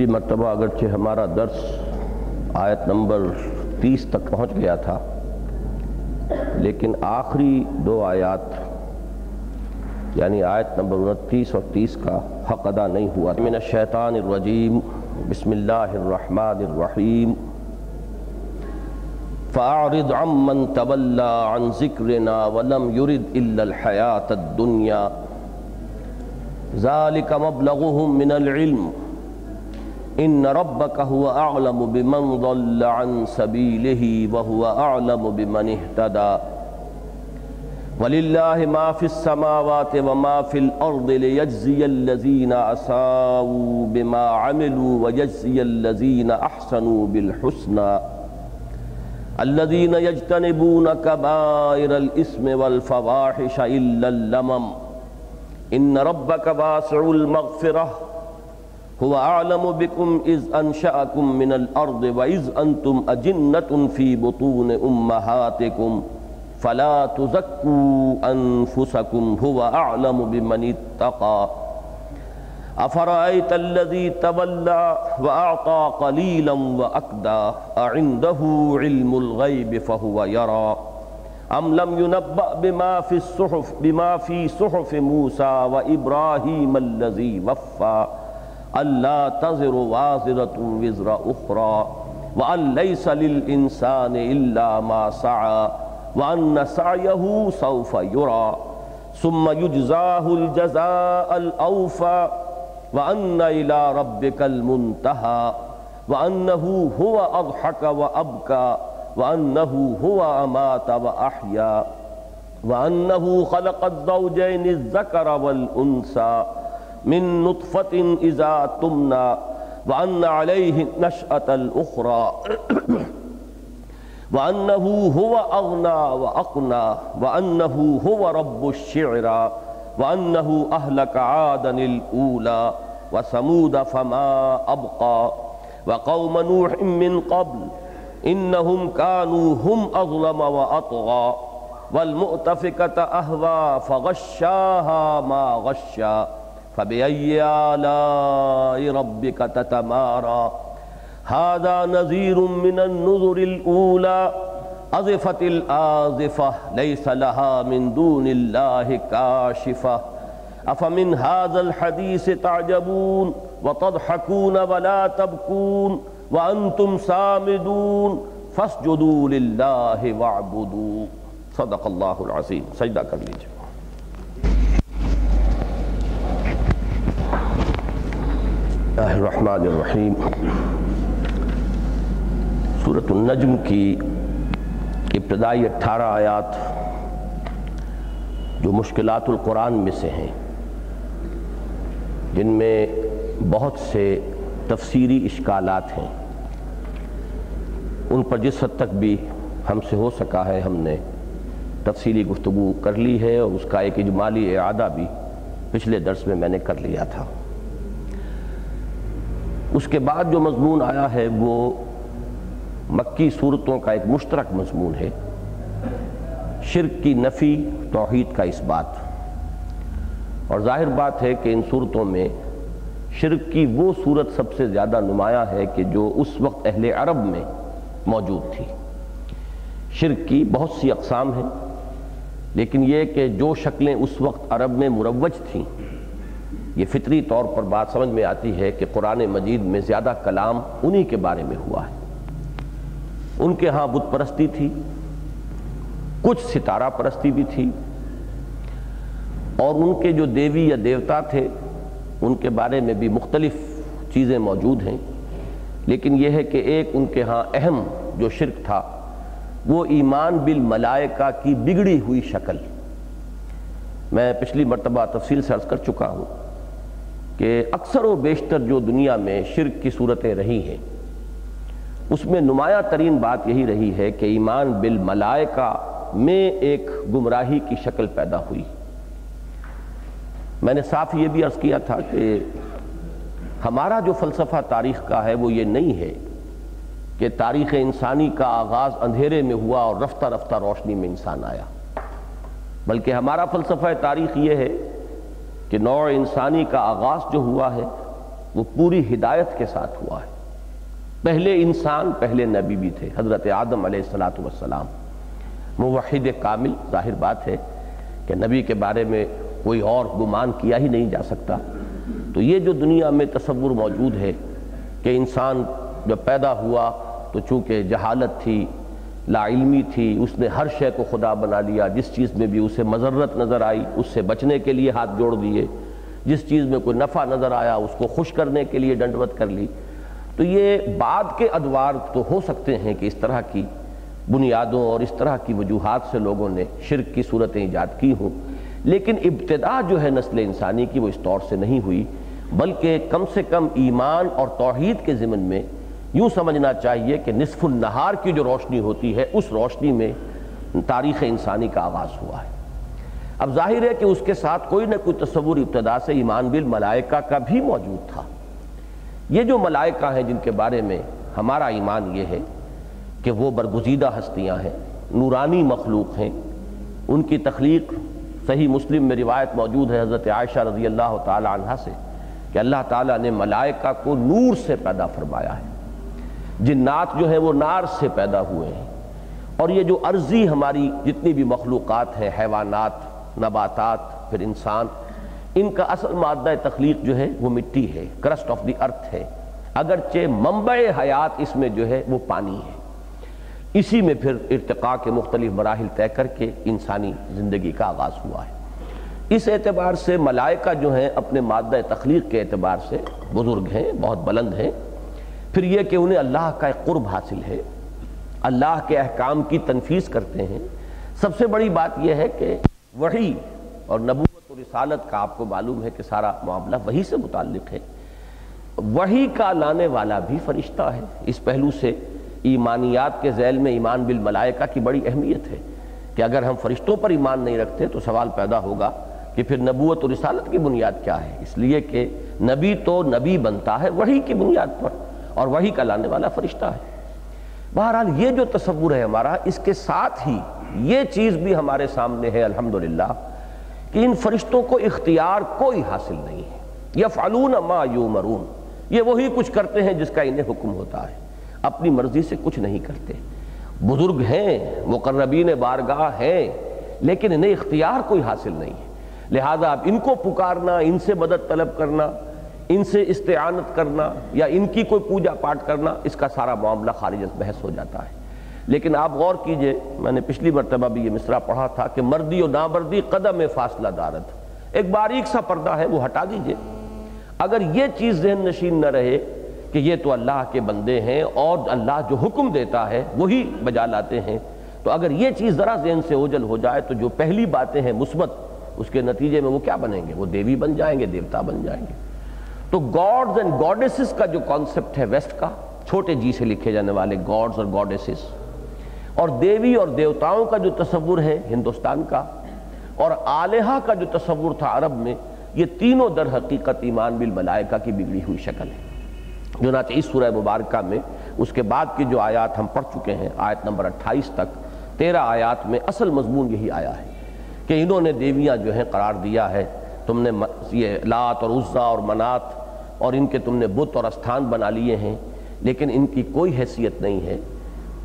یہ مرتبہ اگرچہ ہمارا درس آیت نمبر تیس تک پہنچ گیا تھا، لیکن آخری دو آیات یعنی آیت نمبر انتیس اور تیس کا حق ادا نہیں ہوا۔ من الشیطان الرجیم، بسم اللہ الرحمن الرحیم۔ فَأَعْرِضْ عَمَّنْ تَوَلَّى عَنْ ذِكْرِنَا وَلَمْ يُرِدْ إِلَّا الْحَيَاةَ الدُّنْيَا ذَلِكَ مَبْلَغُهُمْ مِنَ الْعِلْمِ۔ ان ربك هو اعلم بمن ضل عن سبيله وهو اعلم بمن اهتدى. ولله ما في السماوات وما في الارض ليجزي الذين اساءوا بما عملوا ويجزي الذين احسنوا بالحسنى. الذين يجتنبون كبائر الاثم والفواحش الا اللمم. ان ربك واسع المغفره هو أعلم بكم إذ أنشأكم من الأرض وإذ أنتم أجنة في بطون أمهاتكم فلا تزكوا أنفسكم هو أعلم بمن اتقى. أفرأيت الذي تولى وأعطى قليلا وأكدى أعنده علم الغيب فهو يرى. أم لم ينبأ بما في الصحف بما في صحف موسى وإبراهيم الذي وفى؟ اللہ تزر وازرة وزر أخرى وأن ليس للإنسان إلا ما سعى وأن سعيه سوف يرى. ثم يجزاه الجزاء الأوفى وأن إلى ربك المنتهى وأنه هو أضحك وأبكى وأنه هو أمات وأحيا وأنه خلق الزوجين الذكر والأنثى. من نطفة إذا تمنى وأن عليه نشأة الأخرى. وأنه هو أغنى وأقنى وأنه هو رب الشعرى وأنه أهلك عادا الأولى وثمود فما أبقى. وقوم نوح من قبل إنهم كانوا هم أظلم وأطغى والمؤتفكة أهوى فغشاها ما غشا فبأي آلاء ربك تتمارى؟ هذا نذير من النذر الأولى، أزفت الآزفة، ليس لها من دون الله كاشفة. أفمن هذا الحديث تعجبون وتضحكون ولا تبكون وأنتم سامدون؟ فاسجدوا لله واعبدوا. صدق الله العظيم سجدہ کر لیجیے. اللہ الرحمن الرحیم۔ سورة النجم کی ابتدائی اٹھارہ آیات جو مشکلات القرآن میں سے ہیں، جن میں بہت سے تفسیری اشکالات ہیں۔ ان پر جس حد تک بھی ہم سے ہو سکا ہے، ہم نے تفصیلی گفتگو کر لی ہے اور اس کا ایک اجمالی اعادہ بھی پچھلے درس میں میں نے کر لیا تھا۔ اس کے بعد جو مضمون آیا ہے وہ مکی صورتوں کا ایک مشترک مضمون ہے۔ شرک کی نفی، توحید کا اس بات۔ اور ظاہر بات ہے کہ ان صورتوں میں شرک کی وہ صورت سب سے زیادہ نمایاں ہے کہ جو اس وقت اہل عرب میں موجود تھی۔ شرک کی بہت سی اقسام ہیں، لیکن یہ کہ جو شکلیں اس وقت عرب میں مروج تھیں یہ فطری طور پر بات سمجھ میں آتی ہے کہ قرآن مجید میں زیادہ کلام انہی کے بارے میں ہوا ہے۔ ان کے ہاں بت پرستی تھی، کچھ ستارہ پرستی بھی تھی، اور ان کے جو دیوی یا دیوتا تھے، ان کے بارے میں بھی مختلف چیزیں موجود ہیں۔ لیکن یہ ہے کہ ایک ان کے ہاں اہم جو شرک تھا، وہ ایمان بالملائکہ کی بگڑی ہوئی شکل۔ میں پچھلی مرتبہ تفصیل سے عرض کر چکا ہوں۔ کہ اکثر و بیشتر جو دنیا میں شرک کی صورتیں رہی ہیں، اس میں نمایاں ترین بات یہی رہی ہے کہ ایمان بالملائکہ میں ایک گمراہی کی شکل پیدا ہوئی۔ میں نے صاف یہ بھی عرض کیا تھا کہ ہمارا جو فلسفہ تاریخ کا ہے وہ یہ نہیں ہے کہ تاریخ انسانی کا آغاز اندھیرے میں ہوا اور رفتہ رفتہ روشنی میں انسان آیا، بلکہ ہمارا فلسفہ تاریخ یہ ہے کہ نوع انسانی کا آغاز جو ہوا ہے، وہ پوری ہدایت کے ساتھ ہوا ہے۔ پہلے انسان، پہلے نبی بھی تھے، حضرت آدم علیہ السلاۃ والسلام۔ موحد کامل، ظاہر بات ہے کہ نبی کے بارے میں کوئی اور گمان کیا ہی نہیں جا سکتا۔ تو یہ جو دنیا میں تصور موجود ہے کہ انسان جب پیدا ہوا تو چونکہ جہالت تھی لا علمی تھی، اس نے ہر شے کو خدا بنا لیا، جس چیز میں بھی اسے مذرت نظر آئی، اس سے بچنے کے لیے ہاتھ جوڑ دیے، جس چیز میں کوئی نفع نظر آیا، اس کو خوش کرنے کے لیے ڈنڈوت کر لی۔ تو یہ بعد کے ادوار تو ہو سکتے ہیں کہ اس طرح کی بنیادوں اور اس طرح کی وجوہات سے لوگوں نے شرک کی صورتیں ایجاد کی ہوں۔ لیکن ابتدا جو ہے نسل انسانی کی وہ اس طور سے نہیں ہوئی، بلکہ کم سے کم ایمان اور توحید کے ضمن میں یوں سمجھنا چاہیے کہ نصف النہار کی جو روشنی ہوتی ہے، اس روشنی میں تاریخ انسانی کا آغاز ہوا ہے۔ اب ظاہر ہے کہ اس کے ساتھ کوئی نہ کوئی تصور ابتدا سے ایمان بالملائکہ کا بھی موجود تھا۔ یہ جو ملائکہ ہیں جن کے بارے میں ہمارا ایمان یہ ہے کہ وہ برگزیدہ ہستیاں ہیں، نورانی مخلوق ہیں۔ ان کی تخلیق صحیح مسلم میں روایت موجود ہے حضرت عائشہ رضی اللہ تعالی عنہ سے کہ اللہ تعالیٰ نے ملائکہ کو نور سے پیدا فرمایا ہے۔ جنات جو ہیں وہ نار سے پیدا ہوئے ہیں۔ اور یہ جو عرضی ہماری جتنی بھی مخلوقات ہیں، حیوانات، نباتات، پھر انسان، ان کا اصل مادہ تخلیق جو ہے وہ مٹی ہے کرسٹ آف دی ارتھ ہے۔ اگرچہ منبع حیات اس میں جو ہے وہ پانی ہے۔ اسی میں پھر ارتقاء کے مختلف مراحل طے کر کے انسانی زندگی کا آغاز ہوا ہے۔ اس اعتبار سے ملائکہ جو ہیں اپنے مادہ تخلیق کے اعتبار سے بزرگ ہیں، بہت بلند ہیں۔ پھر یہ کہ انہیں اللہ کا ایک قرب حاصل ہے، اللہ کے احکام کی تنفیذ کرتے ہیں۔ سب سے بڑی بات یہ ہے کہ وہی اور نبوت و رسالت کا آپ کو معلوم ہے کہ سارا معاملہ وہی سے متعلق ہے۔ وہی کا لانے والا بھی فرشتہ ہے۔ اس پہلو سے ایمانیات کے ذیل میں ایمان بالملائکہ کی بڑی اہمیت ہے کہ اگر ہم فرشتوں پر ایمان نہیں رکھتے تو سوال پیدا ہوگا کہ پھر نبوت و رسالت کی بنیاد کیا ہے۔ اس لیے کہ نبی تو نبی بنتا ہے وہی کی بنیاد پر۔ اور وہی کا لانے والا فرشتہ ہے۔ بہرحال یہ جو تصور ہے ہمارا، اس کے ساتھ ہی یہ چیز بھی ہمارے سامنے ہے، الحمدللہ، کہ ان فرشتوں کو اختیار کوئی حاصل نہیں ہے۔ یفعلون ما یومرون، یہ وہی کچھ کرتے ہیں جس کا انہیں حکم ہوتا ہے۔ اپنی مرضی سے کچھ نہیں کرتے۔ بزرگ ہیں، مقربین بارگاہ ہیں، لیکن انہیں اختیار کوئی حاصل نہیں ہے۔ لہذا اب ان کو پکارنا، ان سے مدد طلب کرنا ان سے استعانت کرنا یا ان کی کوئی پوجا پاٹ کرنا، اس کا سارا معاملہ خارج بحث ہو جاتا ہے۔ لیکن آپ غور کیجیے، میں نے پچھلی مرتبہ بھی یہ مصرع پڑھا تھا کہ مردی و نامردی قدم فاصلہ دارت ایک باریک سا پردہ ہے، وہ ہٹا دیجیے۔ اگر یہ چیز ذہن نشین نہ رہے کہ یہ تو اللہ کے بندے ہیں اور اللہ جو حکم دیتا ہے وہی بجا لاتے ہیں، تو اگر یہ چیز ذرا ذہن سے اوجل ہو جائے تو جو پہلی باتیں ہیں مثبت، اس کے نتیجے میں وہ کیا بنیں گے؟ وہ دیوی بن جائیں گے، دیوتا بن جائیں گے۔ تو گاڈز اینڈ گاڈیسز کا جو کانسیپٹ ہے ویسٹ کا، چھوٹے جی سے لکھے جانے والے گاڈز اور گاڈیسز اور دیوی اور دیوتاؤں کا جو تصور ہے ہندوستان کا اور آلیہ کا جو تصور تھا عرب میں، یہ تینوں در حقیقت ایمان بالملائکہ کی بگڑی ہوئی شکل ہے۔ چنانچہ اس سورہ مبارکہ میں اس کے بعد کی جو آیات ہم پڑھ چکے ہیں، آیت نمبر اٹھائیس تک، تیرہ آیات میں اصل مضمون یہی آیا ہے کہ انہوں نے دیویاں جو ہیں قرار دیا ہے۔ تم نے یہ لات اور عزا اور منات اور ان کے تم نے بت اور استھان بنا لیے ہیں، لیکن ان کی کوئی حیثیت نہیں ہے۔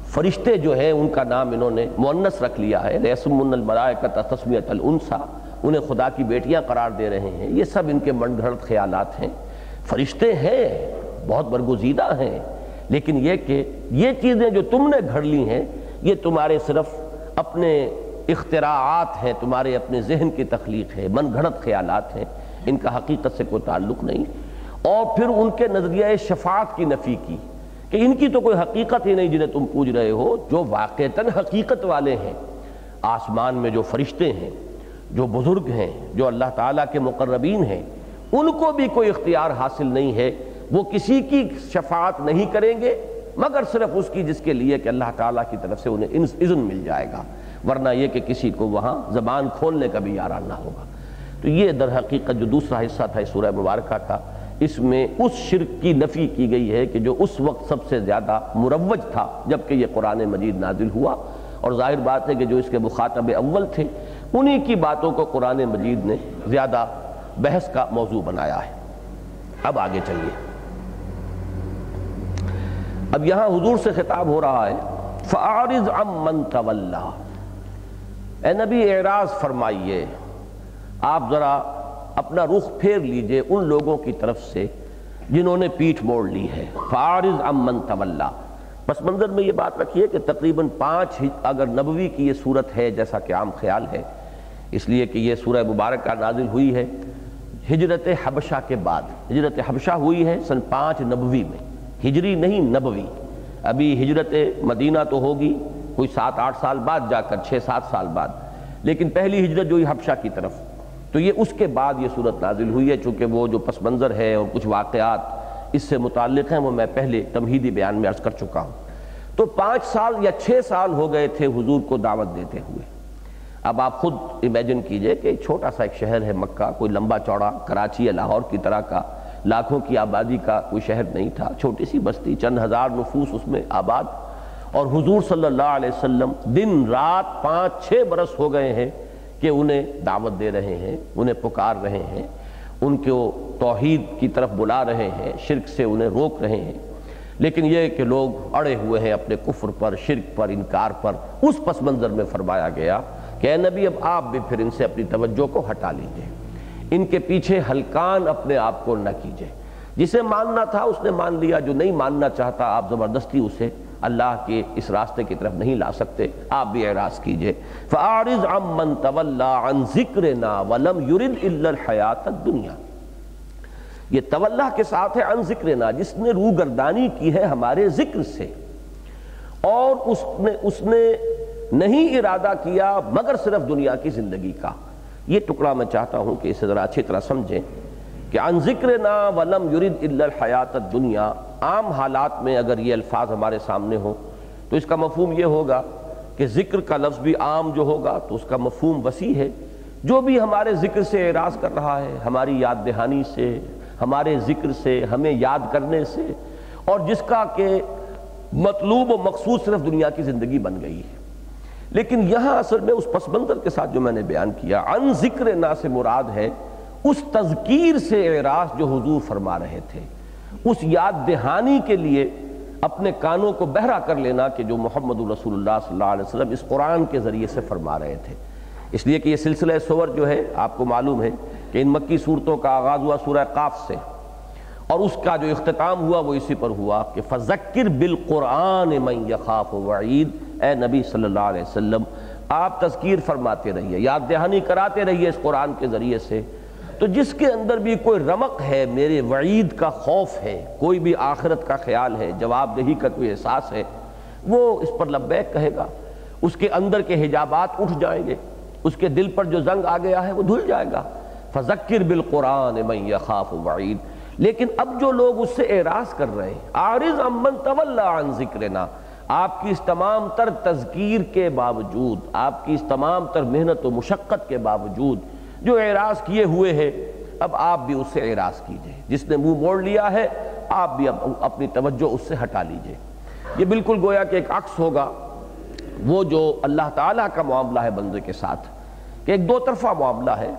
فرشتے جو ہیں، ان کا نام انہوں نے مونس رکھ لیا ہے۔ ریسم الملائکت تسمیت الانسا انہیں خدا کی بیٹیاں قرار دے رہے ہیں۔ یہ سب ان کے من گھڑت خیالات ہیں۔ فرشتے ہیں، بہت برگزیدہ ہیں۔ لیکن یہ کہ یہ چیزیں جو تم نے گھڑ لی ہیں، یہ تمہارے صرف اپنے اختراعات ہیں، تمہارے اپنے ذہن کی تخلیق ہے۔ من گھڑت خیالات ہیں۔ ان کا حقیقت سے کوئی تعلق نہیں۔ اور پھر ان کے نظریہ شفاعت کی نفی کی کہ ان کی تو کوئی حقیقت ہی نہیں جنہیں تم پوچھ رہے ہو، جو واقعتاً حقیقت والے ہیں۔ آسمان میں جو فرشتے ہیں، جو بزرگ ہیں، جو اللہ تعالیٰ کے مقربین ہیں، ان کو بھی کوئی اختیار حاصل نہیں ہے۔ وہ کسی کی شفاعت نہیں کریں گے، مگر صرف اس کی جس کے لیے کہ اللہ تعالیٰ کی طرف سے انہیں اذن مل جائے گا۔ ورنہ یہ کہ کسی کو وہاں زبان کھولنے کا بھی یاران نہ ہوگا۔ تو یہ در حقیقت جو دوسرا حصہ تھا سورہ مبارکہ کا اس میں اس شرک کی نفی کی گئی ہے کہ جو اس وقت سب سے زیادہ مروج تھا، جبکہ یہ قرآن مجید نازل ہوا۔ اور ظاہر بات ہے کہ جو اس کے مخاطب اول تھے، انہی کی باتوں کو قرآن مجید نے زیادہ بحث کا موضوع بنایا ہے۔ اب آگے چلیے۔ اب یہاں حضور سے خطاب ہو رہا ہے فَعَارِضْ عَمَّن تَوَلَّا اے نبی، اعراض فرمائیے۔ آپ ذرا اپنا رخ پھیر لیجیے ان لوگوں کی طرف سے جنہوں نے پیٹھ موڑ لی ہے۔ فَعَارِضْ عَمَّن تَوَلَّا۔ پس منظر میں یہ بات رکھیے کہ تقریباً پانچ اگر نبوی کی یہ صورت ہے جیسا کہ عام خیال ہے، اس لیے کہ یہ سورہ مبارکہ نازل ہوئی ہے ہجرت حبشہ کے بعد۔ ہجرت حبشہ ہوئی ہے سن پانچ نبوی میں۔ ہجری نہیں نبوی۔ ابھی ہجرت مدینہ تو ہوگی، کوئی سات آٹھ سال بعد جا کر، چھ سات سال بعد۔ لیکن پہلی ہجرت جو ہی حبشہ کی طرف۔ تو یہ اس کے بعد یہ صورت نازل ہوئی ہے، چونکہ وہ جو پس منظر ہے اور کچھ واقعات اس سے متعلق ہیں، وہ میں پہلے تمہیدی بیان میں عرض کر چکا ہوں۔ تو پانچ سال یا چھ سال ہو گئے تھے حضور کو دعوت دیتے ہوئے۔ اب آپ خود امیجن کیجیے کہ چھوٹا سا ایک شہر ہے مکہ، کوئی لمبا چوڑا کراچی یا لاہور کی طرح کا، لاکھوں کی آبادی کا کوئی شہر نہیں تھا۔ چھوٹی سی بستی، چند ہزار نفوس اس میں آباد۔ اور حضور صلی اللہ علیہ وسلم دن رات پانچ چھ برس ہو گئے ہیں۔ کہ انہیں دعوت دے رہے ہیں، انہیں پکار رہے ہیں، ان کو توحید کی طرف بلا رہے ہیں، شرک سے انہیں روک رہے ہیں۔ لیکن یہ کہ لوگ اڑے ہوئے ہیں اپنے کفر پر، شرک پر، انکار پر، اس پس منظر میں فرمایا گیا کہ اے نبی، اب آپ بھی پھر ان سے اپنی توجہ کو ہٹا لیجیے۔ ان کے پیچھے ہلکان اپنے آپ کو نہ کیجیے۔ جسے ماننا تھا، اس نے مان لیا، جو نہیں ماننا چاہتا، آپ زبردستی اسے اللہ کے اس راستے کی طرف نہیں لا سکتے آپ بھی اعراض کیجیے۔ فَأَعْرِضْ عَمَّن تَوَلَّا عَن ذِكْرِنَا وَلَمْ يُرِدْ إِلَّا الْحَيَاةَ الدُّنْيَا۔ یہ تولہ کے ساتھ ہے عن ذکرنا جس نے روگردانی کی ہے ہمارے ذکر سے۔ اور اس نے, اس نے نہیں ارادہ کیا مگر صرف دنیا کی زندگی کا۔ یہ ٹکڑا میں چاہتا ہوں کہ اسے ذرا اچھی طرح سمجھیں۔ کہ عن ذکر نا ولم یرد الا الحیات الدنیا، عام حالات میں اگر یہ الفاظ ہمارے سامنے ہوں، تو اس کا مفہوم یہ ہوگا کہ ذکر کا لفظ بھی عام جو ہوگا تو اس کا مفہوم وسیع ہے۔ جو بھی ہمارے ذکر سے اعراض کر رہا ہے، ہماری یاد دہانی سے، ہمارے ذکر سے، ہمیں یاد کرنے سے، اور جس کا کہ مطلوب و مقصود صرف دنیا کی زندگی بن گئی ہے۔ لیکن یہاں اصل میں اس پس منظر کے ساتھ جو میں نے بیان کیا، عن ذکر نا سے مراد ہے اس تذکیر سے اعراض جو حضور فرما رہے تھے۔ اس یاد دہانی کے لیے اپنے کانوں کو بہرا کر لینا کہ جو محمد رسول اللہ صلی اللہ علیہ وسلم اس قرآن کے ذریعے سے فرما رہے تھے۔ اس لیے کہ یہ سلسلہ سور جو ہے، آپ کو معلوم ہے کہ ان مکی صورتوں کا آغاز ہوا سورہ قاف سے۔ اور اس کا جو اختتام ہوا وہ اسی پر ہوا کہ فذکر بالقرآن من یخاف وعید۔ اے نبی صلی اللہ علیہ وسلم، آپ تذکیر فرماتے رہیے، یاد دہانی کراتے رہیے اس قرآن کے ذریعے سے۔ تو جس کے اندر بھی کوئی رمق ہے، میرے وعید کا خوف ہے، کوئی بھی آخرت کا خیال ہے، جواب دہی کا کوئی احساس ہے، وہ اس پر لبیک کہے گا۔ اس کے اندر کے حجابات اٹھ جائیں گے۔ اس کے دل پر جو زنگ آ گیا ہے، وہ دھل جائے گا۔ فذکر بالقرآن من یخاف وعید۔ لیکن اب جو لوگ اس سے اعراض کر رہے ہیں، عارض امن تولا عن ذکرنا۔ آپ کی اس تمام تر تذکیر کے باوجود، آپ کی اس تمام تر محنت و مشقت کے باوجود جو اعراض کیے ہوئے ہیں، اب آپ بھی اس سے اعراض کیجیے۔ جس نے منہ موڑ لیا ہے، آپ بھی اپنی توجہ اس سے ہٹا لیجیے۔ یہ بالکل گویا کہ ایک عکس ہوگا۔ وہ جو اللہ تعالیٰ کا معاملہ ہے بندے کے ساتھ، کہ ایک دو طرفہ معاملہ ہے۔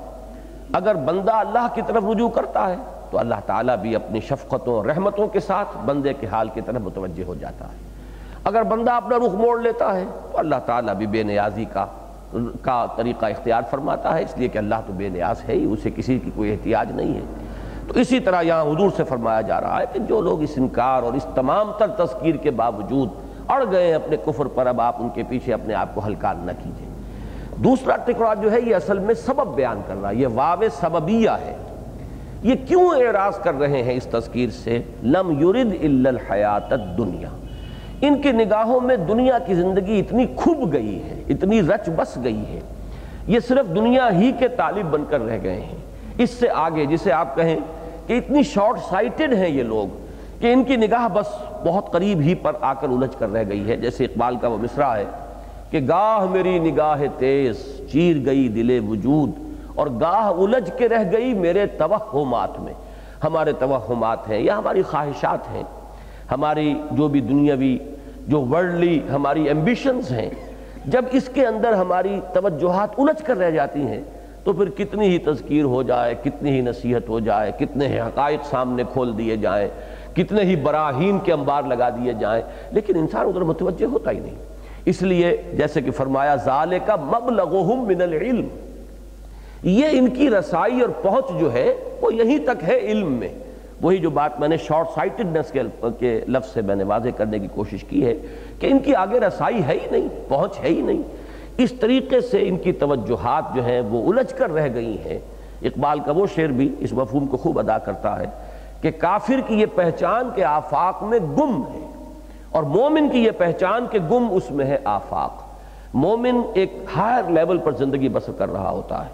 اگر بندہ اللہ کی طرف رجوع کرتا ہے، تو اللہ تعالیٰ بھی اپنی شفقتوں رحمتوں کے ساتھ بندے کے حال کی طرف متوجہ ہو جاتا ہے۔ اگر بندہ اپنا رخ موڑ لیتا ہے، تو اللہ تعالیٰ بھی بے نیازی کا کا طریقہ اختیار فرماتا ہے، اس لیے کہ اللہ تو بے نیاز ہے ہی اسے کسی کی کوئی احتیاج نہیں ہے۔ تو اسی طرح یہاں حضور سے فرمایا جا رہا ہے کہ جو لوگ اس انکار اور اس تمام تر تذکیر کے باوجود اڑ گئے اپنے کفر پر، اب آپ ان کے پیچھے اپنے آپ کو ہلکان نہ کیجیے دوسرا ٹکڑا جو ہے، یہ اصل میں سبب بیان کر رہا ہے، یہ واو سببیہ ہے۔ یہ کیوں اعراض کر رہے ہیں اس تذکیر سے؟ لم یرد الا الحیات الدنیا۔ ان کی نگاہوں میں دنیا کی زندگی اتنی کھب گئی ہے، اتنی رچ بس گئی ہے۔ یہ صرف دنیا ہی کے طالب بن کر رہ گئے ہیں۔ اس سے آگے جسے آپ کہیں کہ اتنی شارٹ سائٹڈ ہیں یہ لوگ کہ ان کی نگاہ بس بہت قریب ہی پر آ کر الجھ کر رہ گئی ہے۔ جیسے اقبال کا وہ مصرع ہے کہ گاہ میری نگاہ تیز، چیر گئی دل وجود اور گاہ الجھ کے رہ گئی میرے توہمات میں۔ ہمارے توہمات ہیں یا ہماری خواہشات ہیں۔ ہماری جو بھی دنیاوی، جو ورلڈلی ہماری ایمبیشنز ہیں، جب اس کے اندر ہماری توجہات الجھ کر رہ جاتی ہیں، تو پھر کتنی ہی تذکیر ہو جائے، کتنی ہی نصیحت ہو جائے، کتنے ہی حقائق سامنے کھول دیے جائیں، کتنے ہی براہین کے انبار لگا دیے جائیں، لیکن انسان ادھر متوجہ ہوتا ہی نہیں۔ اس لیے جیسے کہ فرمایا ظال کا مبلغہم من العلم۔ یہ ان کی رسائی اور پہنچ جو ہے، وہ یہیں تک ہے علم میں۔ وہی جو بات میں نے شارٹ سائٹڈنس کے لفظ سے میں نے واضح کرنے کی کوشش کی ہے کہ ان کی آگے رسائی ہے ہی نہیں، پہنچ ہے ہی نہیں۔ اس طریقے سے ان کی توجہات جو ہیں وہ الجھ کر رہ گئی ہیں۔ اقبال کا وہ شعر بھی اس مفہوم کو خوب ادا کرتا ہے کہ کافر کی یہ پہچان کے آفاق میں گم ہے اور مومن کی یہ پہچان کے گم اس میں ہے آفاق۔ مومن ایک ہائر لیول پر زندگی بسر کر رہا ہوتا ہے۔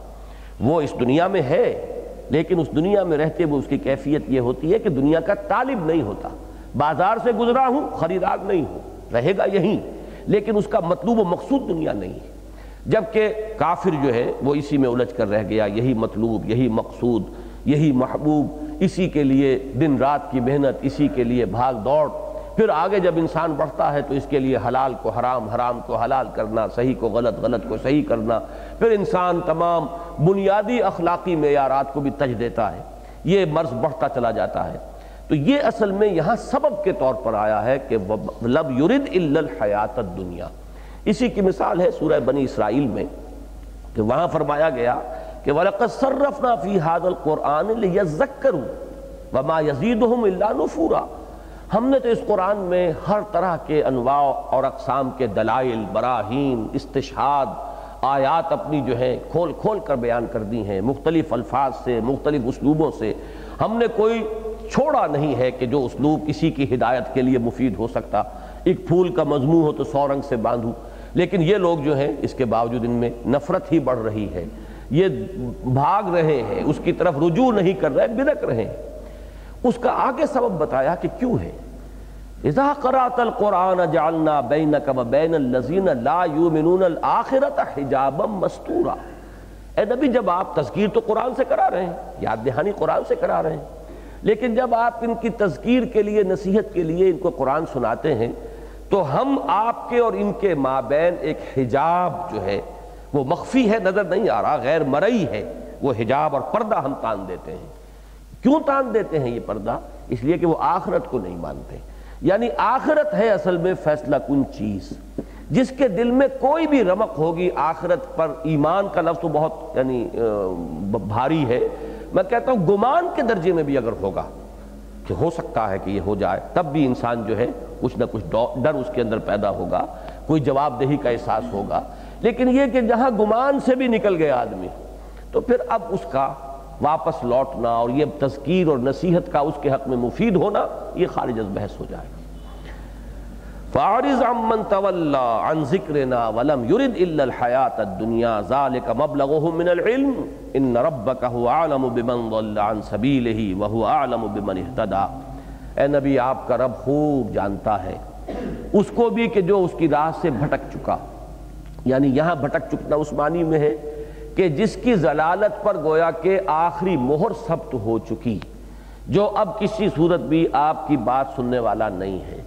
وہ اس دنیا میں ہے لیکن اس دنیا میں رہتے ہوئے اس کی کیفیت یہ ہوتی ہے کہ دنیا کا طالب نہیں ہوتا۔ بازار سے گزرا ہوں، خریدار نہیں ہوں، رہے گا یہیں لیکن اس کا مطلوب و مقصود دنیا نہیں ہے۔ جبکہ کافر جو ہے، وہ اسی میں الجھ کر رہ گیا، یہی مطلوب، یہی مقصود، یہی محبوب۔ اسی کے لیے دن رات کی محنت، اسی کے لیے بھاگ دوڑ۔ پھر آگے جب انسان بڑھتا ہے تو اس کے لیے حلال کو حرام حرام کو حلال کرنا، صحیح کو غلط غلط کو صحیح کرنا، پھر انسان تمام بنیادی اخلاقی معیارات کو بھی تج دیتا ہے، یہ مرض بڑھتا چلا جاتا ہے۔ تو یہ اصل میں یہاں سبب کے طور پر آیا ہے کہ لب یرد الحیات الدنیا۔ اسی کی مثال ہے سورہ بنی اسرائیل میں، کہ وہاں فرمایا گیا کہ وَلَقَدْ صَرَّفْنَا فِي هَذَا الْقُرْآنِ لِيَزَّكَّرُوا وَمَا يَزِيدُهُمْ إِلَّا نُفُورًا۔ ہم نے تو اس قرآن میں ہر طرح کے انواع اور اقسام کے دلائل، براہین، استشہاد، آیات اپنی جو ہیں کھول کھول کر بیان کر دی ہیں، مختلف الفاظ سے، مختلف اسلوبوں سے۔ ہم نے کوئی چھوڑا نہیں ہے کہ جو اسلوب کسی کی ہدایت کے لیے مفید ہو سکتا۔ ایک پھول کا مضمون ہو تو سو رنگ سے باندھوں۔ لیکن یہ لوگ جو ہیں، اس کے باوجود ان میں نفرت ہی بڑھ رہی ہے۔ یہ بھاگ رہے ہیں، اس کی طرف رجوع نہیں کر رہے بدک رہے ہیں۔ اس کا آگے سبب بتایا کہ کیوں ہے؟ اذا قرات القرآن جعلنا بینک و بین اللذین لا یومنون الاخرت حجابا مستورا۔ اے نبی، جب آپ تذکیر تو قرآن سے کرا رہے ہیں، یاد دہانی قرآن سے کرا رہے ہیں، لیکن جب آپ ان کی تذکیر کے لیے، نصیحت کے لیے ان کو قرآن سناتے ہیں، تو ہم آپ کے اور ان کے مابین ایک حجاب جو ہے، وہ مخفی ہے، نظر نہیں آ رہا، غیر مرئی ہے، وہ حجاب اور پردہ ہم تان دیتے ہیں۔ کیوں تان دیتے ہیں یہ پردہ؟ اس لیے کہ وہ آخرت کو نہیں مانتے۔ یعنی آخرت ہے اصل میں فیصلہ کن چیز؟ جس کے دل میں کوئی بھی رمق ہوگی، آخرت پر ایمان کا لفظ تو بہت یعنی بھاری ہے۔ میں کہتا ہوں گمان کے درجے میں بھی اگر ہوگا، کہ ہو سکتا ہے کہ یہ ہو جائے، تب بھی انسان جو ہے کچھ نہ کچھ ڈر اس کے اندر پیدا ہوگا، کوئی جواب دہی کا احساس ہوگا۔ لیکن یہ کہ جہاں گمان سے بھی نکل گیا آدمی، تو پھر اب اس کا واپس لوٹنا اور یہ تذکیر اور نصیحت کا اس کے حق میں مفید ہونا، یہ خارج از بحث ہو جائے گا۔ فَعَرِضْ عَمَّنْ تَوَلَّا عَنْ ذِكْرِنَا وَلَمْ يُرِدْ إِلَّا الْحَيَاةَ الدُّنْيَا ذَلِكَ مَبْلَغُهُ مِنَ الْعِلْمِ إِنَّ رَبَّكَ هُوَ أَعْلَمُ بِمَنْ ضَلَّ عَنْ سَبِيلِهِ وَهُوَ أَعْلَمُ بِمَنْ اهْتَدَى۔ اے نبی، آپ کا رب خوب جانتا ہے۔ اس کو بھی کہ جو اس کی راہ سے بھٹک چکا یعنی یہاں بھٹک چکنا اس معنی میں ہے۔ کہ جس کی ضلالت پر گویا کہ آخری مہر ثبت ہو چکی، جو اب کسی صورت بھی آپ کی بات سننے والا نہیں ہے،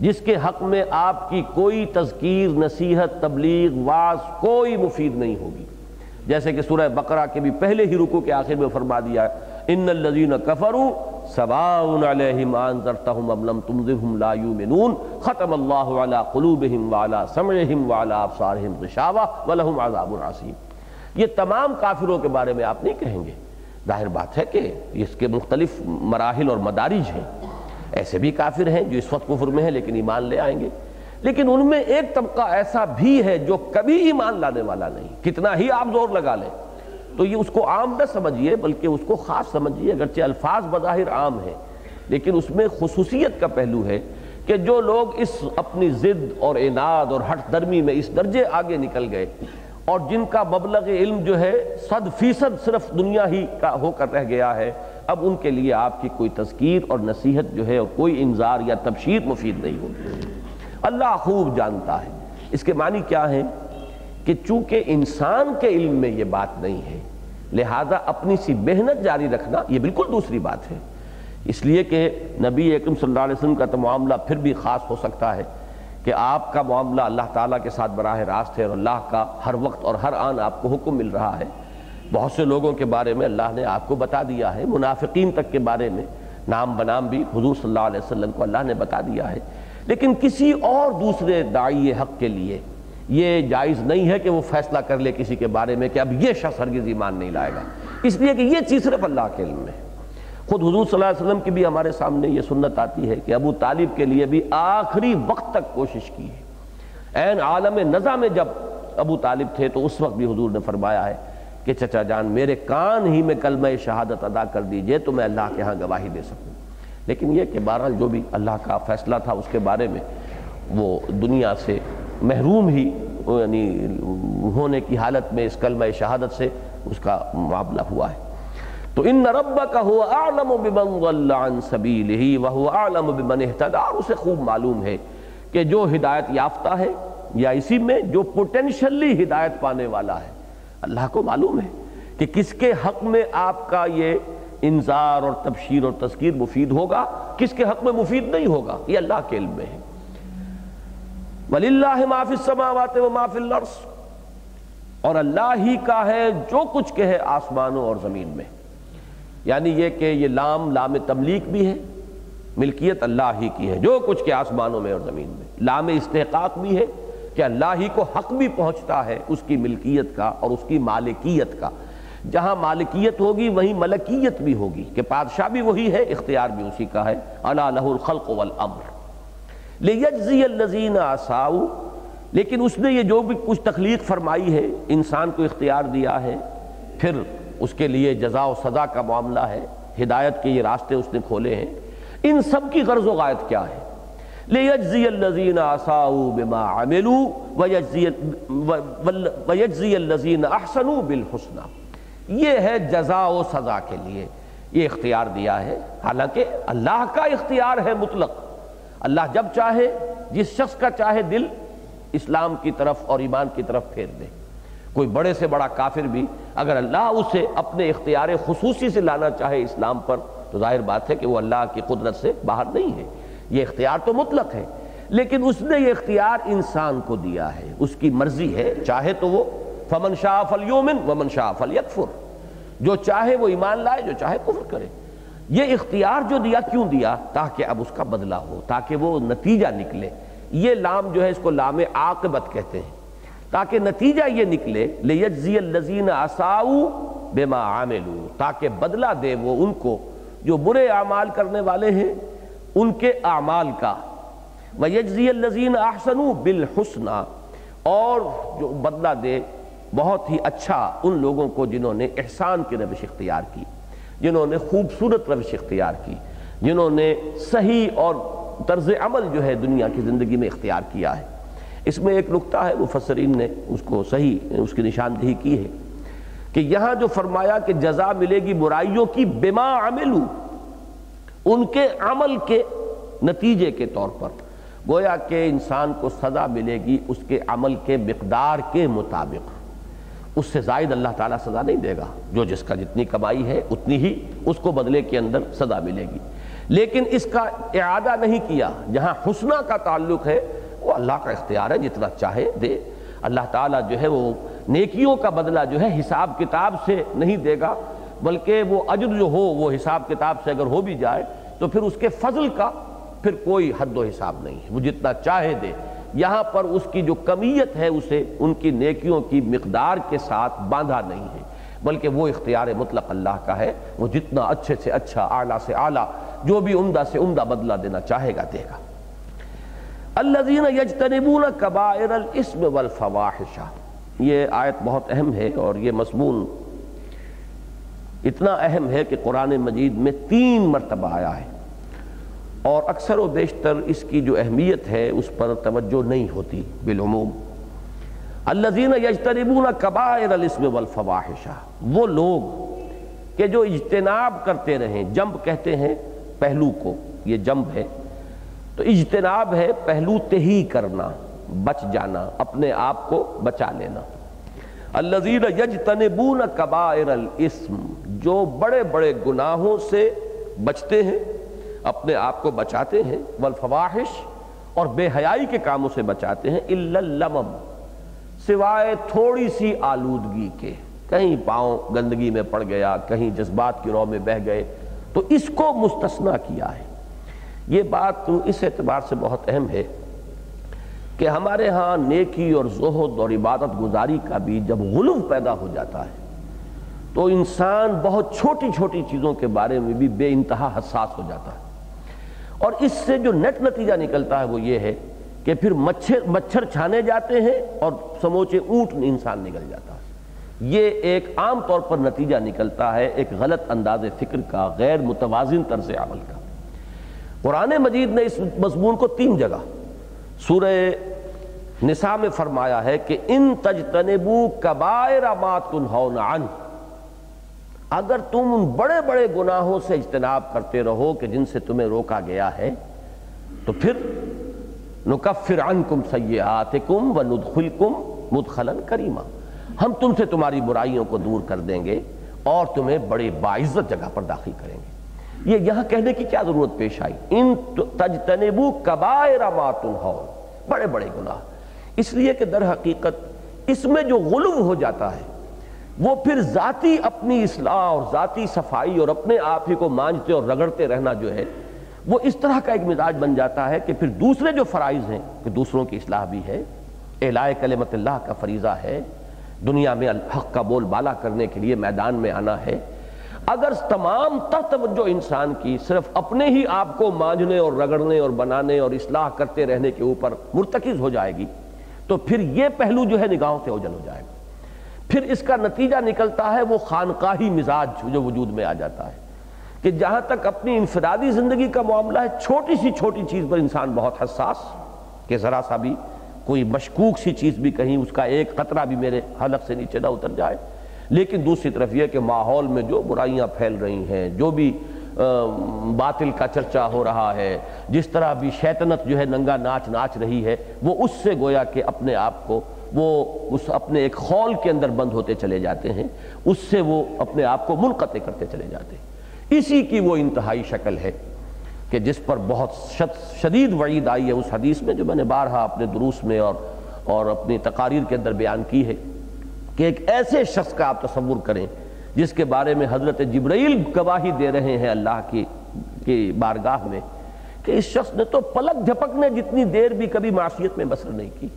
جس کے حق میں آپ کی کوئی تذکیر، نصیحت، تبلیغ، واز کوئی مفید نہیں ہوگی۔ جیسے کہ سورہ بقرہ کے بھی پہلے ہی رکو کے آخر میں فرما دیا ان الذین کفروا سواء علیہم انذرتهم ام لم تنذرهم لا یؤمنون، ختم اللہ علی قلوبہم وعلی سمعہم وعلی ابصارہم غشاوہ ولہم عذاب عظیم. یہ تمام کافروں کے بارے میں آپ نہیں کہیں گے۔ ظاہر بات ہے کہ اس کے مختلف مراحل اور مدارج ہیں۔ ایسے بھی کافر ہیں جو اس وقت کفر میں ہیں لیکن ایمان لے آئیں گے۔ لیکن ان میں ایک طبقہ ایسا بھی ہے جو کبھی ایمان لانے والا نہیں۔ کتنا ہی آپ زور لگا لیں۔ تو یہ اس کو عام نہ سمجھیے، بلکہ اس کو خاص سمجھیے۔ اگرچہ الفاظ بظاہر عام ہیں، لیکن اس میں خصوصیت کا پہلو ہے کہ جو لوگ اس اپنی ضد اور اناد اور ہٹ درمی میں اس درجے آگے نکل گئے اور جن کا مبلغ علم جو ہے صد فیصد صرف دنیا ہی کا ہو کر رہ گیا ہے، اب ان کے لیے آپ کی کوئی تذکیر اور نصیحت جو ہے کوئی انذار یا تبشیر مفید نہیں ہوتی۔ اللہ خوب جانتا ہے۔ اس کے معنی کیا ہے کہ چونکہ انسان کے علم میں یہ بات نہیں ہے، لہذا اپنی سی محنت جاری رکھنا یہ بالکل دوسری بات ہے۔ اس لیے کہ نبی اکرم صلی اللہ علیہ وسلم کا تو معاملہ پھر بھی خاص ہو سکتا ہے۔ کہ آپ کا معاملہ اللہ تعالیٰ کے ساتھ براہ راست ہے اور اللہ کا ہر وقت اور ہر آن آپ کو حکم مل رہا ہے۔ بہت سے لوگوں کے بارے میں اللہ نے آپ کو بتا دیا ہے، منافقین تک کے بارے میں نام بنام بھی حضور صلی اللہ علیہ وسلم کو اللہ نے بتا دیا ہے۔ لیکن کسی اور دوسرے دائی حق کے لیے یہ جائز نہیں ہے کہ وہ فیصلہ کر لے کسی کے بارے میں کہ اب یہ شخص ہرگز ایمان نہیں لائے گا۔ اس لیے کہ یہ چیز صرف اللہ کے علم میں خود حضور صلی اللہ علیہ وسلم کی بھی ہمارے سامنے یہ سنت آتی ہے کہ ابو طالب کے لیے بھی آخری وقت تک کوشش کی ہے۔ این عالم نظام میں جب ابو طالب تھے تو اس وقت بھی حضور نے فرمایا ہے کہ چچا جان، میرے کان ہی میں کلمہ شہادت ادا کر دیجیے تو میں اللہ کے ہاں گواہی دے سکوں۔ لیکن یہ کہ بہرحال جو بھی اللہ کا فیصلہ تھا اس کے بارے میں وہ دنیا سے محروم ہی یعنی ہونے کی حالت میں اس کلمہ شہادت سے اس کا معاملہ ہوا ہے۔ تو ان ربک هو اعلم بمن ضل عن سبیلہ وهو اعلم بمن اهتدى۔ اور اسے خوب معلوم ہے کہ جو ہدایت یافتہ ہے یا اسی میں جو پوٹینشلی ہدایت پانے والا ہے۔ اللہ کو معلوم ہے کہ کس کے حق میں آپ کا یہ انذار اور تبشیر اور تذکیر مفید ہوگا، کس کے حق میں مفید نہیں ہوگا، یہ اللہ کے علم میں ہے۔ وَلِلَّهِ مَا فِي السَّمَاوَاتِ وَمَا فِي الْأَرْضِ۔ اور اللہ ہی کا ہے جو کچھ کہ ہے آسمانوں اور زمین میں۔ یعنی یہ کہ یہ لام لام تملیک بھی ہے، ملکیت اللہ ہی کی ہے، جو کچھ کے آسمانوں میں اور زمین میں۔ لام استحقاق بھی ہے کہ اللہ ہی کو حق بھی پہنچتا ہے اس کی ملکیت کا اور اس کی مالکیت کا۔ جہاں مالکیت ہوگی، وہیں ملکیت بھی ہوگی۔ کہ پادشاہ بھی وہی ہے، اختیار بھی اسی کا ہے۔ اللہ لہ الخلق والامر۔ لیجزی الذین آساؤ۔ لیکن اس نے یہ جو بھی کچھ تخلیق فرمائی ہے، انسان کو اختیار دیا ہے، پھر اس کے لیے جزا و سزا کا معاملہ ہے، ہدایت کے یہ راستے اس نے کھولے ہیں۔ ان سب کی غرض و غایت کیا ہے؟ لیجزی الذین آساؤ بما عملوا ویجزی الذین احسنوا بالحسنہ یہ ہے جزا و سزا کے لیے۔ یہ اختیار دیا ہے۔ حالانکہ اللہ کا اختیار ہے مطلق۔ اللہ جب چاہے، جس شخص کا چاہے دل اسلام کی طرف اور ایمان کی طرف پھیر دے۔ کوئی بڑے سے بڑا کافر بھی اگر اللہ اسے اپنے اختیار خصوصی سے لانا چاہے اسلام پر، تو ظاہر بات ہے کہ وہ اللہ کی قدرت سے باہر نہیں ہے۔ یہ اختیار تو مطلق ہے، لیکن اس نے یہ اختیار انسان کو دیا ہے۔ اس کی مرضی ہے، چاہے تو وہ فمن شاہ فلیومن ومن شاہ فلیکفر جو چاہے وہ ایمان لائے، جو چاہے کفر کرے۔ یہ اختیار جو دیا، کیوں دیا؟ تاکہ اب اس کا بدلہ ہو، تاکہ وہ نتیجہ نکلے۔ یہ لام جو ہے، اس کو لام عاقبت کہتے ہیں۔ تاکہ نتیجہ یہ نکلے، لیجزی الذین اساؤ بما عاملو تاکہ بدلہ دے وہ ان کو جو برے اعمال کرنے والے ہیں، ان کے اعمال کا۔ ویجزی الذین احسنوا بالحسنہ، اور جو بدلہ دے بہت ہی اچھا ان لوگوں کو جنہوں نے احسان کی روش اختیار کی، جنہوں نے خوبصورت روش اختیار کی، جنہوں نے صحیح اور طرز عمل جو ہے دنیا کی زندگی میں اختیار کیا ہے۔ اس میں ایک نقطہ ہے، مفسرین نے اس کو صحیح، اس کی نشاندہی کی ہے کہ یہاں جو فرمایا کہ جزا ملے گی برائیوں کی، بما عملو، ان کے عمل کے نتیجے کے طور پر، گویا کہ انسان کو سزا ملے گی اس کے عمل کے مقدار کے مطابق۔ اس سے زائد اللہ تعالیٰ سزا نہیں دے گا، جو جس کا جتنی کمائی ہے، اتنی ہی اس کو بدلے کے اندر سزا ملے گی۔ لیکن اس کا اعادہ نہیں کیا، جہاں حسنہ کا تعلق ہے وہ اللہ کا اختیار ہے، جتنا چاہے دے۔ اللہ تعالیٰ جو ہے وہ نیکیوں کا بدلہ جو ہے حساب کتاب سے نہیں دے گا، بلکہ وہ اجر جو ہو، وہ حساب کتاب سے اگر ہو بھی جائے تو پھر اس کے فضل کا پھر کوئی حد و حساب نہیں ہے۔ وہ جتنا چاہے دے۔ یہاں پر اس کی جو کمیت ہے، اسے ان کی نیکیوں کی مقدار کے ساتھ باندھا نہیں ہے، بلکہ وہ اختیار مطلق اللہ کا ہے۔ وہ جتنا اچھے سے اچھا اعلیٰ سے اعلیٰ، جو بھی عمدہ سے عمدہ بدلہ دینا چاہے گا دے گا۔ الذین یجتنبون کبائر الاسم والفواحش. یہ آیت بہت اہم ہے اور یہ مضمون اتنا اہم ہے کہ قرآن مجید میں تین مرتبہ آیا ہے اور اکثر و بیشتر اس کی جو اہمیت ہے اس پر توجہ نہیں ہوتی بالعموم. الذین یجتنبون کبائر الاسم والفواحش. وہ لوگ کہ جو اجتناب کرتے رہیں، جنب کہتے ہیں پہلو کو، یہ جنب ہے۔ تو اجتناب ہے پہلو تہی کرنا، بچ جانا، اپنے آپ کو بچا لینا۔ الذین یجتنبون کبائر الاسم، جو بڑے بڑے گناہوں سے بچتے ہیں، اپنے آپ کو بچاتے ہیں، والفواحش اور بے حیائی کے کاموں سے بچاتے ہیں اللمم، سوائے تھوڑی سی آلودگی کے۔ کہیں پاؤں گندگی میں پڑ گیا، کہیں جذبات کی رو میں بہ گئے، تو اس کو مستثنا کیا ہے؟ یہ بات تو اس اعتبار سے بہت اہم ہے کہ ہمارے ہاں نیکی اور زہد اور عبادت گزاری کا بھی جب غلو پیدا ہو جاتا ہے، تو انسان بہت چھوٹی چھوٹی چیزوں کے بارے میں بھی بے انتہا حساس ہو جاتا ہے۔ اور اس سے جو نیٹ نتیجہ نکلتا ہے وہ یہ ہے کہ پھر مچھر مچھر چھانے جاتے ہیں اور سموچے اونٹ انسان نکل جاتا ہے۔ یہ ایک عام طور پر نتیجہ نکلتا ہے ایک غلط انداز فکر کا، غیر متوازن طرز عمل کا۔ قرآن مجید نے اس مضمون کو تین جگہ سورہ نساء میں فرمایا ہے کہ ان تجتنبو کبائر ما تنہون عنہ، اگر تم ان بڑے بڑے گناہوں سے اجتناب کرتے رہو کہ جن سے تمہیں روکا گیا ہے، تو پھر نکفر عنکم سیئاتکم وندخلکم مدخلا کریما۔ ہم تم سے تمہاری برائیوں کو دور کر دیں گے اور تمہیں بڑے باعزت جگہ پر داخل کریں گے۔ یہ یہاں کہنے کی کیا ضرورت پیش آئی؟ ان تجتنبو کبائر ما تنہون۔ بڑے بڑے گناہ۔ اس لیے کہ در حقیقت اس میں جو غلو ہو جاتا ہے، وہ پھر ذاتی اپنی اصلاح اور ذاتی صفائی اور اپنے آپ ہی کو مانجتے اور رگڑتے رہنا جو ہے، وہ اس طرح کا ایک مزاج بن جاتا ہے کہ پھر دوسرے جو فرائض ہیں، کہ دوسروں کی اصلاح بھی ہے۔ اعلاء کلمت اللہ کا فریضہ ہے، دنیا میں الحق کا بول بالا کرنے کے لیے میدان میں آنا ہے۔ اگر تمام توجہ انسان کی، صرف اپنے ہی آپ کو مانجنے اور رگڑنے اور بنانے اور اصلاح کرتے رہنے کے اوپر مرتکز ہو جائے گی، تو پھر یہ پہلو جو ہے نگاہوں سے اوجل ہو جائے گا۔ پھر اس کا نتیجہ نکلتا ہے وہ خانقاہی مزاج جو وجود میں آ جاتا ہے کہ جہاں تک اپنی انفرادی زندگی کا معاملہ ہے، چھوٹی سی چھوٹی چیز پر انسان بہت حساس کہ ذرا سا بھی کوئی مشکوک سی چیز بھی کہیں، اس کا ایک قطرہ بھی میرے حلق سے نیچے نہ اتر جائے۔ لیکن دوسری طرف یہ کہ ماحول میں جو برائیاں پھیل رہی ہیں، جو بھی باطل کا چرچا ہو رہا ہے، جس طرح بھی شیطنت جو ہے ننگا ناچ ناچ رہی ہے، وہ اس سے گویا کہ اپنے آپ کو وہ اس اپنے ایک خول کے اندر بند ہوتے چلے جاتے ہیں، اس سے وہ اپنے آپ کو منقطع کرتے چلے جاتے ہیں۔ اسی کی وہ انتہائی شکل ہے کہ جس پر بہت شدید وعید آئی ہے اس حدیث میں، جو میں نے بارہا اپنے دروس میں اور اور اپنی تقاریر کے اندر بیان کی ہے۔ کہ ایک ایسے شخص کا آپ تصور کریں جس کے بارے میں حضرت جبرائیل گواہی دے رہے ہیں اللہ کی کی بارگاہ میں کہ اس شخص نے تو پلک جھپکنے جتنی دیر بھی کبھی معاشیت میں بسر نہیں کی۔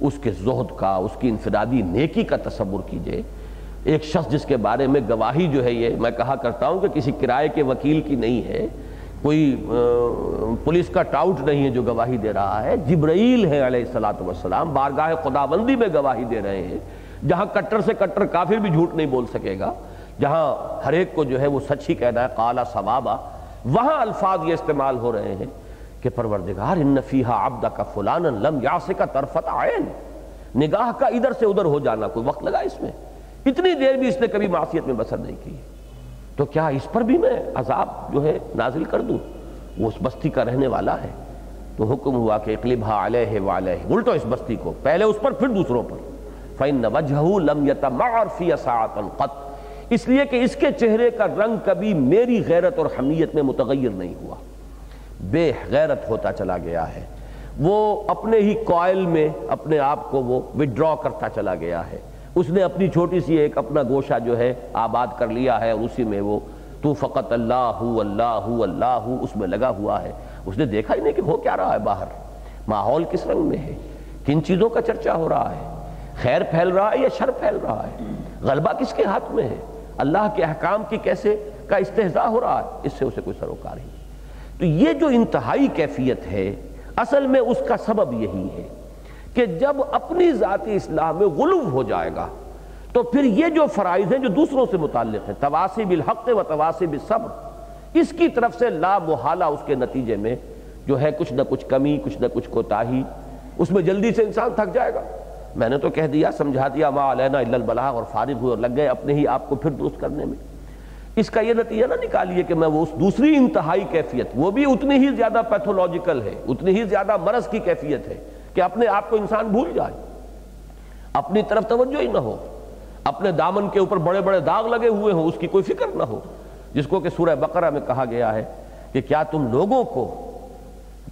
اس کے زہد کا، اس کی انفرادی نیکی کا تصور کیجیے۔ ایک شخص جس کے بارے میں گواہی جو ہے یہ میں کہا کرتا ہوں کہ کسی کرائے کے وکیل کی نہیں ہے، کوئی پولیس کا ٹاؤٹ نہیں ہے جو گواہی دے رہا ہے۔ جبرائیل ہے علیہ السلام بارگاہ خداوندی میں گواہی دے رہے ہیں۔ جہاں کٹر سے کٹر کافر بھی جھوٹ نہیں بول سکے گا، جہاں ہر ایک کو جو ہے وہ سچ ہی کہنا ہے، قالا ثوابا، وہاں الفاظ یہ استعمال ہو رہے ہیں کہ پروردگار، ان فیہا عبدہ کا فلانا لم یاسکا طرفت عین۔ نگاہ کا ادھر سے ادھر ہو جانا، کوئی وقت لگا اس میں؟ اتنی دیر بھی اس نے کبھی معصیت میں بسر نہیں کی۔ تو کیا اس پر بھی میں عذاب جو ہے نازل کر دوں؟ وہ اس بستی کا رہنے والا ہے۔ تو حکم ہوا کہ اقلبہا علیہ وعلیہ الٹو اس بستی کو، پہلے اس پر، پھر دوسروں پر۔ فَإِنَّ وَجْهُ لَمْ يَتَمَعَرْ فِي سَاعَةً قَطْ۔ اس لیے کہ اس کے چہرے کا رنگ کبھی میری غیرت اور حمیت میں متغیر نہیں ہوا۔ بے غیرت ہوتا چلا گیا ہے۔ وہ اپنے ہی کوائل میں اپنے آپ کو وہ وڈرا کرتا چلا گیا ہے۔ اس نے اپنی چھوٹی سی ایک اپنا گوشہ جو ہے آباد کر لیا ہے اور اسی میں وہ تو فقط اللہ اللہ اللہ اس میں لگا ہوا ہے۔ اس نے دیکھا ہی نہیں کہ ہو کیا رہا ہے باہر۔ ماحول کس رنگ میں ہے؟ کن چیزوں کا چرچا ہو رہا ہے؟ خیر پھیل رہا ہے یا شر پھیل رہا ہے؟ غلبہ کس کے ہاتھ میں ہے؟ اللہ کے احکام کی کیسے کا استحضاء ہو رہا ہے؟ اس سے اسے کوئی سروکار ہی تو یہ جو انتہائی کیفیت ہے، اصل میں اس کا سبب یہی ہے کہ جب اپنی ذاتی اصلاح میں غلو ہو جائے گا، تو پھر یہ جو فرائض ہیں جو دوسروں سے متعلق ہیں تواسی بالحق و تواسی بالصبر اس کی طرف سے لا محالہ اس کے نتیجے میں جو ہے کچھ نہ کچھ کمی، کچھ نہ کچھ کوتاہی، اس میں جلدی سے انسان تھک جائے گا۔ میں نے تو کہہ دیا، سمجھا دیا، ما علینا الا البلاغ، اور فارغ ہوئے اور لگ گئے اپنے ہی آپ کو پھر درست کرنے میں۔ اس کا یہ نتیجہ نہ نکالیے کہ میں وہ اس دوسری انتہائی کیفیت، وہ بھی اتنی ہی زیادہ پیتھولوجیکل ہے، اتنی ہی زیادہ مرض کی کیفیت ہے کہ اپنے آپ کو انسان بھول جائے۔ اپنی طرف توجہ ہی نہ ہو۔ اپنے دامن کے اوپر بڑے بڑے داغ لگے ہوئے ہوں، اس کی کوئی فکر نہ ہو۔ جس کو کہ سورہ بقرہ میں کہا گیا ہے کہ کیا تم لوگوں کو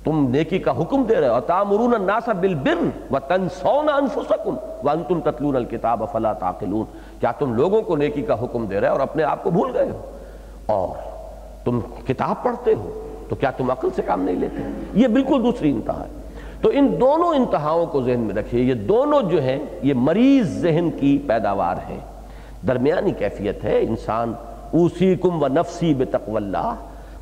تم نیکی کا حکم دے رہے ہو۔ تامرون الناس بالبر وتنسون انفسکم وانتم تتلون الکتاب فلا تعقلون۔ کیا تم لوگوں کو نیکی کا حکم دے رہے اور اپنے آپ کو بھول گئے ہو؟ اور تم کتاب پڑھتے ہو تو کیا تم عقل سے کام نہیں لیتے؟ یہ بالکل دوسری انتہا ہے۔ تو ان دونوں انتہاؤں کو ذہن میں رکھیے، یہ دونوں جو ہیں، یہ مریض ذہن کی پیداوار ہے درمیانی کیفیت ہے، انسان اوسیکم و نفسی بتقو اللہ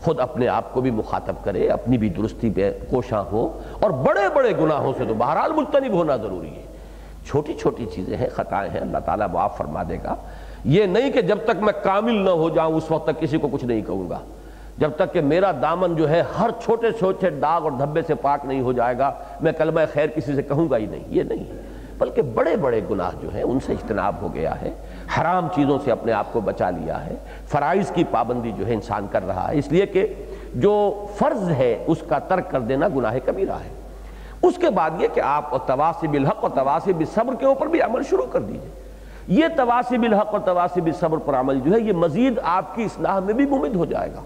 خود اپنے آپ کو بھی مخاطب کرے، اپنی بھی درستی پہ کوشاں ہو اور بڑے بڑے گناہوں سے تو بہرحال مجتنب ہونا ضروری ہے۔ چھوٹی چھوٹی چیزیں ہیں، خطائیں ہیں، اللہ تعالیٰ معاف فرما دے گا۔ یہ نہیں کہ جب تک میں کامل نہ ہو جاؤں، اس وقت تک کسی کو کچھ نہیں کہوں گا۔ جب تک کہ میرا دامن جو ہے ہر چھوٹے چھوٹے داغ اور دھبے سے پاک نہیں ہو جائے گا، میں کلمہ خیر کسی سے کہوں گا ہی نہیں، یہ نہیں۔ بلکہ بڑے بڑے گناہ جو ہیں، ان سے اجتناب ہو گیا ہے۔ حرام چیزوں سے اپنے آپ کو بچا لیا ہے۔ فرائض کی پابندی جو ہے انسان کر رہا ہے۔ اس لیے کہ جو فرض ہے اس کا ترک کر دینا گناہ کبیرہ ہے۔ اس کے بعد یہ کہ آپ تواسب الحق اور تواسب صبر کے اوپر بھی عمل شروع کر دیجیے۔ یہ تواسب الحق اور تواسب صبر پر عمل جو ہے، یہ مزید آپ کی اصلاح میں بھی ممد ہو جائے گا۔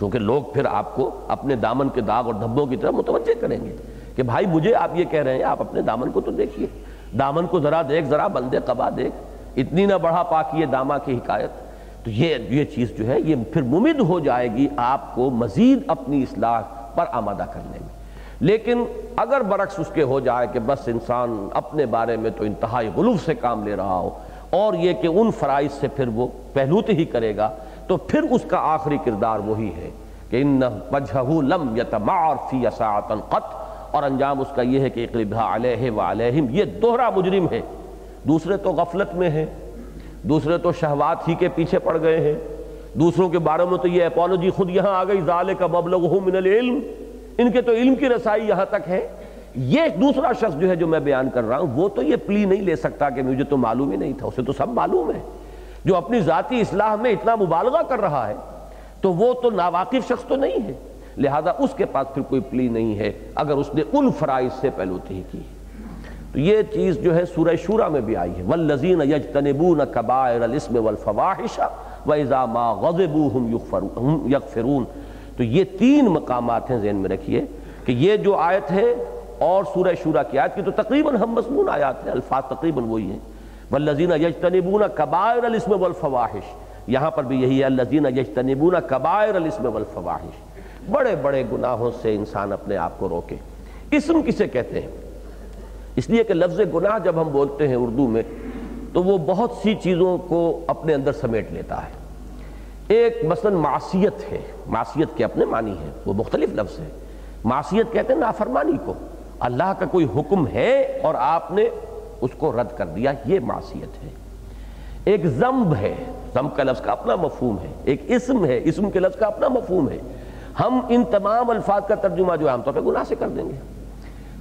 چونکہ لوگ پھر آپ کو اپنے دامن کے داغ اور دھبوں کی طرف متوجہ کریں گے کہ بھائی مجھے آپ یہ کہہ رہے ہیں، آپ اپنے دامن کو تو دیکھیے۔ دامن کو ذرا دیکھ، ذرا بندے قبا دیکھ۔ اتنی نہ بڑھا پاکی داما کی حکایت، تو یہ یہ چیز جو ہے، یہ پھر ممد ہو جائے گی آپ کو مزید اپنی اصلاح پر آمادہ کرنے میں۔ لیکن اگر برعکس اس کے ہو جائے کہ بس انسان اپنے بارے میں تو انتہائی غلوف سے کام لے رہا ہو، اور یہ کہ ان فرائض سے پھر وہ پہلوت ہی کرے گا، تو پھر اس کا آخری کردار وہی ہے کہ ان وجہہ لم یتمعر فی ساعتا قط، اور انجام اس کا یہ ہے کہ اقلبہ علیہ و علیہم، یہ دوہرا مجرم ہے۔ دوسرے تو غفلت میں ہیں، دوسرے تو شہوات ہی کے پیچھے پڑ گئے ہیں۔ دوسروں کے بارے میں تو یہ اپولوجی خود یہاں آ گئی، ذالک مبلغہ من العلم۔ ان کے تو علم کی رسائی یہاں تک ہے۔ یہ دوسرا شخص جو ہے جو میں بیان کر رہا ہوں، وہ تو یہ پلی نہیں لے سکتا کہ مجھے تو معلوم ہی نہیں تھا، اسے تو سب معلوم ہے۔ جو اپنی ذاتی اصلاح میں اتنا مبالغہ کر رہا ہے، تو وہ تو ناواقف شخص تو نہیں ہے۔ لہذا اس کے پاس پھر کوئی پلی نہیں ہے، اگر اس نے ان فرائض سے پہلوتی کی۔ تو یہ چیز جو ہے سورہ شورہ میں بھی آئی ہے۔ وَالَّذِينَ يَجْتَنِبُونَ كَبَائِرَ الْإِسْمِ وَالْفَوَاحِشَ وَإِذَا مَا غَضِبُوا يَغْفِرُونَ تو یہ تین مقامات ہیں ذہن میں رکھیے کہ یہ جو آیت ہے اور سورہ شورہ کی آیت کی تو تقریباً ہم مضمون آیات ہیں، الفاظ تقریباً وہی ہیں۔ والذین یجتنبون کبائر الاسم والفواحش۔ یہاں پر بھی یہی ہے الذین یجتنبون کبائر الاسم والفواحش۔ بڑے بڑے گناہوں سے انسان اپنے آپ کو روکے۔ اسم کسے کہتے ہیں؟ اس لیے کہ لفظ گناہ جب ہم بولتے ہیں اردو میں، تو وہ بہت سی چیزوں کو اپنے اندر سمیٹ لیتا ہے۔ ایک مثلا معصیت ہے، معصیت کے اپنے معنی ہے وہ مختلف لفظ ہے معصیت کہتے ہیں نافرمانی کو۔ اللہ کا کوئی حکم ہے اور آپ نے اس کو رد کر دیا، یہ معصیت ہے۔ ایک زمب ہے زمب کا لفظ کا اپنا مفہوم ہے۔ ایک اسم ہے، اسم کے لفظ کا اپنا مفہوم ہے۔ ہم ان تمام الفاظ کا ترجمہ جو عام طور پہ گناہ سے کر دیں گے۔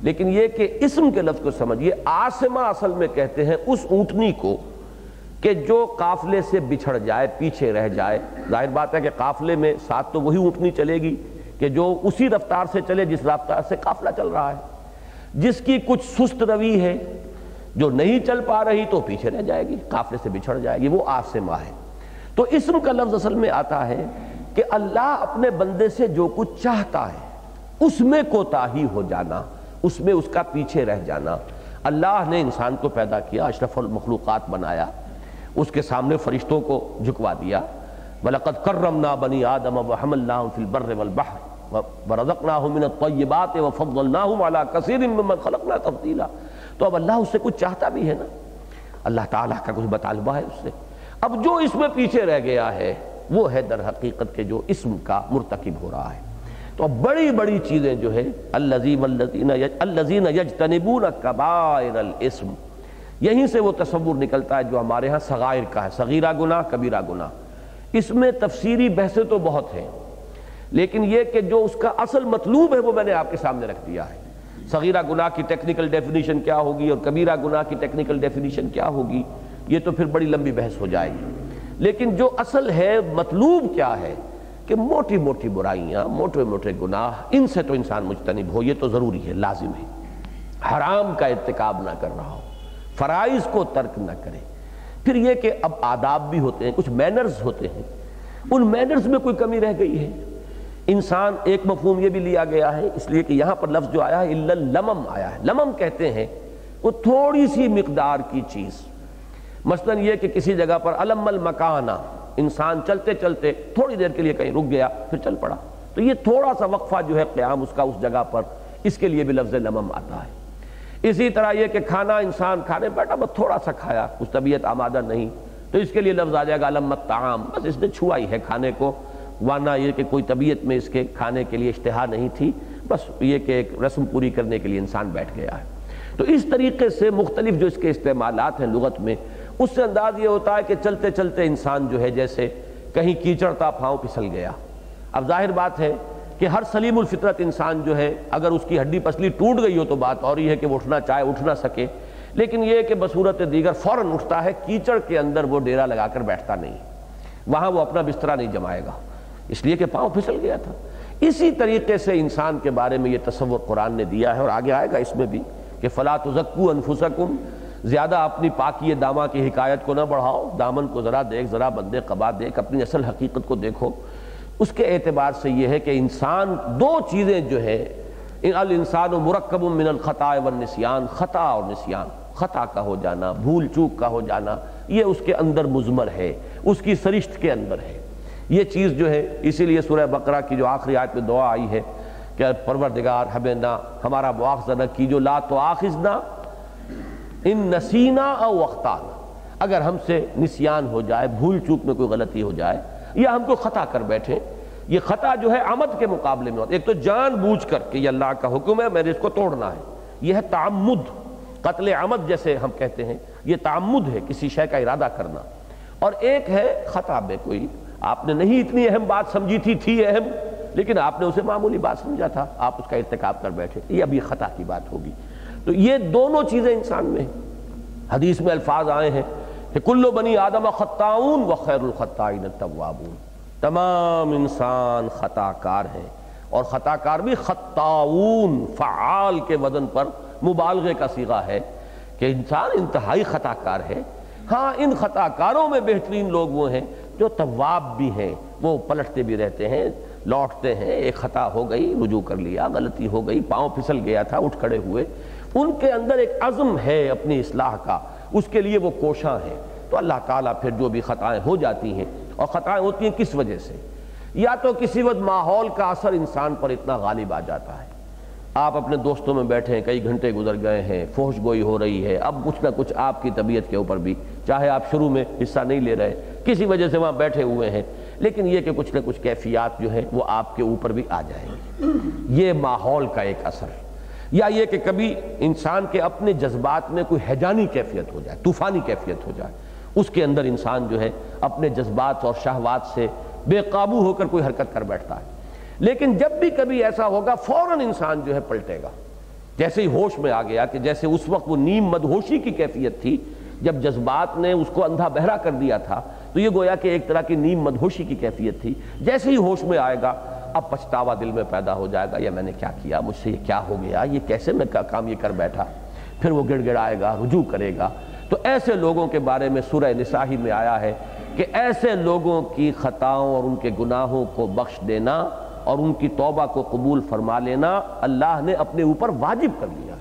لیکن یہ کہ اسم کے لفظ کو سمجھیے، آسمہ اصل میں کہتے ہیں اس اونٹنی کو کہ جو قافلے سے بچھڑ جائے، پیچھے رہ جائے۔ ظاہر بات ہے کہ قافلے میں ساتھ تو وہی اونٹنی چلے گی کہ جو اسی رفتار سے چلے جس رفتار سے قافلہ چل رہا ہے۔ جس کی کچھ سست روی ہے، جو نہیں چل پا رہی تو پیچھے رہ جائے گی، قافلے سے بچھڑ جائے گی، وہ آسمہ ہے۔ تو اسم کا لفظ اصل میں آتا ہے کہ اللہ اپنے بندے سے جو کچھ چاہتا ہے، اس میں کوتاہی ہو جانا۔ اس میں اس کا پیچھے رہ جانا۔ اللہ نے انسان کو پیدا کیا، اشرف المخلوقات بنایا، اس کے سامنے فرشتوں کو جھکوا دیا۔ وَلَقَدْ كَرَّمْنَا بَنِي آدَمَ وَحَمَلْنَاهُمْ فِي الْبَرِّ وَالْبَحْرِ وَرَزَقْنَاهُمْ مِنَ الطَّيِّبَاتِ وَفَضَّلْنَاهُمْ عَلَى كَثِيرٍ مِّمَّنْ خَلَقْنَا تَفْضِيلًا۔ تو اب اللہ اس سے کچھ چاہتا بھی ہے نا؟ اللہ تعالیٰ کا کچھ مطالبہ ہے اس سے۔ اب جو اس میں پیچھے رہ گیا ہے، وہ ہے در حقیقت کے جو اسم کا مرتکب ہو رہا ہے۔ تو اب بڑی بڑی چیزیں جو ہے الزین یجتنبون کبائر الاسم۔ یہیں سے وہ تصور نکلتا ہے جو ہمارے ہاں صغائر کا ہے، صغیرہ گناہ، کبیرہ گناہ۔ اس میں تفسیری بحثیں تو بہت ہیں، لیکن یہ کہ جو اس کا اصل مطلوب ہے وہ میں نے آپ کے سامنے رکھ دیا ہے۔ صغیرہ گناہ کی ٹیکنیکل ڈیفینیشن کیا ہوگی اور کبیرہ گناہ کی ٹیکنیکل ڈیفینیشن کیا ہوگی، یہ تو پھر بڑی لمبی بحث ہو جائے گی۔ لیکن جو اصل ہے، مطلوب کیا ہے کہ موٹی موٹی برائیاں، موٹے موٹے گناہ، ان سے تو انسان مجتنب ہو، یہ تو ضروری ہے، لازم ہے۔ حرام کا ارتکاب نہ کر رہا ہو، فرائض کو ترک نہ کرے۔ پھر یہ کہ اب آداب بھی ہوتے ہیں، کچھ مینرز ہوتے ہیں۔ ان مینرز میں کوئی کمی رہ گئی ہے؟ انسان ایک مفہوم یہ بھی لیا گیا ہے، اس لیے کہ یہاں پر لفظ جو آیا ہے لمم آیا ہے۔ لمم کہتے ہیں، وہ تھوڑی سی مقدار کی چیز۔ مثلا یہ کہ کسی جگہ پر، علم المکانہ انسان چلتے چلتے تھوڑی دیر کے لیے کہیں رک گیا، پھر چل پڑا۔ تو یہ تھوڑا سا وقفہ جو ہے قیام اس کا اس جگہ پر، اس کے لیے بھی لفظ لمم آتا ہے۔ اسی طرح یہ کہ کھانا انسان کھانے بیٹھا، بس تھوڑا سا کھایا، اس طبیعت آمادہ نہیں۔ تو اس کے لیے لفظ آ جائے گا علمت تعام بس اس نے چھوا ہی ہے کھانے کو۔ ورنہ یہ کہ کوئی طبیعت میں اس کے کھانے کے لیے اشتہا نہیں تھی، بس یہ کہ ایک رسم پوری کرنے کے لیے انسان بیٹھ گیا ہے۔ تو اس طریقے سے مختلف جو اس کے استعمالات ہیں لغت میں اس سے انداز یہ ہوتا ہے کہ چلتے چلتے انسان جو ہے جیسے کہیں کیچڑتا پھاؤں پھسل گیا۔ اب ظاہر بات ہے کہ ہر سلیم الفطرت انسان جو ہے اگر اس کی ہڈی پسلی ٹوٹ گئی ہو تو بات اور یہ ہے کہ وہ اٹھنا چاہے، اٹھ نہ سکے۔ لیکن یہ کہ بصورت دیگر فوراً اٹھتا ہے، کیچڑ کے اندر وہ ڈیرا لگا کر بیٹھتا نہیں۔ وہاں وہ اپنا بسترا نہیں جمائے گا۔ اس لیے کہ پاؤں پھسل گیا تھا۔ اسی طریقے سے انسان کے بارے میں یہ تصور قرآن نے دیا ہے اور آگے آئے گا اس میں بھی کہ فلا تزکو انفسکم زیادہ اپنی پاکی دامہ کی حکایت کو نہ بڑھاؤ، دامن کو ذرا دیکھ، ذرا بندے قبا دیکھ، اپنی اصل حقیقت کو دیکھو۔ اس کے اعتبار سے یہ ہے کہ انسان دو چیزیں جو ہے الانسان و مرکب من الخطا والنسیان، خطا اور نسیان۔ خطا کا ہو جانا، بھول چوک کا ہو جانا، یہ اس کے اندر مزمر ہے، اس کی سرشت کے اندر ہے۔ یہ چیز جو ہے، اسی لیے سورہ بقرہ کی جو آخری آیت میں دعا آئی ہے کہ پروردگار ہمیں نہ، ہمارا مواخذہ نہ کی جو لا تو آخذنا ان نسینا او وقتانا۔ اگر ہم سے نسیان ہو جائے، بھول چوک میں کوئی غلطی ہو جائے، یا ہم کو خطا کر بیٹھے، یہ خطا جو ہے عمد کے مقابلے میں ہوتا ہے۔ ایک تو جان بوجھ کر کہ یہ اللہ کا حکم ہے میرے اس کو توڑنا ہے۔ یہ ہے تعمد، قتل عمد جیسے ہم کہتے ہیں۔ یہ تعمد ہے کسی شے کا ارادہ کرنا۔ اور ایک ہے خطا میں کوئی، آپ نے نہیں اتنی اہم بات سمجھی تھی تھی اہم، لیکن آپ نے اسے معمولی بات سمجھا تھا۔ آپ اس کا ارتکاب کر بیٹھے۔ یہ ابھی خطا کی بات ہوگی۔ تو یہ دونوں چیزیں انسان میں حدیث میں الفاظ آئے ہیں کہ کلو بنی آدم خطاؤن و خیر الخطائن التوابون۔ تمام انسان خطا کار ہیں اور خطا کار بھی خطاؤن، فعال کے وزن پر مبالغے کا سیغہ ہے کہ انسان انتہائی خطا کار ہے۔ ہاں ان خطا کاروں میں بہترین لوگ وہ ہیں جو تواب بھی ہیں، وہ پلٹتے بھی رہتے ہیں، لوٹتے ہیں، ایک خطا ہو گئی، رجوع کر لیا، غلطی ہو گئی، پاؤں پھسل گیا تھا، اٹھ کھڑے ہوئے۔ ان کے اندر ایک عزم ہے اپنی اصلاح کا، اس کے لیے وہ کوشاں ہیں۔ تو اللہ تعالیٰ پھر جو بھی خطائیں ہو جاتی ہیں، اور خطائیں ہوتی ہیں کس وجہ سے؟ یا تو کسی وقت ماحول کا اثر انسان پر اتنا غالب آ جاتا ہے۔ آپ اپنے دوستوں میں بیٹھے ہیں، کئی گھنٹے گزر گئے ہیں، فوش گوئی ہو رہی ہے، اب کچھ نہ کچھ آپ کی طبیعت کے اوپر بھی، چاہے آپ شروع میں حصہ نہیں لے رہے، کسی وجہ سے وہاں بیٹھے ہوئے ہیں۔ لیکن یہ کہ کچھ نہ کچھ کیفیات جو ہے وہ آپ کے اوپر بھی آ جائیں گے۔ یہ ماحول کا ایک اثر۔ یا یہ کہ کبھی انسان کے اپنے جذبات میں کوئی حیجانی کیفیت ہو جائے، طوفانی کیفیت ہو جائے، اس کے اندر انسان جو ہے اپنے جذبات اور شہوات سے بے قابو ہو کر کوئی حرکت کر بیٹھتا ہے۔ لیکن جب بھی کبھی ایسا ہوگا، فوراً انسان جو ہے پلٹے گا۔ جیسے ہی ہوش میں آ گیا کہ جیسے اس وقت وہ نیم مدہوشی کی کیفیت تھی، جب جذبات نے اس کو اندھا بہرا کر دیا تھا، تو یہ گویا کہ ایک طرح کی نیم مدہوشی کی کیفیت تھی۔ جیسے ہی ہوش میں آئے گا اب پچھتاوا دل میں پیدا ہو جائے گا یا میں نے کیا کیا؟ مجھ سے یہ کیا ہو گیا؟ یہ کیسے میں کام یہ کر بیٹھا؟ پھر وہ گڑ گڑ آئے گا، رجوع کرے گا۔ تو ایسے لوگوں کے بارے میں سورہ نساہی میں آیا ہے کہ ایسے لوگوں کی خطاؤں اور ان کے گناہوں کو بخش دینا اور ان کی توبہ کو قبول فرما لینا اللہ نے اپنے اوپر واجب کر لیا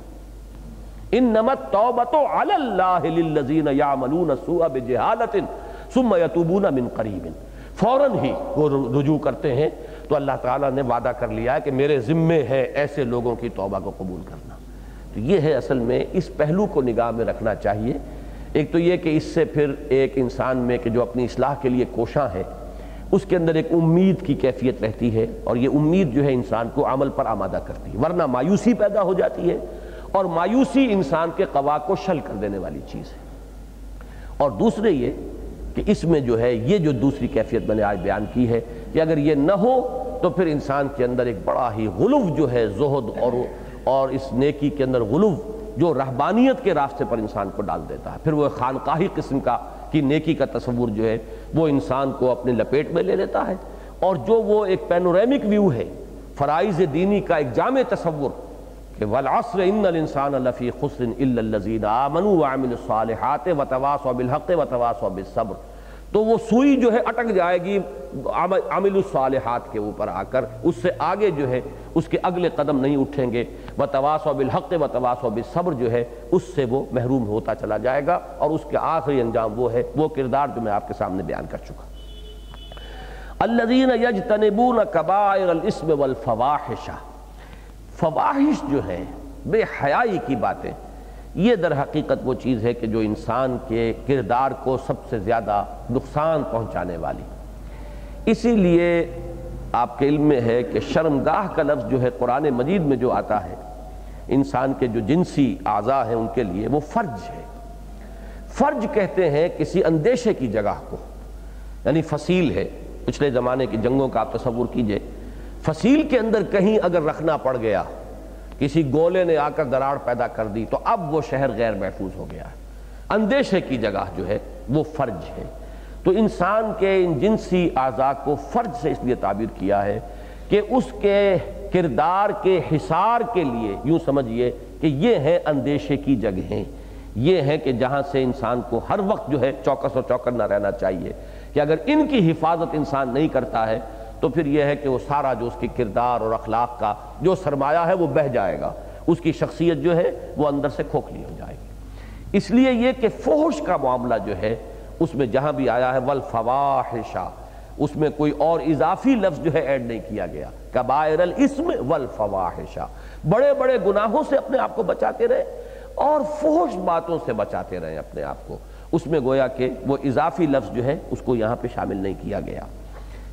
ان نمت توبت اللہ للذین یعملون السوء بجہالت ثم یتوبون من قریب۔ فوراً ہی وہ رجوع کرتے ہیں تو اللہ تعالیٰ نے وعدہ کر لیا ہے کہ میرے ذمے ہے ایسے لوگوں کی توبہ کو قبول کرنا۔ تو یہ ہے اصل میں اس پہلو کو نگاہ میں رکھنا چاہیے۔ ایک تو یہ کہ اس سے پھر ایک انسان میں کہ جو اپنی اصلاح کے لیے کوشاں ہے، اس کے اندر ایک امید کی کیفیت رہتی ہے اور یہ امید جو ہے انسان کو عمل پر آمادہ کرتی ہے، ورنہ مایوسی پیدا ہو جاتی ہے اور مایوسی انسان کے قوا کو شل کر دینے والی چیز ہے۔ اور دوسرے یہ کہ اس میں جو ہے، یہ جو دوسری کیفیت میں نے آج بیان کی ہے کہ اگر یہ نہ ہو تو پھر انسان کے اندر ایک بڑا ہی غلو جو ہے زہد اور اور اس نیکی کے اندر غلو جو رہبانیت کے راستے پر انسان کو ڈال دیتا ہے۔ پھر وہ خانقاہی قسم کا کی نیکی کا تصور جو ہے وہ انسان کو اپنے لپیٹ میں لے لیتا ہے۔ اور جو وہ ایک پینوریمک ویو ہے، فرائض دینی کا ایک جامع تصور کہ والعصر ان الانسان لفی خسر الا الذین آمنوا وعملوا الصالحات وتواصوا بالحق وتواصوا بالصبر۔ تو وہ سوئی جو ہے اٹک جائے گی عامل الصالحات کے اوپر آ کر، اس سے آگے جو ہے اس کے اگلے قدم نہیں اٹھیں گے۔ و تواس و بالحق و تواس و بالصبر جو ہے اس سے وہ محروم ہوتا چلا جائے گا اور اس کے آخری انجام وہ ہے، وہ کردار جو میں آپ کے سامنے بیان کر چکا۔ الذین یجتنبون کبائر الاسم والفواحش۔ فواحش جو ہے، بے حیائی کی باتیں یہ در حقیقت وہ چیز ہے کہ جو انسان کے کردار کو سب سے زیادہ نقصان پہنچانے والی۔ اسی لیے آپ کے علم میں ہے کہ شرمگاہ کا لفظ جو ہے قرآن مجید میں جو آتا ہے، انسان کے جو جنسی اعضاء ہیں ان کے لیے وہ فرج ہے۔ فرج کہتے ہیں کسی اندیشے کی جگہ کو یعنی فصیل ہے۔ پچھلے زمانے کی جنگوں کا آپ تصور کیجیے۔ فصیل کے اندر کہیں اگر رکھنا پڑ گیا کسی گولے نے آ کر دراڑ پیدا کر دی تو اب وہ شہر غیر محفوظ ہو گیا ہے۔ اندیشے کی جگہ جو ہے وہ فرج ہے۔ تو انسان کے ان جنسی اعضاء کو فرج سے اس لیے تعبیر کیا ہے کہ اس کے کردار کے حصار کے لیے یوں سمجھئے کہ یہ ہیں اندیشے کی جگہیں۔ یہ ہیں کہ جہاں سے انسان کو ہر وقت جو ہے چوکس اور چوکن نہ رہنا چاہیے کہ اگر ان کی حفاظت انسان نہیں کرتا ہے تو پھر یہ ہے کہ وہ سارا جو اس کی کردار اور اخلاق کا جو سرمایہ ہے وہ بہ جائے گا۔ اس کی شخصیت جو ہے وہ اندر سے کھوکھلی ہو جائے گی۔ اس لیے یہ کہ فوش کا معاملہ جو ہے، اس میں جہاں بھی آیا ہے والفواحشہ اس میں کوئی اور اضافی لفظ جو ہے ایڈ نہیں کیا گیا۔ کبائر الاسم والفواحشہ بڑے بڑے گناہوں سے اپنے آپ کو بچاتے رہے اور فوش باتوں سے بچاتے رہے اپنے آپ کو۔ اس میں گویا کہ وہ اضافی لفظ جو ہے، اس کو یہاں پہ شامل نہیں کیا گیا۔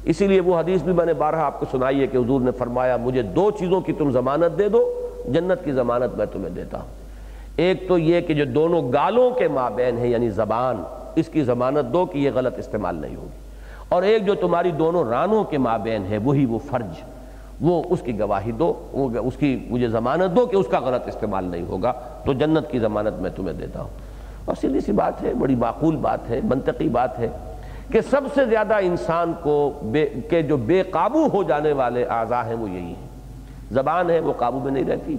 اسی لیے وہ حدیث بھی میں نے بارہ آپ کو سنائی ہے کہ حضور نے فرمایا، مجھے دو چیزوں کی تم ضمانت دے دو، جنت کی ضمانت میں تمہیں دیتا ہوں۔ ایک تو یہ کہ جو دونوں گالوں کے مابین ہیں یعنی زبان، اس کی ضمانت دو کہ یہ غلط استعمال نہیں ہوگی۔ اور ایک جو تمہاری دونوں رانوں کے مابین ہے وہی وہ فرج، وہ اس کی گواہی دو اس کی مجھے ضمانت دو کہ اس کا غلط استعمال نہیں ہوگا، تو جنت کی ضمانت میں تمہیں دیتا ہوں۔ اور سیدھی سی بات ہے، بڑی معقول بات ہے، منطقی بات ہے۔ کہ سب سے زیادہ انسان کو بے کہ جو بے قابو ہو جانے والے اعضاء ہیں وہ یہی ہیں۔ زبان ہے وہ قابو میں نہیں رہتی۔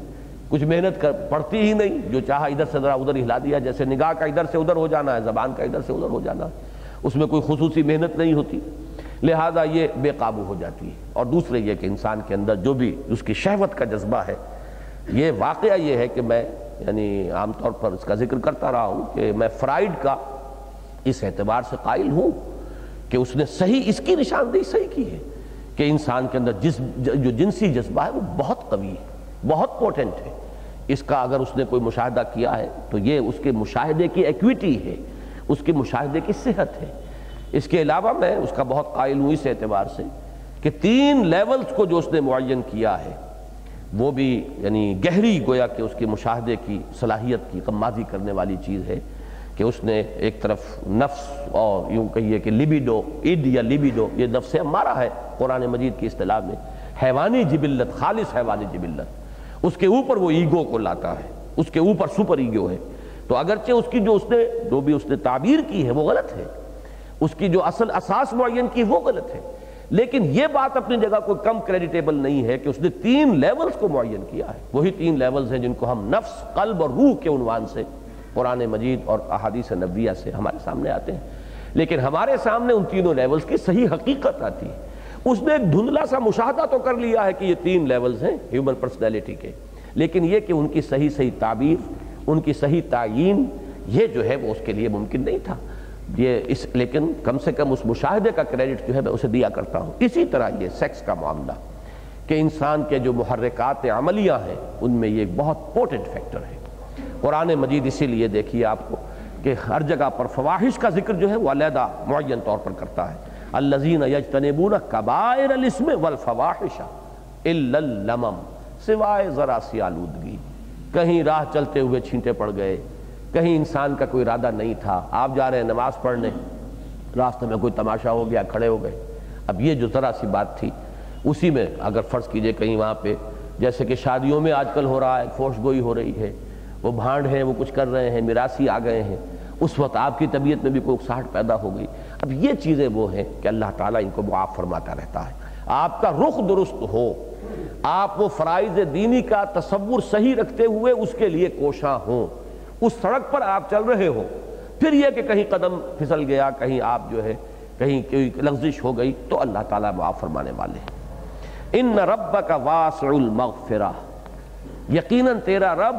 کچھ محنت کر پڑتی ہی نہیں۔ جو چاہا ادھر سے ذرا ادھر ہلا دیا، جیسے نگاہ کا ادھر سے ادھر ہو جانا ہے، زبان کا ادھر سے ادھر ہو جانا اس میں کوئی خصوصی محنت نہیں ہوتی۔ لہذا یہ بے قابو ہو جاتی ہے۔ اور دوسرے یہ کہ انسان کے اندر جو بھی اس کی شہوت کا جذبہ ہے، یہ واقعہ یہ ہے کہ میں یعنی عام طور پر اس کا ذکر کرتا رہا ہوں کہ میں فرائیڈ کا اس اعتبار سے قائل ہوں۔ کہ اس نے صحیح، اس کی نشاندہی صحیح کی ہے کہ انسان کے اندر جس، جو جنسی جذبہ ہے وہ بہت قوی ہے، بہت پوٹنٹ ہے۔ اس کا اگر اس نے کوئی مشاہدہ کیا ہے تو یہ اس کے مشاہدے کی ایکویٹی ہے، اس کے مشاہدے کی صحت ہے۔ اس کے علاوہ میں اس کا بہت قائل ہوں اس اعتبار سے کہ تین لیولز کو جو اس نے معین کیا ہے، وہ بھی یعنی گہری گویا کہ اس کے مشاہدے کی، صلاحیت کی قمازی کرنے والی چیز ہے۔ کہ اس نے ایک طرف نفس اور یوں کہیے کہ لبیڈو اڈ یا لبیڈو یہ نفس ہمارا ہے قرآن مجید کی اصطلاح میں۔ حیوانی جبلت، خالص حیوانی جبلت۔ اس کے اوپر وہ ایگو کو لاتا ہے، اس کے اوپر سپر ایگو ہے۔ تو اگرچہ اس کی جو اس نے، جو بھی اس نے تعبیر کی ہے، وہ غلط ہے۔ اس کی جو اصل اساس معین کی وہ غلط ہے۔ لیکن یہ بات اپنی جگہ کوئی کم کریڈیٹیبل نہیں ہے کہ اس نے تین لیولز کو معین کیا ہے۔ وہی تین لیولز ہیں جن کو ہم نفس، قلب اور روح کے عنوان سے قرآن مجید اور احادیث نبویہ سے ہمارے سامنے آتے ہیں۔ لیکن ہمارے سامنے ان تینوں لیولز کی صحیح حقیقت آتی ہے۔ اس نے ایک دھندلا سا مشاہدہ تو کر لیا ہے کہ یہ تین لیولز ہیں ہیومن پرسنالٹی کے۔ لیکن یہ کہ ان کی صحیح صحیح تعبیر، ان کی صحیح تعین یہ جو ہے وہ اس کے لیے ممکن نہیں تھا۔ یہ اس، لیکن کم سے کم اس مشاہدے کا کریڈٹ جو ہے میں اسے دیا کرتا ہوں۔ اسی طرح یہ سیکس کا معاملہ کہ انسان کے جو محرکات عملیہ ہیں، ان میں یہ ایک بہت پورٹنٹ فیکٹر ہے۔ قرآن مجید اسی لیے دیکھیے آپ کو کہ ہر جگہ پر فواہش کا ذکر جو ہے وہ علیحدہ معین طور پر کرتا ہے۔ الزین یجتنبون کبائر الاسم والفواحش الا اللمم، سوائے ذرا سی آلودگی۔ کہیں راہ چلتے ہوئے چھینٹے پڑ گئے، کہیں انسان کا کوئی ارادہ نہیں تھا۔ آپ جا رہے ہیں نماز پڑھنے، راستے میں کوئی تماشا ہو گیا، کھڑے ہو گئے۔ اب یہ جو ذرا سی بات تھی، اسی میں اگر فرض کیجیے کہیں وہاں پہ، جیسے کہ شادیوں میں آج کل ہو رہا ہے فوش گوئی ہو رہی ہے۔ وہ بھانڈ ہیں، وہ کچھ کر رہے ہیں میراسی آ گئے ہیں۔ اس وقت آپ کی طبیعت میں بھی کوئی اکساہٹ پیدا ہو گئی اب یہ چیزیں وہ ہیں کہ اللہ تعالیٰ ان کو معاف فرماتا رہتا ہے۔ آپ کا رخ درست ہو، آپ وہ فرائض دینی کا تصور صحیح رکھتے ہوئے اس کے لیے کوشاں ہوں۔ اس سڑک پر آپ چل رہے ہو پھر یہ کہ کہیں قدم پھسل گیا، کہیں آپ جو ہے، کہیں کوئی لغزش ہو گئی، تو اللہ تعالیٰ معاف فرمانے والے ہیں۔ ان رب کا واسع المغفرہ۔ یقیناً تیرا رب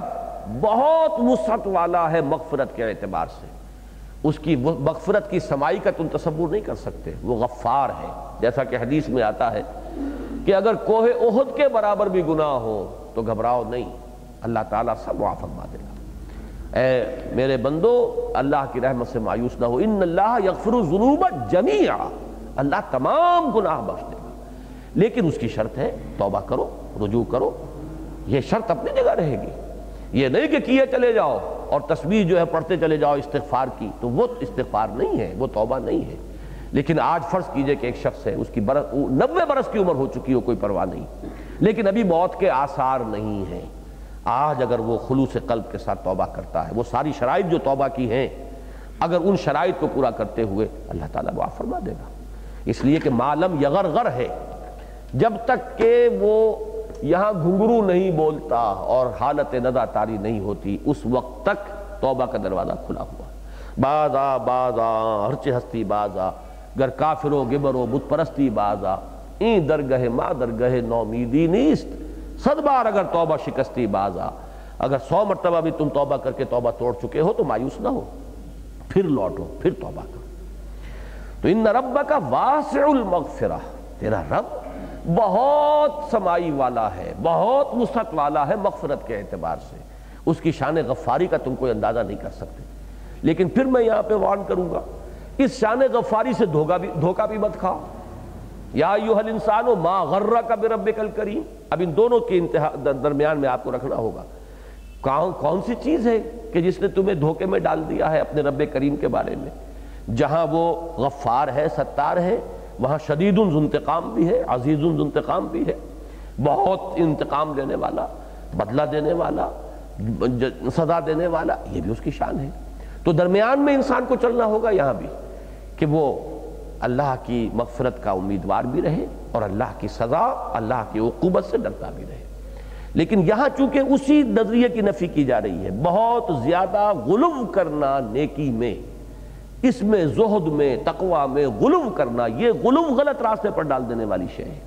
بہت وسعت والا ہے مغفرت کے اعتبار سے۔ اس کی مغفرت کی سمائی کا تم تصور نہیں کر سکتے۔ وہ غفار ہے۔ جیسا کہ حدیث میں آتا ہے کہ اگر کوہ احد کے برابر بھی گناہ ہو تو گھبراؤ نہیں۔ اللہ تعالیٰ سب معاف فرما دے گا۔ اے میرے بندو، اللہ کی رحمت سے مایوس نہ ہو۔ ان اللہ یغفر الذنوب جميعا اللہ تمام گناہ بخش دے گا۔ لیکن اس کی شرط ہے توبہ کرو، رجوع کرو۔ یہ شرط اپنی جگہ رہے گی۔ یہ نہیں کہ کیے چلے جاؤ اور تصویر جو ہے پڑھتے چلے جاؤ استغفار کی، تو وہ استغفار نہیں ہے، وہ توبہ نہیں ہے۔ لیکن آج فرض کیجیے کہ ایک شخص ہے، اس کی برس نوے برس کی عمر ہو چکی ہو، کوئی پرواہ نہیں۔ لیکن ابھی موت کے آثار نہیں ہیں۔ آج اگر وہ خلوص قلب کے ساتھ توبہ کرتا ہے، وہ ساری شرائط جو توبہ کی ہیں، اگر ان شرائط کو پورا کرتے ہوئے اللہ تعالیٰ وہ فرما دے گا۔ اس لیے کہ معلم یغر غر ہے۔ جب تک کہ وہ یہاں گھنگرو نہیں بولتا اور حالت ندا تاری نہیں ہوتی، اس وقت تک توبہ کا دروازہ کھلا ہوا بازا بازا ہرچ ہستی بازا، گر کافرو گبرو بت پرستی بازا۔ این درگہ، ما درگہ، نومیدی نیست۔ صد بار اگر توبہ شکستی بازا، اگر سو مرتبہ بھی تم توبہ کر کے توبہ توڑ چکے ہو تو مایوس نہ ہو۔ پھر لوٹو، پھر توبہ کرو۔ تو ان رب کا واسع المغفرہ، تیرا رب بہت سمائی والا ہے، بہت وسعت والا ہے مغفرت کے اعتبار سے۔ اس کی شان غفاری کا تم کوئی اندازہ نہیں کر سکتے۔ لیکن پھر میں یہاں پہ وارن کروں گا، اس شان غفاری سے دھوکہ بھی مت کھاؤ۔ یا ایوہ الانسانو ما غرہ کا بربک الکریم۔ اب ان دونوں کے درمیان میں آپ کو رکھنا ہوگا۔ کون سی چیز ہے کہ جس نے تمہیں دھوکے میں ڈال دیا ہے اپنے رب کریم کے بارے میں؟ جہاں وہ غفار ہے، ستار ہے وہاں شدید انتقام بھی ہے، عزیز انتقام بھی ہے۔ بہت انتقام لینے والا، بدلہ دینے والا، سزا دینے والا، یہ بھی اس کی شان ہے۔ تو درمیان میں انسان کو چلنا ہوگا یہاں بھی کہ وہ اللہ کی مغفرت کا امیدوار بھی رہے اور اللہ کی سزا، اللہ کی عقوبت سے ڈرتا بھی رہے۔ لیکن یہاں چونکہ اسی نظریے کی نفی کی جا رہی ہے، بہت زیادہ غلو کرنا نیکی میں اس میں زہد میں، تقوی میں غلو کرنا، یہ غلو غلط راستے پر ڈال دینے والی شے ہے۔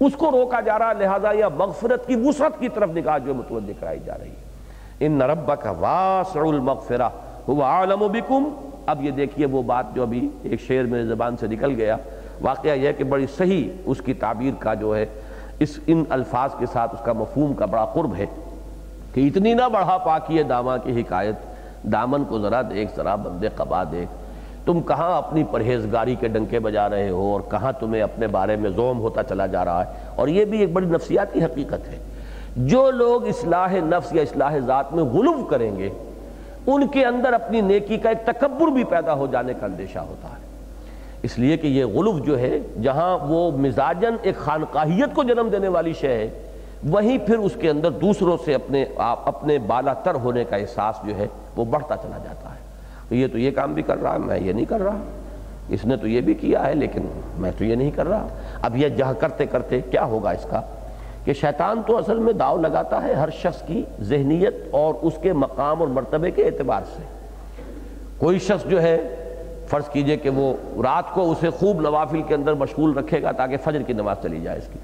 اس کو روکا جا رہا، لہذا یا مغفرت کی، وسعت کی طرف نکاح جو متوجہ کرائی جا رہی ہے۔ ان ربک واسع المغفرہ، هو عالم بکم۔ اب یہ دیکھیے وہ بات جو ابھی ایک شعر میرے زبان سے نکل گیا۔ واقعہ یہ کہ بڑی صحیح اس کی تعبیر کا جو ہے، اس ان الفاظ کے ساتھ اس کا مفہوم کا بڑا قرب ہے کہ اتنی نہ بڑھا پاکی دامہ کی حکایت۔ دامن کو ذرا دیکھ، ذرا بندے قبا دیکھ۔ تم کہاں اپنی پرہیزگاری کے ڈنکے بجا رہے ہو اور کہاں تمہیں اپنے بارے میں زوم ہوتا چلا جا رہا ہے؟ اور یہ بھی ایک بڑی نفسیاتی حقیقت ہے۔ جو لوگ اصلاح نفس یا اصلاح ذات میں غلو کریں گے، ان کے اندر اپنی نیکی کا ایک تکبر بھی پیدا ہو جانے کا اندیشہ ہوتا ہے۔ اس لیے کہ یہ غلو جو ہے، جہاں وہ مزاجن ایک خانقاہیت کو جنم دینے والی شے ہے، وہیں پھر اس کے اندر دوسروں سے اپنے اپنے بالا تر ہونے کا احساس جو ہے، وہ بڑھتا چلا جاتا ہے۔ یہ تو یہ کام بھی کر رہا میں یہ نہیں کر رہا۔ اس نے تو یہ بھی کیا ہے، لیکن میں تو یہ نہیں کر رہا۔ اب یہ جہاں کرتے کرتے کیا ہوگا اس کا؟ کہ شیطان تو اصل میں داؤ لگاتا ہے ہر شخص کی ذہنیت اور اس کے مقام اور مرتبے کے اعتبار سے۔ کوئی شخص جو ہے، فرض کیجیے کہ وہ رات کو اسے خوب نوافل کے اندر مشغول رکھے گا تاکہ فجر کی نماز چلی جائے اس کی۔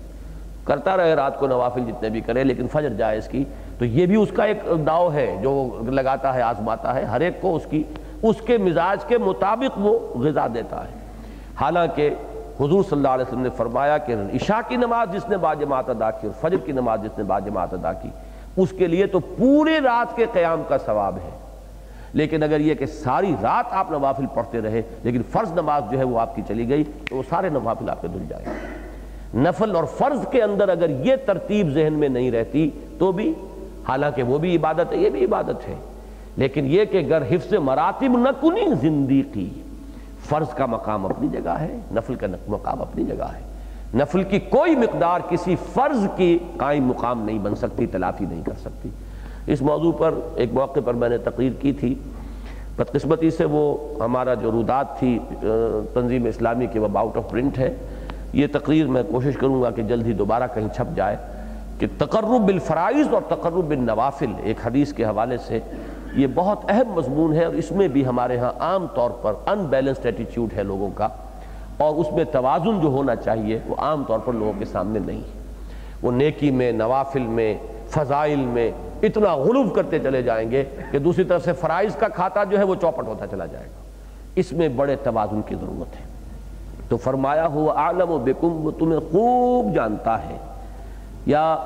کرتا رہے رات کو نوافل جتنے بھی کرے، لیکن فجر جائے اس کی۔ تو یہ بھی اس کا ایک داؤ ہے، جو لگاتا ہے، آزماتا ہے۔ ہر ایک کو اس کی اس کے مزاج کے مطابق وہ غذا دیتا ہے۔ حالانکہ حضور صلی اللہ علیہ وسلم نے فرمایا کہ عشاء کی نماز جس نے باجماعت ادا کی اور فجر کی نماز جس نے باجماعت ادا کی، اس کے لیے تو پورے رات کے قیام کا ثواب ہے۔ لیکن اگر یہ کہ ساری رات آپ نوافل پڑھتے رہے، لیکن فرض نماز جو ہے وہ آپ کی چلی گئی، تو وہ سارے نوافل آپ کے دھل جائے نفل اور فرض کے اندر اگر یہ ترتیب ذہن میں نہیں رہتی تو بھی، حالانکہ وہ بھی عبادت ہے، یہ بھی عبادت ہے۔ لیکن یہ کہ گر حفظ مراتب نہ کنی، زندگی، فرض کا مقام اپنی جگہ ہے، نفل کا مقام اپنی جگہ ہے۔ نفل کی کوئی مقدار کسی فرض کی قائم مقام نہیں بن سکتی تلافی نہیں کر سکتی۔ اس موضوع پر ایک موقع پر میں نے تقریر کی تھی۔ بدقسمتی سے وہ ہمارا جو رودات تھی تنظیم اسلامی کے وہ آؤٹ آف پرنٹ ہے۔ یہ تقریر میں کوشش کروں گا کہ جلد ہی دوبارہ کہیں چھپ جائے کہ تقرب بالفرائض اور تقرب بالنوافل، ایک حدیث کے حوالے سے یہ بہت اہم مضمون ہے اور اس میں بھی ہمارے ہاں عام طور پر ان بیلنسڈ ایٹیچیوڈ ہے لوگوں کا اور اس میں توازن جو ہونا چاہیے وہ عام طور پر لوگوں کے سامنے نہیں ہے۔ وہ نیکی میں، نوافل میں، فضائل میں اتنا غلوف کرتے چلے جائیں گے کہ دوسری طرف سے فرائض کا کھاتا جو ہے وہ چوپٹ ہوتا چلا جائے گا۔ اس میں بڑے توازن کی ضرورت ہے۔ تو فرمایا ہوا عالم و بکم، وہ تمہیں خوب جانتا ہے۔ یا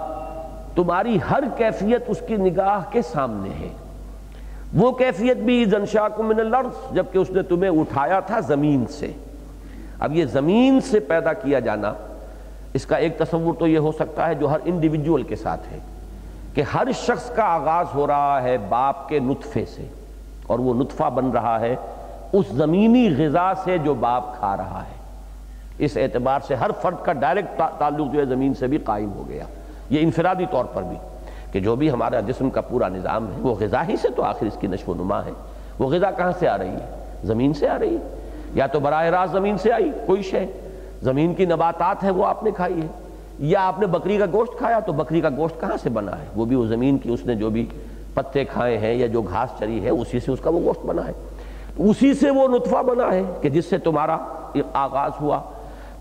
تمہاری ہر کیفیت اس کی نگاہ کے سامنے ہے۔ وہ کیفیت بھی من الارض، جبکہ اس نے تمہیں اٹھایا تھا زمین سے۔ اب یہ زمین سے پیدا کیا جانا، اس کا ایک تصور تو یہ ہو سکتا ہے جو ہر انڈیویجول کے ساتھ ہے، کہ ہر شخص کا آغاز ہو رہا ہے باپ کے نطفے سے، اور وہ نطفہ بن رہا ہے اس زمینی غذا سے جو باپ کھا رہا ہے۔ اس اعتبار سے ہر فرد کا ڈائریکٹ تعلق جو ہے زمین سے بھی قائم ہو گیا۔ یہ انفرادی طور پر بھی۔ کہ جو بھی ہمارا جسم کا پورا نظام ہے، وہ غذا ہی سے تو آخر اس کی نشو و نما ہے۔ وہ غذا کہاں سے آ رہی ہے؟ زمین سے آ رہی ہے۔ یا تو براہ راست زمین سے آئی، کوئی شے۔ زمین کی نباتات ہے وہ آپ نے کھائی ہے یا آپ نے بکری کا گوشت کھایا، تو بکری کا گوشت کہاں سے بنا ہے؟ وہ بھی وہ زمین کی اس نے جو بھی پتے کھائے ہیں یا جو گھاس چری ہے، اسی سے اس کا وہ گوشت بنا ہے۔ اسی سے وہ نطفہ بنا ہے کہ جس سے تمہارا آغاز ہوا۔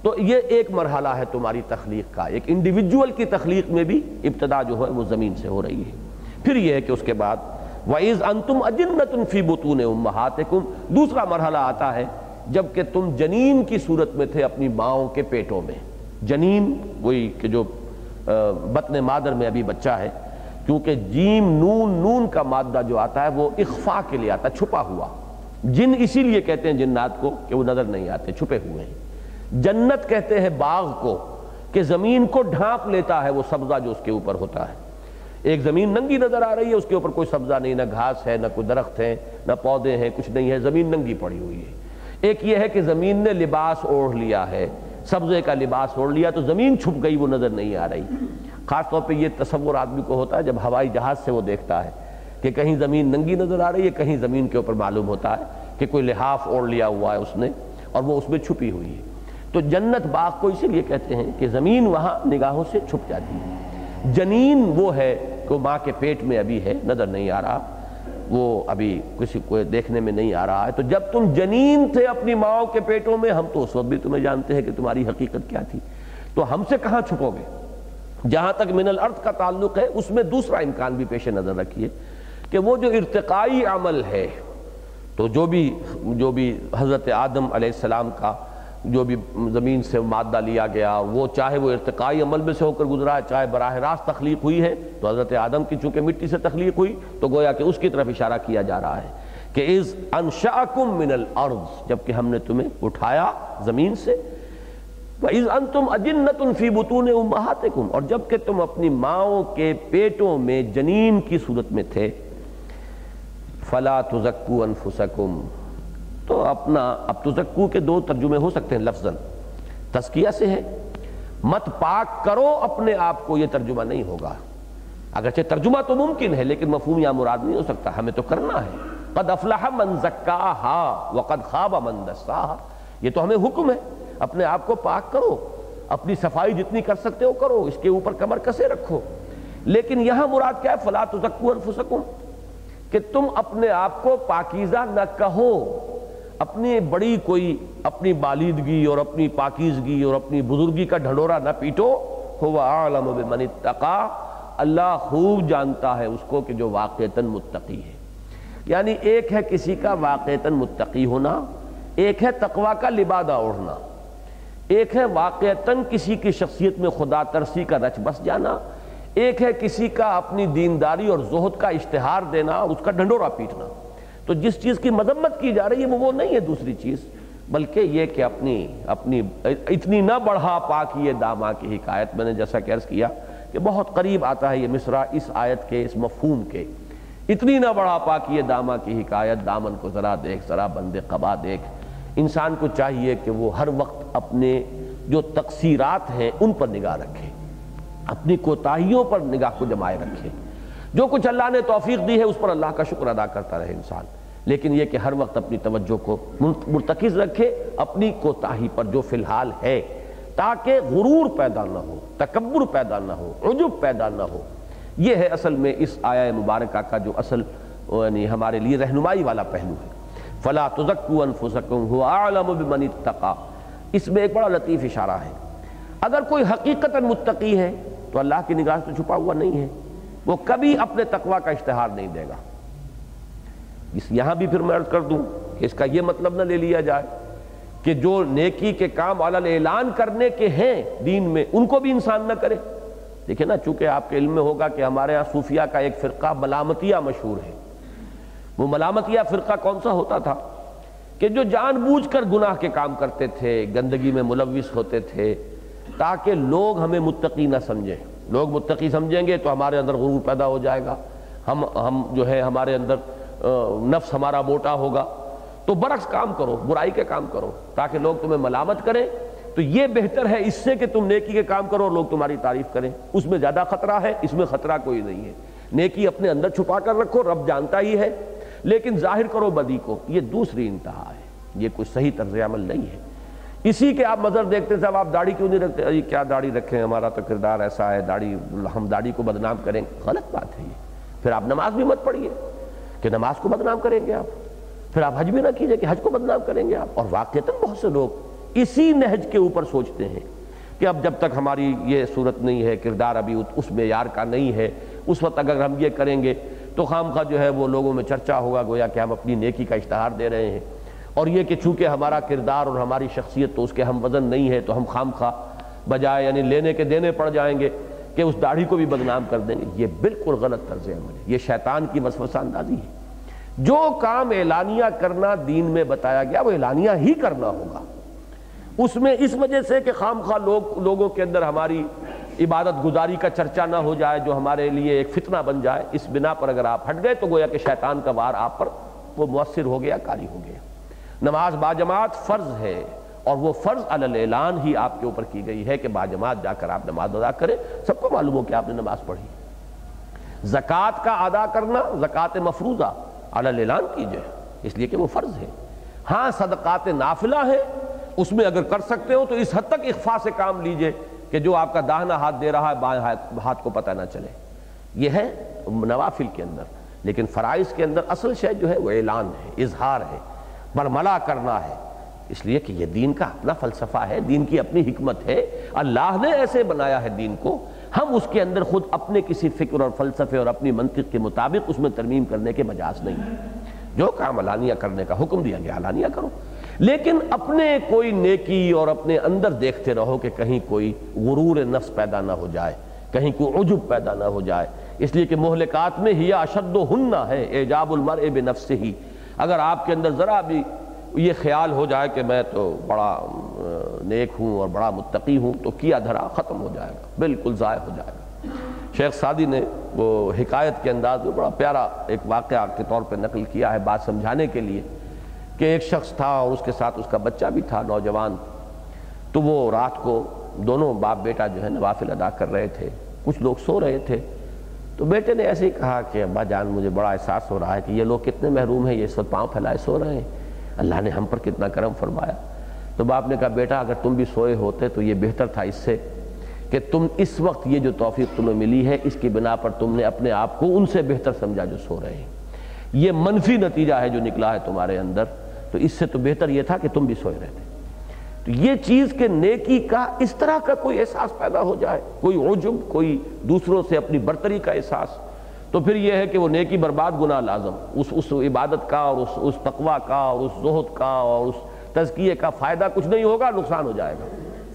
تو یہ ایک مرحلہ ہے تمہاری تخلیق کا، ایک انڈیویجول کی تخلیق میں بھی ابتدا جو ہے وہ زمین سے ہو رہی ہے۔ پھر یہ ہے کہ اس کے بعد، وَإِذْ أَنْتُمْ أَجِنَّةٌ فِي بُطُونِ أُمَّهَاتِكُمْ۔ دوسرا مرحلہ آتا ہے جبکہ تم جنین کی صورت میں تھے اپنی ماؤں کے پیٹوں میں۔ جنین، وہی کہ جو بطن مادر میں ابھی بچہ ہے، کیونکہ جیم، نون نون کا مادہ جو آتا ہے وہ اخفا کے لیے آتا ہے، چھپا ہوا۔ جن اسی لیے کہتے ہیں جنات کو کہ وہ نظر نہیں آتے، چھپے ہوئے ہیں۔ جنت کہتے ہیں باغ کو، کہ زمین کو ڈھانپ لیتا ہے وہ سبزہ جو اس کے اوپر ہوتا ہے۔ ایک زمین ننگی نظر آ رہی ہے، اس کے اوپر کوئی سبزہ نہیں، نہ گھاس ہے، نہ کوئی درخت ہے، نہ پودے ہیں، کچھ نہیں ہے، زمین ننگی پڑی ہوئی ہے۔ ایک یہ ہے کہ زمین نے لباس اوڑھ لیا ہے، سبزے کا لباس اوڑھ لیا تو زمین چھپ گئی، وہ نظر نہیں آ رہی۔ خاص طور پہ یہ تصور آدمی کو ہوتا ہے، جب ہوائی جہاز سے وہ دیکھتا ہے کہ کہیں زمین ننگی نظر آ رہی ہے، کہیں زمین کے اوپر معلوم ہوتا ہے کہ کوئی لحاف اوڑھ لیا ہوا ہے اس نے اور وہ اس میں چھپی ہوئی ہے۔ تو جنت باغ کو اسی لیے کہتے ہیں کہ زمین وہاں نگاہوں سے چھپ جاتی ہے۔ جنین وہ ہے کہ ماں کے پیٹ میں ابھی ہے، نظر نہیں آ رہا، وہ ابھی کسی کو دیکھنے میں نہیں آ رہا ہے۔ تو جب تم جنین تھے اپنی ماں کے پیٹوں میں، ہم تو اس وقت بھی تمہیں جانتے ہیں کہ تمہاری حقیقت کیا تھی۔ تو ہم سے کہاں چھپو گے؟ جہاں تک من الارض کا تعلق ہے، اس میں دوسرا امکان بھی پیش نظر رکھیے کہ وہ جو ارتقائی عمل ہے، تو جو بھی جو بھی حضرت آدم علیہ السلام کا جو بھی زمین سے مادہ لیا گیا، وہ چاہے وہ ارتقائی عمل میں سے ہو کر گزرا ہے، چاہے براہ راست تخلیق ہوئی ہے، تو حضرت آدم کی چونکہ مٹی سے تخلیق ہوئی، تو گویا کہ اس کی طرف اشارہ کیا جا رہا ہے کہ از انشاکم من الارض، جبکہ ہم نے تمہیں اٹھایا زمین سے، وَإِذْ أَنْتُمْ أَجِنَّةٌ فِي بُطُونِ أُمَّهَاتِكُمْ، اور جبکہ تم اپنی ماؤں کے پیٹوں میں جنین کی صورت میں تھے، فَلَا تُزَكُّوا أَنفُسَكُمْ تو اپنا اب تزکو کے دو ترجمے ہو سکتے ہیں لفظاً۔ تسکیہ سے ہے، مت پاک کرو اپنے آپ کو، یہ ترجمہ نہیں ہوگا۔ اگرچہ ترجمہ تو ممکن ہے، لیکن مفہوم یا مراد نہیں ہو سکتا۔ ہمیں تو کرنا ہے۔ قد افلح من زکاہا وقد خواب من دساہا۔ یہ تو ہمیں حکم ہے۔ اپنے آپ کو پاک کرو۔ اپنی صفائی جتنی کر سکتے ہو کرو، اس کے اوپر کمر کسے رکھو۔ لیکن یہاں مراد کیا ہے؟ فلا تزکو انفسکم۔ کہ تم اپنے آپ کو پاکیزہ نہ کہو۔ اپنی بڑی کوئی اپنی بالیدگی اور اپنی پاکیزگی اور اپنی بزرگی کا ڈھنڈورا نہ پیٹو، ہوا عالم بمن اتقا۔ اللہ خوب جانتا ہے اس کو کہ جو واقعتاً متقی ہے۔ یعنی ایک ہے کسی کا واقعتاً متقی ہونا، ایک ہے تقوی کا لبادہ اوڑھنا، ایک ہے واقعتاً کسی کی شخصیت میں خدا ترسی کا رچ بس جانا، ایک ہے کسی کا اپنی دینداری اور زہد کا اشتہار دینا، اور اس کا ڈھنڈورا پیٹنا۔ تو جس چیز کی مذمت کی جا رہی ہے، وہ وہ نہیں ہے دوسری چیز۔ بلکہ یہ کہ اپنی اپنی، اتنی نہ بڑھا پاکی یہ داما کی حکایت میں نے جیسا کہ عرض کیا کہ بہت قریب آتا ہے یہ مصرع اس آیت کے، اس مفہوم کے۔ اتنی نہ بڑھا پاکی یہ داما کی حکایت، دامن کو ذرا دیکھ، ذرا بند قبا دیکھ۔ انسان کو چاہیے کہ وہ ہر وقت اپنے جو تقصیرات ہیں، ان پر نگاہ رکھے۔ اپنی کوتاہیوں پر نگاہ کو جمائے رکھے۔ جو کچھ اللہ نے توفیق دی ہے اس پر اللہ کا شکر ادا کرتا رہے انسان لیکن یہ کہ ہر وقت اپنی توجہ کو مرتکز رکھے، اپنی کوتاہی پر جو فی الحال ہے، تاکہ غرور پیدا نہ ہو، تکبر پیدا نہ ہو، عجب پیدا نہ ہو۔ یہ ہے اصل میں اس آیا مبارکہ کا جو اصل یعنی ہمارے لیے رہنمائی والا پہلو ہے۔ فلا تزکو انفسکم هو اعلم بمن اتقا اس میں ایک بڑا لطیف اشارہ ہے۔ اگر کوئی حقیقت متقی ہے، تو اللہ کی نگاہ سے چھپا ہوا نہیں ہے۔ وہ کبھی اپنے تقوی کا اشتہار نہیں دے گا۔ اس یہاں بھی پھر میں عرض کر دوں کہ اس کا یہ مطلب نہ لے لیا جائے کہ جو نیکی کے کام علی اعلان کرنے کے ہیں دین میں، ان کو بھی انسان نہ کرے۔ دیکھیں نا، چونکہ آپ کے علم میں ہوگا کہ ہمارے ہاں صوفیہ کا ایک فرقہ ملامتیہ مشہور ہے۔ وہ ملامتیہ فرقہ کون سا ہوتا تھا؟ کہ جو جان بوجھ کر گناہ کے کام کرتے تھے، گندگی میں ملوث ہوتے تھے، تاکہ لوگ ہمیں متقی نہ سمجھیں۔ لوگ متقی سمجھیں گے تو ہمارے اندر غرور پیدا ہو جائے گا۔ ہم ہم جو ہے ہمارے اندر نفس ہمارا موٹا ہوگا۔ تو برعکس کام کرو، برائی کے کام کرو، تاکہ لوگ تمہیں ملامت کریں۔ تو یہ بہتر ہے اس سے کہ تم نیکی کے کام کرو اور لوگ تمہاری تعریف کریں۔ اس میں زیادہ خطرہ ہے، اس میں خطرہ کوئی نہیں ہے۔ نیکی اپنے اندر چھپا کر رکھو، رب جانتا ہی ہے۔ لیکن ظاہر کرو بدی کو، یہ دوسری انتہا ہے۔ یہ کوئی صحیح طرز عمل نہیں ہے۔ اسی کے آپ مظہر دیکھتے صاحب، آپ داڑھی کیوں نہیں رکھتے؟ کیا داڑھی رکھیں؟ ہمارا تو کردار ایسا ہے، داڑھی، ہم داڑھی کو بدنام کریں۔ غلط بات ہے یہ۔ پھر آپ نماز بھی مت پڑھیے کہ نماز کو بدنام کریں گے آپ۔ پھر آپ حج بھی نہ کیجیے کہ حج کو بدنام کریں گے آپ۔ اور واقعتاً بہت سے لوگ اسی نہج کے اوپر سوچتے ہیں کہ اب جب تک ہماری یہ صورت نہیں ہے، کردار ابھی اس معیار کا نہیں ہے، اس وقت اگر ہم یہ کریں گے تو خام خواہ جو ہے وہ لوگوں میں چرچا ہوگا، گویا کہ ہم اپنی نیکی کا اشتہار دے رہے ہیں۔ اور یہ کہ چونکہ ہمارا کردار اور ہماری شخصیت تو اس کے ہم وزن نہیں ہے تو ہم خام خواہ بجائے یعنی لینے کے دینے پڑ جائیں گے کہ اس داڑھی کو بھی بدنام کر دیں گے۔ یہ بالکل غلط طرز عمل ہے۔ یہ شیطان کی وسوسہ اندازی ہے۔ جو کام اعلانیہ کرنا دین میں بتایا گیا، وہ اعلانیہ ہی کرنا ہوگا۔ اس میں اس وجہ سے کہ خام خواہ لوگ، لوگوں کے اندر ہماری عبادت گزاری کا چرچا نہ ہو جائے، جو ہمارے لیے ایک فتنہ بن جائے، اس بنا پر اگر آپ ہٹ گئے تو گویا کہ شیطان کا وار آپ پر وہ مؤثر ہو گیا، کاری ہو گیا۔ نماز باجماعت فرض ہے اور وہ فرض اعلان ہی آپ کے اوپر کی گئی ہے کہ باجماعت جا کر آپ نماز ادا کریں۔ سب کو معلوم ہو کہ آپ نے نماز پڑھی۔ زکوٰۃ کا ادا کرنا زکوٰۃ مفروضہ اعلان کیجیے، اس لیے کہ وہ فرض ہے۔ ہاں صدقات نافلہ ہے، اس میں اگر کر سکتے ہو تو اس حد تک اخفا سے کام لیجیے کہ جو آپ کا داہنا ہاتھ دے رہا ہے، بائیں ہاتھ کو پتہ نہ چلے۔ یہ ہے نوافل کے اندر، لیکن فرائض کے اندر اصل شے جو ہے وہ اعلان ہے، اظہار ہے۔ برملا کرنا ہے۔ اس لیے کہ یہ دین کا اپنا فلسفہ ہے، دین کی اپنی حکمت ہے۔ اللہ نے ایسے بنایا ہے دین کو، ہم اس کے اندر خود اپنے کسی فکر اور فلسفے اور اپنی منطق کے مطابق اس میں ترمیم کرنے کے مجاز نہیں جو کام علانیہ کرنے کا حکم دیا گیا، علانیہ کرو۔ لیکن اپنے کوئی نیکی اور اپنے اندر دیکھتے رہو کہ کہیں کوئی غرور نفس پیدا نہ ہو جائے، کہیں کوئی عجب پیدا نہ ہو جائے۔ اس لیے کہ محلکات میں ہی اشد و ہنہ ہے، اعجاب المرء بنفس ہی اگر آپ کے اندر ذرا بھی یہ خیال ہو جائے کہ میں تو بڑا نیک ہوں اور بڑا متقی ہوں، تو کیا دھرا ختم ہو جائے گا؟ بالکل ضائع ہو جائے گا۔ شیخ سعدی نے وہ حکایت کے انداز میں بڑا پیارا ایک واقعہ کے طور پہ نقل کیا ہے بات سمجھانے کے لیے کہ ایک شخص تھا اور اس کے ساتھ اس کا بچہ بھی تھا، نوجوان۔ تو وہ رات کو دونوں باپ بیٹا جو ہے نوافل ادا کر رہے تھے۔ کچھ لوگ سو رہے تھے۔ تو بیٹے نے ایسے ہی کہا کہ ابا جان، مجھے بڑا احساس ہو رہا ہے کہ یہ لوگ کتنے محروم ہیں، یہ سب پاؤں پھیلائے سو رہے ہیں۔ اللہ نے ہم پر کتنا کرم فرمایا۔ تو باپ نے کہا، بیٹا، اگر تم بھی سوئے ہوتے تو یہ بہتر تھا اس سے کہ تم اس وقت یہ جو توفیق تمہیں ملی ہے، اس کی بنا پر تم نے اپنے آپ کو ان سے بہتر سمجھا جو سو رہے ہیں۔ یہ منفی نتیجہ ہے جو نکلا ہے تمہارے اندر۔ تو اس سے تو بہتر یہ تھا کہ تم بھی سوئے رہتے۔ تو یہ چیز کہ نیکی کا اس طرح کا کوئی احساس پیدا ہو جائے، کوئی عجب، کوئی دوسروں سے اپنی برتری کا احساس، تو پھر یہ ہے کہ وہ نیکی برباد گناہ لازم، اس اس عبادت کا اور اس اس تقوی کا اور اس زہد کا اور اس تزکیے کا فائدہ کچھ نہیں ہوگا، نقصان ہو جائے گا۔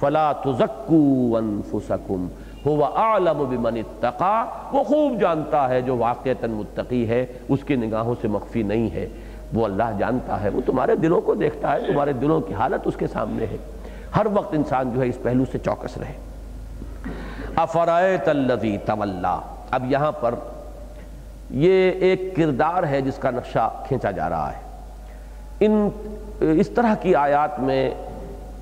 فلا تزکو انفسکم هو اعلم بمن اتقا، وہ خوب جانتا ہے جو واقعتاً متقی ہے، اس کی نگاہوں سے مخفی نہیں ہے۔ وہ اللہ جانتا ہے، وہ تمہارے دلوں کو دیکھتا ہے، تمہارے دلوں کی حالت اس کے سامنے ہے۔ ہر وقت انسان جو ہے اس پہلو سے چوکس رہے۔ افرائت الذی تولا۔ اب یہاں پر یہ ایک کردار ہے جس کا نقشہ کھینچا جا رہا ہے۔ ان، اس طرح کی آیات میں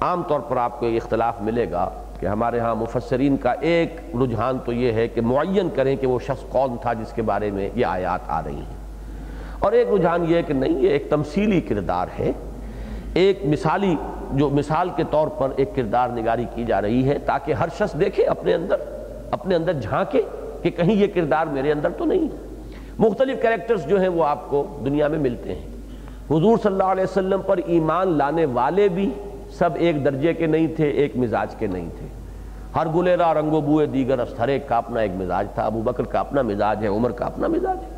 عام طور پر آپ کو اختلاف ملے گا کہ ہمارے ہاں مفسرین کا ایک رجحان تو یہ ہے کہ معین کریں کہ وہ شخص کون تھا جس کے بارے میں یہ آیات آ رہی ہیں۔ اور ایک رجحان یہ ہے کہ نہیں، یہ ایک تمثیلی کردار ہے۔ ایک مثالی، جو مثال کے طور پر ایک کردار نگاری کی جا رہی ہے تاکہ ہر شخص دیکھے اپنے اندر اپنے اندر جھانکے کہ کہیں یہ کردار میرے اندر تو نہیں۔ مختلف کریکٹرز جو ہیں وہ آپ کو دنیا میں ملتے ہیں۔ حضور صلی اللہ علیہ وسلم پر ایمان لانے والے بھی سب ایک درجے کے نہیں تھے، ایک مزاج کے نہیں تھے۔ ہر گلیرا رنگ و بوئے، دیگر ہر ایک کا اپنا ایک مزاج تھا۔ ابو بکر کا اپنا مزاج ہے، عمر کا اپنا مزاج ہے۔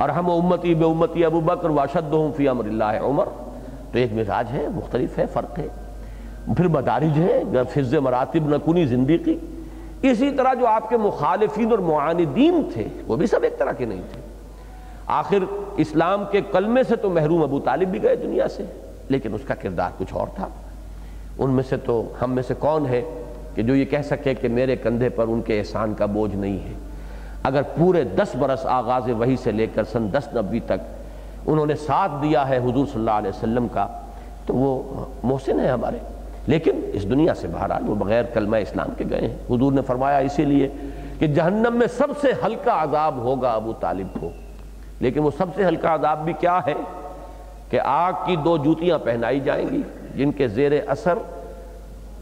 اور ہم امتی بے امتی ابو بکر واشد فی امر اللہ عمر۔ تو ایک مزاج ہے مختلف ہے فرق ہے پھر مدارج ہے فض مراتب نکنی زندگی۔ اسی طرح جو آپ کے مخالفین اور معاندین تھے، وہ بھی سب ایک طرح کے نہیں تھے۔ آخر اسلام کے کلمے سے تو محروم ابو طالب بھی گئے دنیا سے، لیکن اس کا کردار کچھ اور تھا۔ ان میں سے تو ہم میں سے کون ہے کہ جو یہ کہہ سکے کہ میرے کندھے پر ان کے احسان کا بوجھ نہیں ہے؟ اگر پورے دس برس آغاز وحی سے لے کر سن دس نبی تک انہوں نے ساتھ دیا ہے حضور صلی اللہ علیہ وسلم کا، تو وہ محسن ہے ہمارے۔ لیکن اس دنیا سے باہر آج وہ بغیر کلمہ اسلام کے گئے ہیں۔ حضور نے فرمایا اسی لیے کہ جہنم میں سب سے ہلکا عذاب ہوگا ابو طالب کو۔ لیکن وہ سب سے ہلکا عذاب بھی کیا ہے؟ کہ آگ کی دو جوتیاں پہنائی جائیں گی، جن کے زیر اثر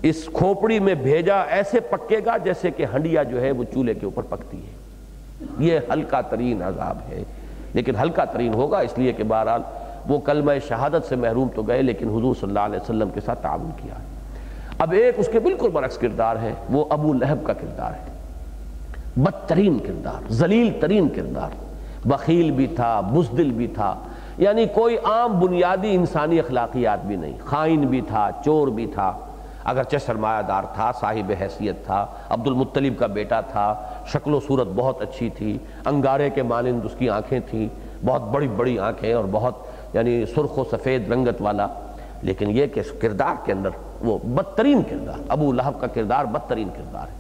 اس کھوپڑی میں بھیجا ایسے پکے گا جیسے کہ ہنڈیا جو ہے وہ چولہے کے اوپر پکتی ہے۔ یہ ہلکا ترین عذاب ہے۔ لیکن ہلکا ترین ہوگا اس لیے کہ بہرحال وہ کلمہ شہادت سے محروم تو گئے، لیکن حضور صلی اللہ علیہ وسلم کے ساتھ تعاون کیا۔ ہے اب ایک اس کے بالکل برعکس کردار ہے، وہ ابو لہب کا کردار ہے۔ بدترین کردار، ذلیل ترین کردار۔ بخیل بھی تھا، بزدل بھی تھا۔ یعنی کوئی عام بنیادی انسانی اخلاقیات بھی نہیں۔ خائن بھی تھا، چور بھی تھا۔ اگرچہ سرمایہ دار تھا، صاحب حیثیت تھا عبد المطلب کا بیٹا تھا، شکل و صورت بہت اچھی تھی، انگارے کے مانند اس کی آنکھیں تھیں، بہت بڑی بڑی آنکھیں اور بہت یعنی سرخ و سفید رنگت والا۔ لیکن یہ کہ کردار کے اندر وہ بدترین کردار، ابو لہب کا کردار بدترین کردار ہے۔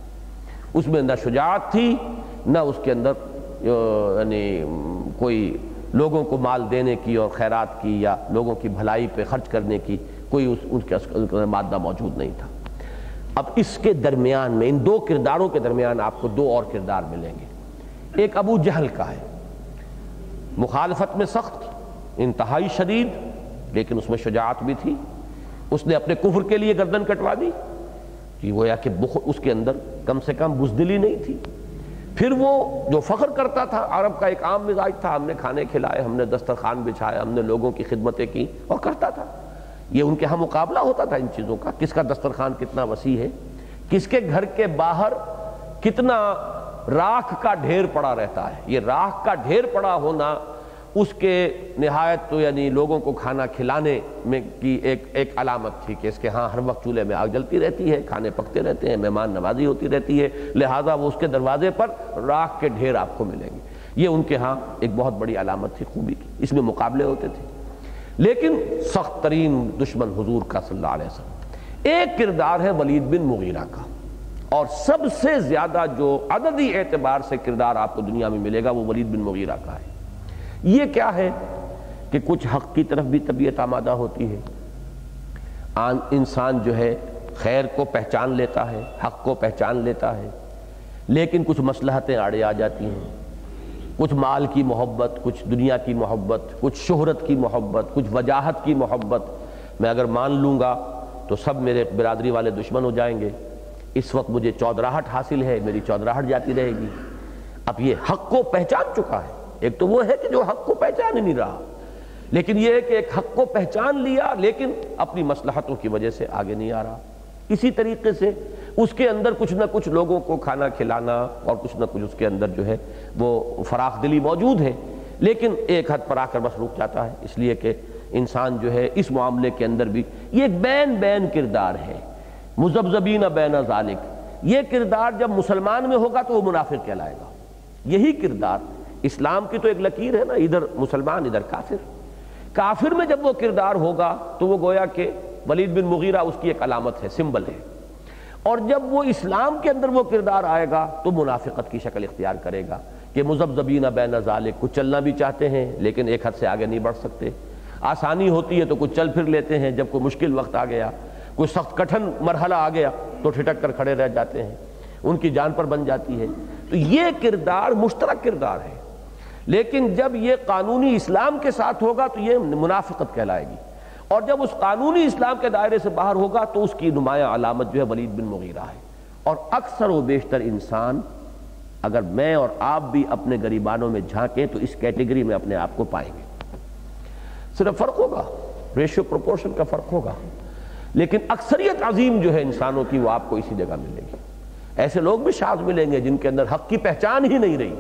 اس میں نہ شجاعت تھی، نہ اس کے اندر یعنی کوئی لوگوں کو مال دینے کی اور خیرات کی یا لوگوں کی بھلائی پہ خرچ کرنے کی کوئی اس ان کے مادہ موجود نہیں تھا۔ اب اس کے درمیان میں، ان دو کرداروں کے درمیان آپ کو دو اور کردار ملیں گے۔ ایک ابو جہل کا ہے۔ مخالفت میں سخت، انتہائی شدید، لیکن اس میں شجاعت بھی تھی۔ اس نے اپنے کفر کے لیے گردن کٹوا دی۔ کہ وہ یا کہ اس کے اندر کم سے کم بزدلی نہیں تھی۔ پھر وہ جو فخر کرتا تھا، عرب کا ایک عام مزاج تھا۔ ہم نے کھانے کھلائے، ہم نے دسترخوان بچھائے، ہم نے لوگوں کی خدمتیں کی اور کرتا تھا۔ یہ ان کے ہاں مقابلہ ہوتا تھا ان چیزوں کا، کس کا دسترخوان کتنا وسیع ہے، کس کے گھر کے باہر کتنا راکھ کا ڈھیر پڑا رہتا ہے۔ یہ راکھ کا ڈھیر پڑا ہونا اس کے نہایت تو یعنی لوگوں کو کھانا کھلانے میں کی ایک ایک علامت تھی کہ اس کے ہاں ہر وقت چولہے میں آگ جلتی رہتی ہے، کھانے پکتے رہتے ہیں، مہمان نوازی ہوتی رہتی ہے، لہٰذا وہ اس کے دروازے پر راکھ کے ڈھیر آپ کو ملیں گے۔ یہ ان کے ہاں ایک بہت بڑی علامت تھی خوبی کی۔ اس میں مقابلے ہوتے تھے۔ لیکن سخت ترین دشمن حضور کا صلی اللہ علیہ وسلم۔ ایک کردار ہے ولید بن مغیرہ کا۔ اور سب سے زیادہ جو عددی اعتبار سے کردار آپ کو دنیا میں ملے گا وہ ولید بن مغیرہ کا ہے۔ یہ کیا ہے کہ کچھ حق کی طرف بھی طبیعت آمادہ ہوتی ہے۔ انسان جو ہے خیر کو پہچان لیتا ہے، حق کو پہچان لیتا ہے، لیکن کچھ مسلحتیں آڑے آ جاتی ہیں۔ کچھ مال کی محبت، کچھ دنیا کی محبت، کچھ شہرت کی محبت، کچھ وجاہت کی محبت۔ میں اگر مان لوں گا تو سب میرے برادری والے دشمن ہو جائیں گے۔ اس وقت مجھے چودراہٹ حاصل ہے، میری چودراہٹ جاتی رہے گی۔ اب یہ حق کو پہچان چکا ہے۔ ایک تو وہ ہے کہ جو حق کو پہچان ہی نہیں رہا۔ لیکن یہ ہے کہ ایک حق کو پہچان لیا، لیکن اپنی مسلحتوں کی وجہ سے آگے نہیں آ رہا۔ اسی طریقے سے اس کے اندر کچھ نہ کچھ لوگوں کو کھانا کھلانا اور کچھ نہ کچھ اس کے اندر جو ہے وہ فراخ دلی موجود ہے لیکن ایک حد پر آ کر بس رک جاتا ہے۔ اس لیے کہ انسان جو ہے، اس معاملے کے اندر بھی یہ ایک بین بین کردار ہے۔ مزبزبین بین ذالک۔ یہ کردار جب مسلمان میں ہوگا تو وہ منافق کہلائے گا۔ یہی کردار۔ اسلام کی تو ایک لکیر ہے نا، ادھر مسلمان، ادھر کافر۔ کافر میں جب وہ کردار ہوگا تو وہ گویا کہ ولید بن مغیرہ اس کی ایک علامت ہے، سمبل ہے۔ اور جب وہ اسلام کے اندر وہ کردار آئے گا تو منافقت کی شکل اختیار کرے گا۔ کہ مزبزبین بین ذالک کچھ چلنا بھی چاہتے ہیں لیکن ایک حد سے آگے نہیں بڑھ سکتے۔ آسانی ہوتی ہے تو کچھ چل پھر لیتے ہیں، جب کوئی مشکل وقت آ گیا، کوئی سخت کٹھن مرحلہ آ گیا تو ٹھٹک کر کھڑے رہ جاتے ہیں۔ ان کی جان پر بن جاتی ہے۔ تو یہ کردار مشترک کردار ہے۔ لیکن جب یہ قانونی اسلام کے ساتھ ہوگا تو یہ منافقت کہلائے گی۔ اور جب اس قانونی اسلام کے دائرے سے باہر ہوگا تو اس کی نمایاں علامت جو ہے ولید بن مغیرہ ہے۔ اور اکثر و بیشتر انسان اگر میں اور آپ بھی اپنے گریبانوں میں جھانکیں تو اس کیٹیگری میں اپنے آپ کو پائیں گے۔ صرف فرق ہوگا ریشو پروپورشن کا فرق ہوگا۔ لیکن اکثریت عظیم جو ہے انسانوں کی وہ آپ کو اسی جگہ ملے گی۔ ایسے لوگ بھی شاذ ملیں گے جن کے اندر حق کی پہچان ہی نہیں رہی۔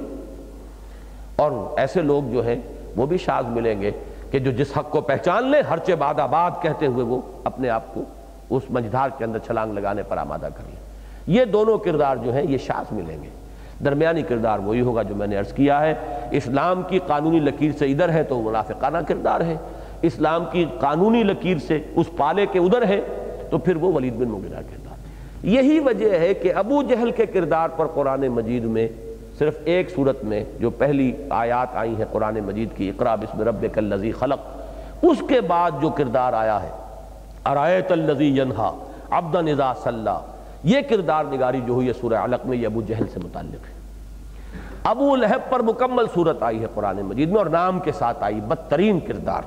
اور ایسے لوگ جو ہیں وہ بھی شاذ ملیں گے کہ جو جس حق کو پہچان لیں ہر بعد آباد کہتے ہوئے وہ اپنے آپ کو اس مجدار کے اندر چھلانگ لگانے پر آمادہ کر لیں۔ یہ دونوں کردار جو ہیں، یہ شاذ ملیں گے۔ درمیانی کردار وہی ہوگا جو میں نے عرض کیا ہے۔ اسلام کی قانونی لکیر سے ادھر ہے تو منافقانہ کردار ہے۔ اسلام کی قانونی لکیر سے اس پالے کے ادھر ہے تو پھر وہ ولید بن مغیرہ کردار۔ یہی وجہ ہے کہ ابو جہل کے کردار پر قرآن مجید میں صرف ایک صورت میں جو پہلی آیات آئی ہیں قرآن مجید کی اقرا بسم ربک اللذی خلق، اس کے بعد جو کردار آیا ہے، ارایت اللذی ینہا عبدا نزا صلی۔ یہ کردار نگاری جو ہوئی ہے سورہ علق میں، یہ ابو جہل سے متعلق ہے۔ ابو لہب پر مکمل صورت آئی ہے قرآن مجید میں اور نام کے ساتھ آئی، بدترین کردار۔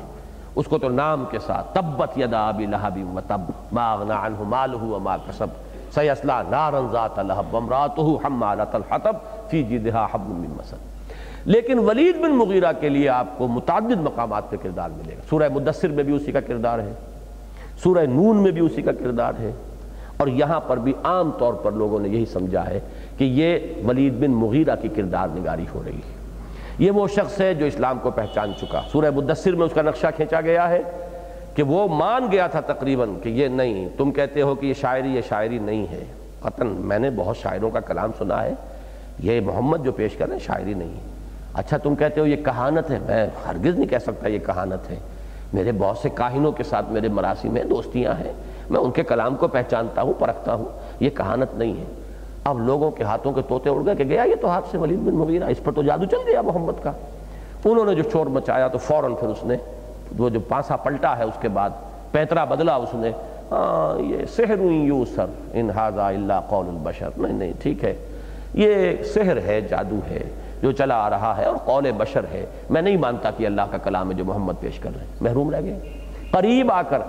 اس کو تو نام کے ساتھ تبت یدا ابی لہب و تب، ما اغنا عنہ مالہ و ما کسب۔ سیسلا نارن ذات لہب ومراتہ حمالت الحطب فی جیدہا حبل من مسد۔ لیکن ولید بن مغیرہ کے لیے آپ کو متعدد مقامات پہ کردار ملے گا۔ سورہ مدثر میں بھی اسی کا کردار ہے۔ سورہ نون میں بھی اسی کا کردار ہے۔ اور یہاں پر بھی عام طور پر لوگوں نے یہی سمجھا ہے کہ یہ ولید بن مغیرہ کی کردار نگاری ہو رہی ہے۔ یہ وہ شخص ہے جو اسلام کو پہچان چکا۔ سورہ مدثر میں اس کا نقشہ کھینچا گیا ہے کہ وہ مان گیا تھا تقریباً کہ یہ نہیں، تم کہتے ہو کہ یہ شاعری یہ شاعری نہیں ہے۔ قطن میں نے بہت شاعروں کا کلام سنا ہے۔ یہ محمد جو پیش کر رہے ہیں، شاعری نہیں۔ اچھا تم کہتے ہو یہ کہانت ہے۔ میں ہرگز نہیں کہہ سکتا یہ کہانت ہے۔ میرے بہت سے کاہنوں کے ساتھ میرے مراسی میں دوستیاں ہیں۔ میں ان کے کلام کو پہچانتا ہوں، پرکھتا ہوں۔ یہ کہانت نہیں ہے۔ اب لوگوں کے ہاتھوں کے توتے اڑ گئے کہ گیا یہ تو ہاتھ سے ولید بن مغیرہ، اس پر تو جادو چل گیا محمد کا۔ انہوں نے جو چور مچایا تو فوراً پھر اس نے، وہ جو پانسا پلٹا ہے اس کے بعد پیترا بدلا اس نے۔ ہاں یہ سحر یو سر ان اللہ قول البشر۔ نہیں نہیں، ٹھیک ہے۔ یہ سحر ہے، جادو ہے، جو چلا آ رہا ہے اور قول بشر ہے۔ میں نہیں مانتا کہ اللہ کا کلام ہے جو محمد پیش کر رہے ہیں۔ محروم رہ گئے۔ قریب آ کر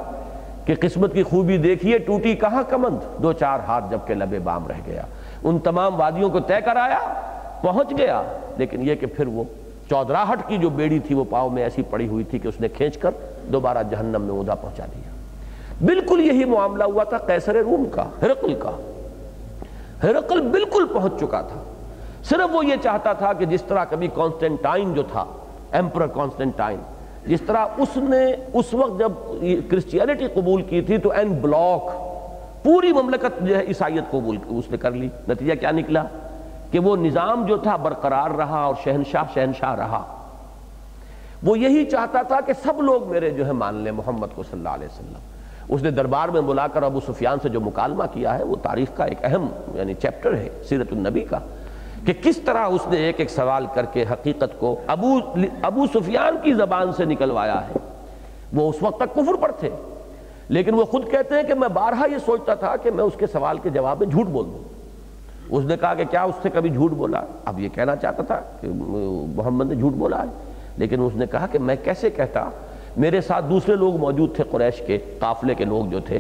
کہ قسمت کی خوبی دیکھیے، ٹوٹی کہاں کمند؟ دو چار ہاتھ جب کے لبے بام رہ گیا۔ ان تمام وادیوں کو طے کر آیا، پہنچ گیا۔ لیکن یہ کہ پھر وہ چودراہٹ کی جو بیڑی تھی، وہ پاؤں میں ایسی پڑی ہوئی تھی کہ اس نے کھینچ کر دوبارہ جہنم میں ادا پہنچا دیا۔ بالکل یہی معاملہ ہوا تھا قیصر روم کا، ہرقل کا۔ ہرقل بالکل پہنچ چکا تھا۔ صرف وہ یہ چاہتا تھا کہ جس طرح کبھی کانسٹنٹائن جو تھا، ایمپرر کانسٹنٹائن جس طرح اس نے اس وقت جب کرسچینٹی قبول کی تھی تو این بلاک پوری مملکت جو ہے عیسائیت قبول اس نے کر لی۔ نتیجہ کیا نکلا؟ کہ وہ نظام جو تھا برقرار رہا اور شہنشاہ شہنشاہ رہا۔ وہ یہی چاہتا تھا کہ سب لوگ میرے جو ہے مان لیں محمد کو صلی اللہ علیہ وسلم۔ اس نے دربار میں بلا کر ابو سفیان سے جو مکالمہ کیا ہے، وہ تاریخ کا ایک اہم یعنی چیپٹر ہے، سیرت النبی کا۔ کہ کس طرح اس نے ایک ایک سوال کر کے حقیقت کو ابو ابو سفیان کی زبان سے نکلوایا ہے۔ وہ اس وقت تک کفر پر تھے۔ لیکن وہ خود کہتے ہیں کہ میں بارہا یہ سوچتا تھا کہ میں اس کے سوال کے جواب میں جھوٹ بول دوں۔ اس نے کہا کہ کیا اس سے کبھی جھوٹ بولا؟ اب یہ کہنا چاہتا تھا کہ محمد نے جھوٹ بولا ہے۔ لیکن اس نے کہا کہ میں کیسے کہتا؟ میرے ساتھ دوسرے لوگ موجود تھے قریش کے قافلے کے لوگ جو تھے۔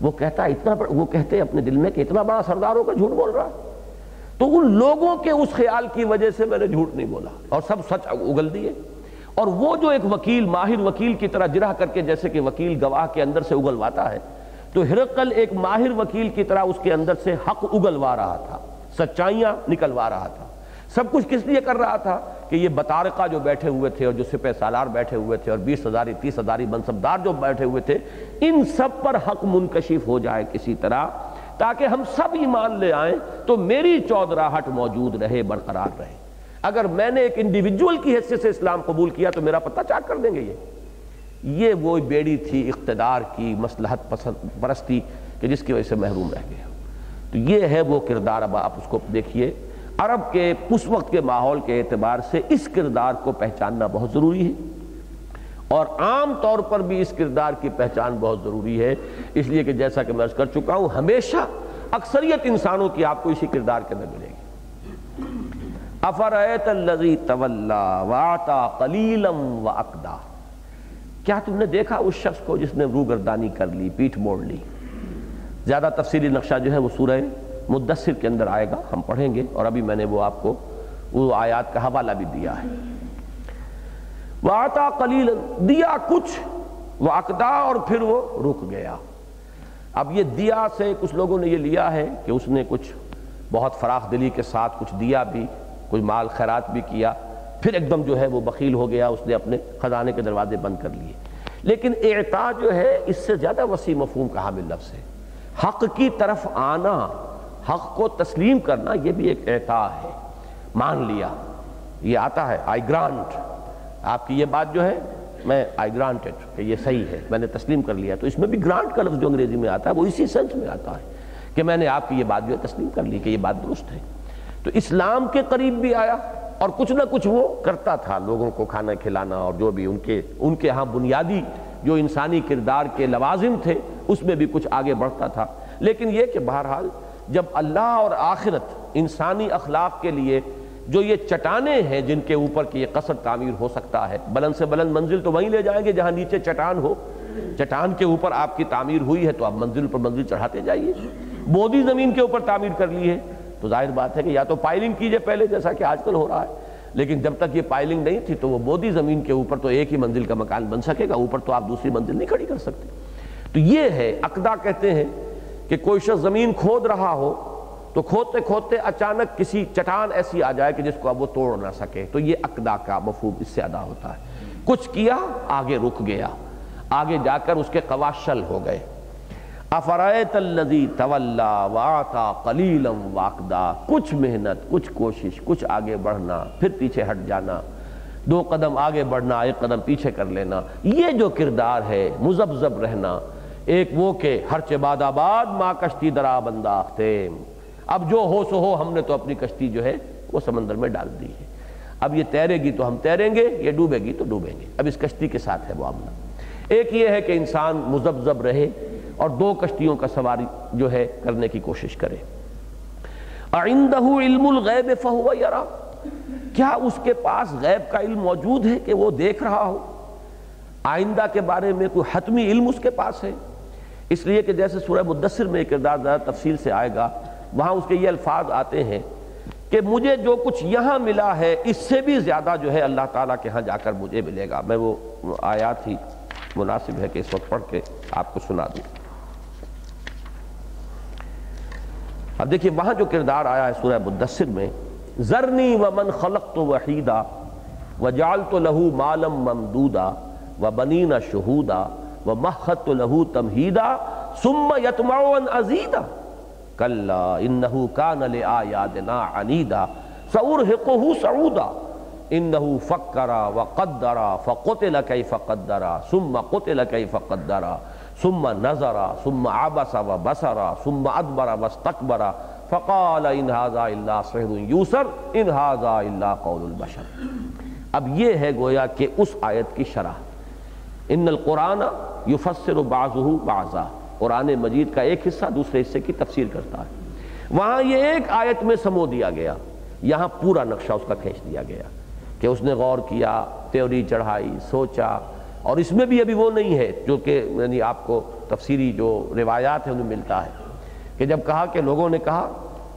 وہ کہتا اتنا وہ کہتے اپنے دل میں کہ اتنا بڑا سردار ہو کر جھوٹ بول رہا۔ تو ان لوگوں کے اس خیال کی وجہ سے میں نے جھوٹ نہیں بولا اور سب سچ اگل دیے۔ اور وہ جو ایک وکیل، ماہر وکیل کی طرح جرح کر کے جیسے کہ وکیل گواہ کے اندر سے اگلواتا ہے، تو ہرقل ایک ماہر وکیل کی طرح اس کے اندر سے حق اگلوا رہا تھا، سچائیاں نکلوا رہا تھا۔ سب کچھ کس لیے کر رہا تھا؟ کہ یہ بطارقہ جو بیٹھے ہوئے تھے اور جو سپہ سالار بیٹھے ہوئے تھے اور بیس ہزاری، تیس ہزاری منصبدار جو بیٹھے ہوئے تھے، ان سب پر حق منکشف ہو جائے کسی طرح۔ تاکہ ہم سب ایمان لے آئیں تو میری چودراہٹ موجود رہے، برقرار رہے۔ اگر میں نے ایک انڈیویجول کی حیثیت سے اسلام قبول کیا تو میرا پتہ چاک کر دیں گے یہ۔ یہ وہ بیڑی تھی اقتدار کی مسلحت پرستی کہ جس کی وجہ سے محروم رہ گیا تو یہ ہے وہ کردار۔ اب آپ اس کو دیکھیے۔ عرب کے اس وقت کے ماحول کے اعتبار سے اس کردار کو پہچاننا بہت ضروری ہے۔ اور عام طور پر بھی اس کردار کی پہچان بہت ضروری ہے۔ اس لیے کہ جیسا کہ میں عرض کر چکا ہوں، ہمیشہ اکثریت انسانوں کی آپ کو اسی کردار کے اندر ملے گی۔ افرائت اللذی تولا وعطا قلیلم و اقدا کیا تم نے دیکھا اس شخص کو جس نے روگردانی کر لی، پیٹھ موڑ لی؟ زیادہ تفصیلی نقشہ جو ہے وہ سورہ مدثر کے اندر آئے گا، ہم پڑھیں گے۔ اور ابھی میں نے وہ آپ کو، وہ آیات کا حوالہ بھی دیا ہے۔ وعطا قلیل دیا کچھ وہ اقدا اور پھر وہ رک گیا۔ اب یہ دیا سے کچھ لوگوں نے یہ لیا ہے کہ اس نے کچھ بہت فراخ دلی کے ساتھ کچھ دیا بھی کچھ مال خیرات بھی کیا۔ پھر ایک دم جو ہے وہ بخیل ہو گیا، اس نے اپنے خزانے کے دروازے بند کر لیے۔ لیکن اعطا جو ہے، اس سے زیادہ وسیع مفہوم کا حامل لفظ ہے۔ حق کی طرف آنا، حق کو تسلیم کرنا، یہ بھی ایک اعطا ہے۔ مان لیا، یہ آتا ہے آئی گرانٹ آپ کی یہ بات جو ہے، میں آئی گرانٹڈ کہ یہ صحیح ہے، میں نے تسلیم کر لیا۔ تو اس میں بھی گرانٹ کا لفظ جو انگریزی میں آتا ہے، وہ اسی سنس میں آتا ہے کہ میں نے آپ کی یہ بات جو ہے تسلیم کر لی کہ یہ بات درست ہے۔ تو اسلام کے قریب بھی آیا اور کچھ نہ کچھ وہ کرتا تھا، لوگوں کو کھانا کھلانا اور جو بھی ان کے ان کے ہاں بنیادی جو انسانی کردار کے لوازم تھے، اس میں بھی کچھ آگے بڑھتا تھا۔ لیکن یہ کہ بہرحال جب اللہ اور آخرت انسانی اخلاق کے لیے جو یہ چٹانیں ہیں جن کے اوپر کی یہ قصر تعمیر ہو سکتا ہے۔ بلند سے بلند منزل تو وہیں لے جائیں گے جہاں نیچے چٹان ہو۔ چٹان کے اوپر آپ کی تعمیر ہوئی ہے تو آپ منزل پر منزل چڑھاتے جائیے۔ بودی زمین کے اوپر تعمیر کر لی ہے۔ تو ظاہر بات ہے کہ یا تو پائلنگ کیجیے پہلے جیسا کہ آج کل ہو رہا ہے۔ لیکن جب تک یہ پائلنگ نہیں تھی تو وہ بودی زمین کے اوپر تو ایک ہی منزل کا مکان بن سکے گا۔ اوپر تو آپ دوسری منزل نہیں کھڑی کر سکتے۔ تو یہ ہے، اقدا کہتے ہیں کہ کوئی شخص زمین کھود رہا ہو تو کھودتے کھودتے اچانک کسی چٹان ایسی آ جائے کہ جس کو اب وہ توڑ نہ سکے۔ تو یہ اقدا کا مفہوم اس سے ادا ہوتا ہے۔ کچھ کیا، آگے رک گیا۔ آگے جا کر اس کے قواشل ہو گئے۔ افرائت الذی تولا واتا قلیلم واقدا۔ کچھ محنت، کچھ کوشش، کچھ آگے بڑھنا، پھر پیچھے ہٹ جانا۔ دو قدم آگے بڑھنا، ایک قدم پیچھے کر لینا۔ یہ جو کردار ہے مزبزب رہنا۔ ایک وہ کہ ہر چباد آباد، ماں کشتی درا بنداختے۔ اب جو ہو سو ہو، ہم نے تو اپنی کشتی جو ہے وہ سمندر میں ڈال دی ہے۔ اب یہ تیرے گی تو ہم تیریں گے، یہ ڈوبے گی تو ڈوبیں گے۔ اب اس کشتی کے ساتھ ہے معاملہ ایک یہ ہے کہ انسان مزبزب رہے اور دو کشتیوں کا سواری جو ہے کرنے کی کوشش کرے۔ علم الغیب فہو یرا۔ کیا اس کے پاس غیب کا علم موجود ہے کہ وہ دیکھ رہا ہو؟ آئندہ کے بارے میں کوئی حتمی علم اس کے پاس ہے؟ اس لیے کہ جیسے سورہ مدثر میں کردار زیادہ تفصیل سے آئے گا وہاں اس کے یہ الفاظ آتے ہیں کہ مجھے جو کچھ یہاں ملا ہے، اس سے بھی زیادہ جو ہے اللہ تعالیٰ کے ہاں جا کر مجھے ملے گا۔ میں وہ آیات ہی مناسب ہے کہ اس وقت پڑھ کے آپ کو سنا دوں۔ اب دیکھیے، وہاں جو کردار آیا ہے سورہ مدثر میں، ذرنی و من خلق تو وحیدہ و جال تو لہو مالم ممدودا و بنینا شہودا و محت تو لہو تمہیدا سم یتماون ازیدہ کلا انہو کان لآیاتنا عنیدا سورحقہ سعودا، انہو فکرا و قدرا فقتل کیف قدرا سم قتل کیف قدرا، ثم نظر، ثم عبس و بسر ثم ادبر و استقبر فقال ان هذا الا سحر یوسر، ان هذا الا قول البشر۔ اب یہ ہے گویا کہ اس آیت کی شرح۔ ان القرآن یفسر بعضه بعضا۔ قرآن مجید کا ایک حصہ دوسرے حصے کی تفسیر کرتا ہے۔ وہاں یہ ایک آیت میں سمو دیا گیا۔ یہاں پورا نقشہ اس کا کھینچ دیا گیا کہ اس نے غور کیا، تیوری چڑھائی، سوچا۔ اور اس میں بھی ابھی وہ نہیں ہے، جو کہ یعنی آپ کو تفسیری جو روایات ہیں انہیں ملتا ہے۔ کہ جب کہا کہ لوگوں نے کہا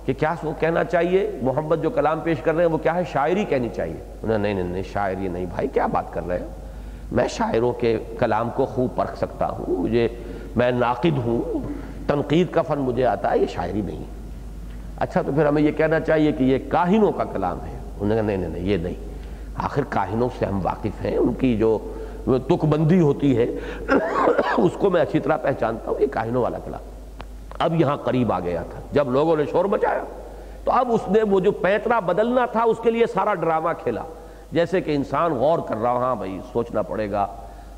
کہ کیا سو کہنا چاہیے؟ محمد جو کلام پیش کر رہے ہیں، وہ کیا ہے؟ شاعری کہنی چاہیے۔ انہیں نہیں نہیں نہیں شاعری نہیں، بھائی کیا بات کر رہے ہیں میں شاعروں کے کلام کو خوب پرکھ سکتا ہوں، مجھے میں ناقد ہوں، تنقید کا فن مجھے آتا ہے، یہ شاعری نہیں۔ اچھا تو پھر ہمیں یہ کہنا چاہیے کہ یہ کاہنوں کا کلام ہے۔ انہوں نے کہا نہیں نہیں نہیں، یہ نہیں۔ آخر کاہنوں سے ہم واقف ہیں۔ ان کی جو تک بندی ہوتی ہے، اس کو میں اچھی طرح پہچانتا ہوں۔ یہ کاہنوں والا کلام۔ اب یہاں قریب آ گیا تھا۔ جب لوگوں نے شور مچایا، تو اب اس نے وہ جو پیترا بدلنا تھا، اس کے لیے سارا ڈرامہ کھیلا۔ جیسے کہ انسان غور کر رہا ہاں بھائی، سوچنا پڑے گا۔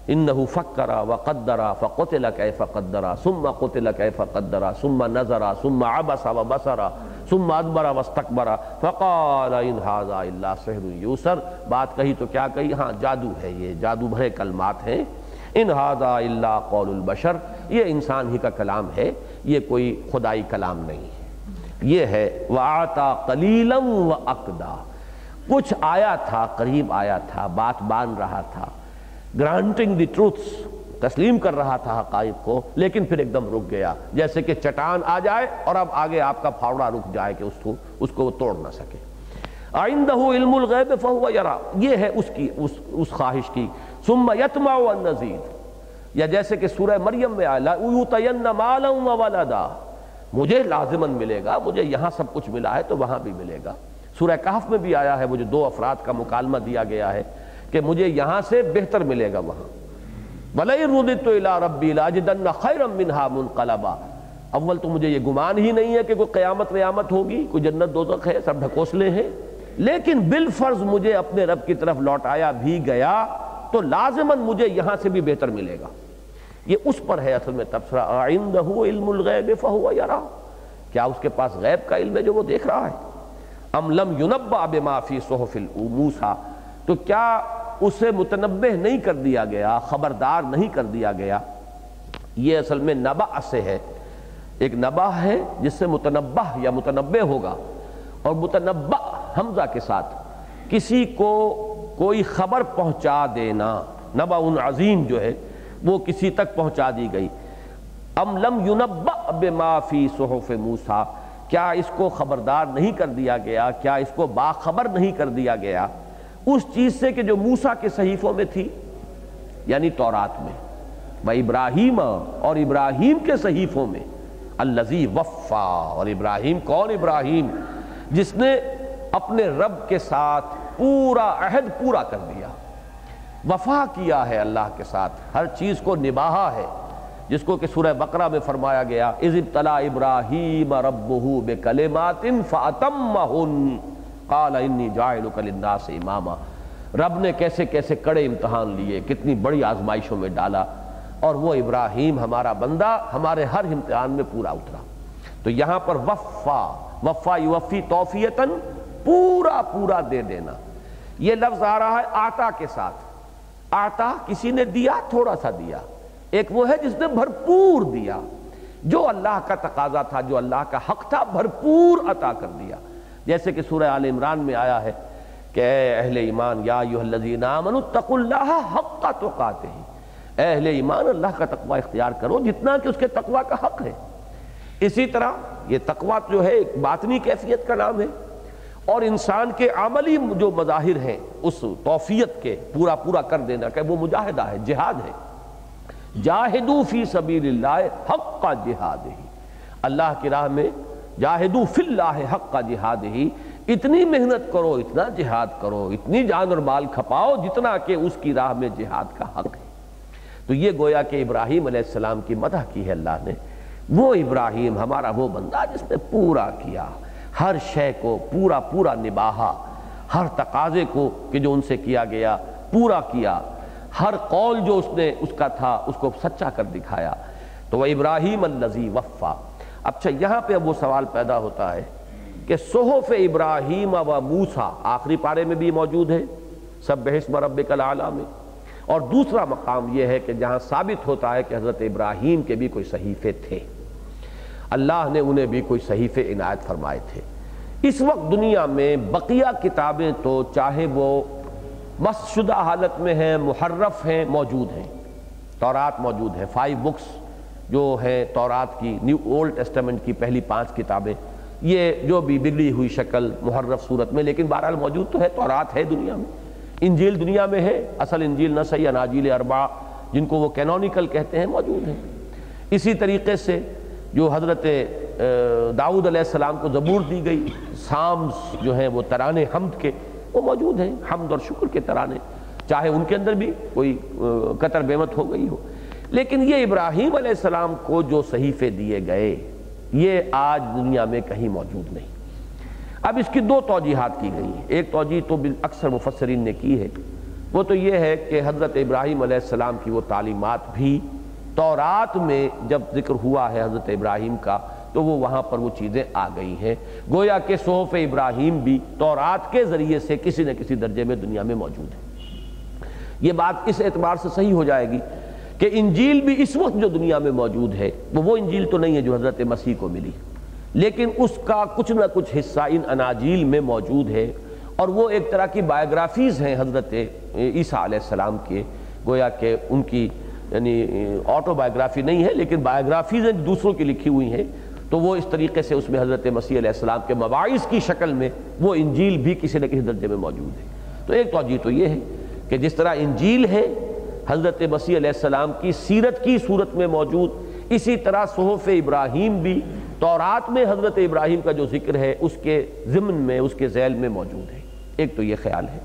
انہو فکرا وقدرا فقتل کیف قدرا، ثم قتل کیف قدرا، ثم نظرا، ثم عبسا وبسرا ثم ادبرا واستکبرا فقال ان هذا الا سحر یوسر۔ بات کہی تو کیا کہی؟ ہاں جادو ہے یہ، جادو بھرے کلمات ہیں۔ ان هذا الا قول البشر۔ یہ انسان ہی کا کلام ہے، یہ کوئی خدائی کلام نہیں ہے۔ یہ ہے وَعَطَى قَلِيلًا وَأَقْدَى کچھ آیا تھا، قریب آیا تھا، بات بان رہا تھا۔ گرانٹنگ دی ٹروتس تسلیم کر رہا تھا حقائق کو لیکن پھر ایک دم رک گیا۔ جیسے کہ چٹان آ جائے اور اب آگے آپ کا پھاوڑا رک جائے کہ اس کو اس کو وہ توڑ نہ سکے۔ آئندہ علم الغیب فہو یرا یہ ہے اس کی اس, اس خواہش کی۔ ثم یتمع النزید یا جیسے کہ سورہ مریم میں آیا مجھے لازمن ملے گا مجھے یہاں سب کچھ ملا ہے تو وہاں بھی ملے گا۔ سورہ کہف میں بھی آیا ہے مجھے دو افراد کا مکالمہ دیا گیا ہے۔ کہ مجھے یہاں سے بہتر ملے گا وہاں۔ بلئی رودت الا ربی لاجدن خیرم منہا منقلبا۔ اول تو مجھے یہ گمان ہی نہیں ہے کہ کوئی قیامت ویامت ہوگی، کوئی جنت دوزخ ہے، سب ڈھکوسلے ہیں۔ لیکن بالفرض مجھے اپنے رب کی طرف لوٹایا بھی گیا، تو لازماً مجھے یہاں سے بھی بہتر ملے گا۔ یہ اس پر ہے اصل میں تبصرہ۔ علم الغیب فہو یرا کیا اس کے پاس غیب کا علم ہے جو وہ دیکھ رہا ہے؟ ام لم ینبع بما فی صحف الموسیٰ تو کیا اسے متنبہ نہیں کر دیا گیا؟ خبردار نہیں کر دیا گیا؟ یہ اصل میں نبع سے ہے۔ ایک نبع ہے جس سے متنبہ یا متنبع ہوگا اور متنبع حمزہ کے ساتھ۔ کسی کو کوئی خبر پہنچا دینا نبع عظیم جو ہے، وہ کسی تک پہنچا دی گئی۔ ام لم ینبع بما فی صحف موسیٰ۔ کیا اس کو خبردار نہیں کر دیا گیا؟ کیا اس کو باخبر نہیں کر دیا گیا؟ اس چیز سے کہ جو موسیٰ کے صحیفوں میں تھی یعنی تورات میں وہ ابراہیم اور ابراہیم کے صحیفوں میں الزی وفا، اور ابراہیم کون ابراہیم؟ جس نے اپنے رب کے ساتھ پورا عہد پورا کر دیا۔ وفا کیا ہے اللہ کے ساتھ، ہر چیز کو نباہا ہے، جس کو کہ سورہ بقرہ میں فرمایا گیا، اذ ابتلا ابراہیم ربہ بکلمات فاتمہن قال انی جائلک للناس اماما۔ رب نے کیسے کیسے کڑے امتحان لیے، کتنی بڑی آزمائشوں میں ڈالا۔ اور وہ ابراہیم ہمارا بندہ، ہمارے ہر امتحان میں پورا اترا۔ تو یہاں پر وفا وفا یوفی توفیتن پورا پورا دے دینا۔ یہ لفظ آ رہا ہے آتا کے ساتھ۔ آتا کسی نے دیا، تھوڑا سا دیا۔ ایک وہ ہے جس نے بھرپور دیا۔ جو اللہ کا تقاضا تھا، جو اللہ کا حق تھا، بھرپور عطا کر دیا۔ جیسے کہ سورہ آل عمران میں آیا ہے کہ اے اہل ایمان، یا الذین آمنوا، اتقوا اللہ حق کا تقاتے ہی اے اہل ایمان، اللہ کا تقوی اختیار کرو، جتنا کہ اس کے تقوی کا حق ہے۔ اسی طرح یہ تقوی جو ہے، ایک باطنی کیفیت کا نام ہے۔ اور انسان کے عملی جو مظاہر ہیں، اس توفیت کے پورا پورا کر دینا کہ وہ مجاہدہ ہے، جہاد ہے۔ جاہدو فی سبیل اللہ حق کا جہاد ہی اللہ کی راہ میں جاہدو فی اللہ حق کا جہاد ہی اتنی محنت کرو، اتنا جہاد کرو، اتنی جان اور مال کھپاؤ جتنا کہ اس کی راہ میں جہاد کا حق ہے۔ تو یہ گویا کہ ابراہیم علیہ السلام کی مدح کی ہے اللہ نے۔ وہ ابراہیم ہمارا وہ بندہ جس نے پورا کیا، ہر شے کو پورا پورا نباہا ہر تقاضے کو کہ جو ان سے کیا گیا، پورا کیا۔ ہر قول جو اس نے، اس کا تھا، اس کو سچا کر دکھایا۔ تو وہ ابراہیم الزی وفا۔ اچھا یہاں پہ اب وہ سوال پیدا ہوتا ہے کہ صحف ابراہیم و موسا آخری پارے میں بھی موجود ہے سب بحث مرب العلیٰ میں۔ اور دوسرا مقام یہ ہے کہ جہاں ثابت ہوتا ہے کہ حضرت ابراہیم کے بھی کوئی صحیفے تھے۔ اللہ نے انہیں بھی کوئی صحیفے عنایت فرمائے تھے۔ اس وقت دنیا میں بقیہ کتابیں تو چاہے وہ مست شدہ حالت میں ہیں، محرف ہیں، موجود ہیں۔ تورات موجود ہے فائیو بکس جو ہے تورات کی نیو اولڈ ٹیسٹمنٹ کی پہلی پانچ کتابیں، یہ جو بھی بگڑی ہوئی شکل محرف صورت میں، لیکن بہرحال موجود تو ہے، تورات ہے دنیا میں۔ انجیل دنیا میں ہے، اصل انجیل نسل یا ناجیل اربا جن کو وہ کینونیکل کہتے ہیں، موجود ہیں۔ اسی طریقے سے جو حضرت داؤد علیہ السلام کو زبور دی گئی، سامس جو ہیں وہ ترانے حمد کے، وہ موجود ہیں۔ حمد اور شکر کے ترانے، چاہے ان کے اندر بھی کوئی قطر بیمت ہو گئی ہو۔ لیکن یہ ابراہیم علیہ السلام کو جو صحیفے دیے گئے، یہ آج دنیا میں کہیں موجود نہیں۔ اب اس کی دو توجیحات کی گئی ہیں۔ ایک توجیح تو اکثر مفسرین نے کی ہے۔ وہ تو یہ ہے کہ حضرت ابراہیم علیہ السلام کی وہ تعلیمات بھی تورات میں جب ذکر ہوا ہے حضرت ابراہیم کا، تو وہ وہاں پر وہ چیزیں آ گئی ہیں۔ گویا کہ صحف ابراہیم بھی تورات کے ذریعے سے کسی نہ کسی درجے میں دنیا میں موجود ہے یہ بات اس اعتبار سے صحیح ہو جائے گی کہ انجیل بھی اس وقت جو دنیا میں موجود ہے، وہ وہ انجیل تو نہیں ہے جو حضرت مسیح کو ملی۔ لیکن اس کا کچھ نہ کچھ حصہ ان اناجیل میں موجود ہے۔ اور وہ ایک طرح کی بایوگرافیز ہیں حضرت عیسیٰ علیہ السلام کے۔ گویا کہ ان کی یعنی آٹو بایوگرافی نہیں ہے، لیکن بایوگرافیز ہیں دوسروں کی لکھی ہوئی ہیں۔ تو وہ اس طریقے سے اس میں حضرت مسیح علیہ السلام کے مواعث کی شکل میں وہ انجیل بھی کسی نہ کسی درجے میں موجود ہے۔ تو ایک توجہ تو یہ ہے کہ جس طرح انجیل ہے حضرت مسیح علیہ السلام کی سیرت کی صورت میں موجود، اسی طرح صحف ابراہیم بھی تورات میں حضرت ابراہیم کا جو ذکر ہے، اس کے ضمن میں، اس کے ذیل میں موجود ہے۔ ایک تو یہ خیال ہے۔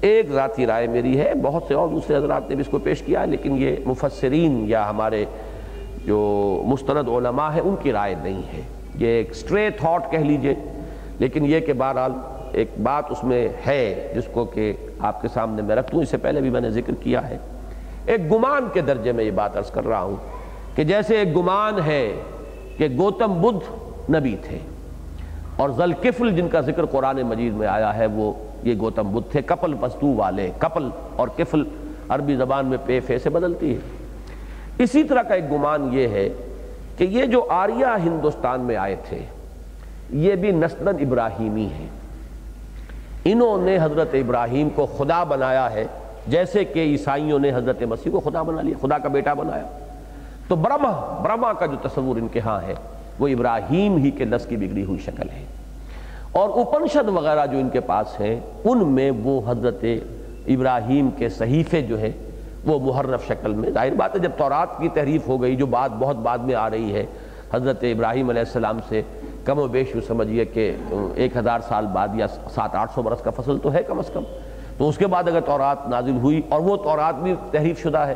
ایک ذاتی رائے میری ہے، بہت سے اور دوسرے حضرات نے بھی اس کو پیش کیا، لیکن یہ مفسرین یا ہمارے جو مستند علماء ہیں، ان کی رائے نہیں ہے۔ یہ ایک سٹرے تھاٹ کہہ لیجیے۔ لیکن یہ کہ بہرحال ایک بات اس میں ہے، جس کو کہ آپ کے سامنے میں رکھ دوں، اس سے پہلے بھی میں نے ذکر کیا ہے۔ ایک گمان کے درجے میں یہ بات عرض کر رہا ہوں کہ جیسے ایک گمان ہے کہ گوتم بدھ نبی تھے اور ذلکفل جن کا ذکر قرآن مجید میں آیا ہے، وہ یہ گوتم بدھ تھے۔ کپل پستو والے، کپل اور کفل عربی زبان میں پے فے سے بدلتی ہے۔ اسی طرح کا ایک گمان یہ ہے کہ یہ جو آریہ ہندوستان میں آئے تھے، یہ بھی نسند ابراہیمی ہیں۔ انہوں نے حضرت ابراہیم کو خدا بنایا ہے۔ جیسے کہ عیسائیوں نے حضرت مسیح کو خدا بنا لیا، خدا کا بیٹا بنایا۔ تو برما برما کا جو تصور ان کے ہاں ہے، وہ ابراہیم ہی کے لفظ کی بگڑی ہوئی شکل ہے۔ اور اپنشد وغیرہ جو ان کے پاس ہیں، ان میں وہ حضرت ابراہیم کے صحیفے جو ہیں، وہ محرف شکل میں۔ ظاہر بات ہے، جب تورات کی تحریف ہو گئی، جو بات بہت بعد میں آ رہی ہے، حضرت ابراہیم علیہ السلام سے، کم و بیش سمجھیے کہ ایک ہزار سال بعد یا سات آٹھ سو برس کا فصل تو ہے کم از کم۔ تو اس کے بعد اگر تورات نازل ہوئی اور وہ تورات بھی تحریف شدہ ہے،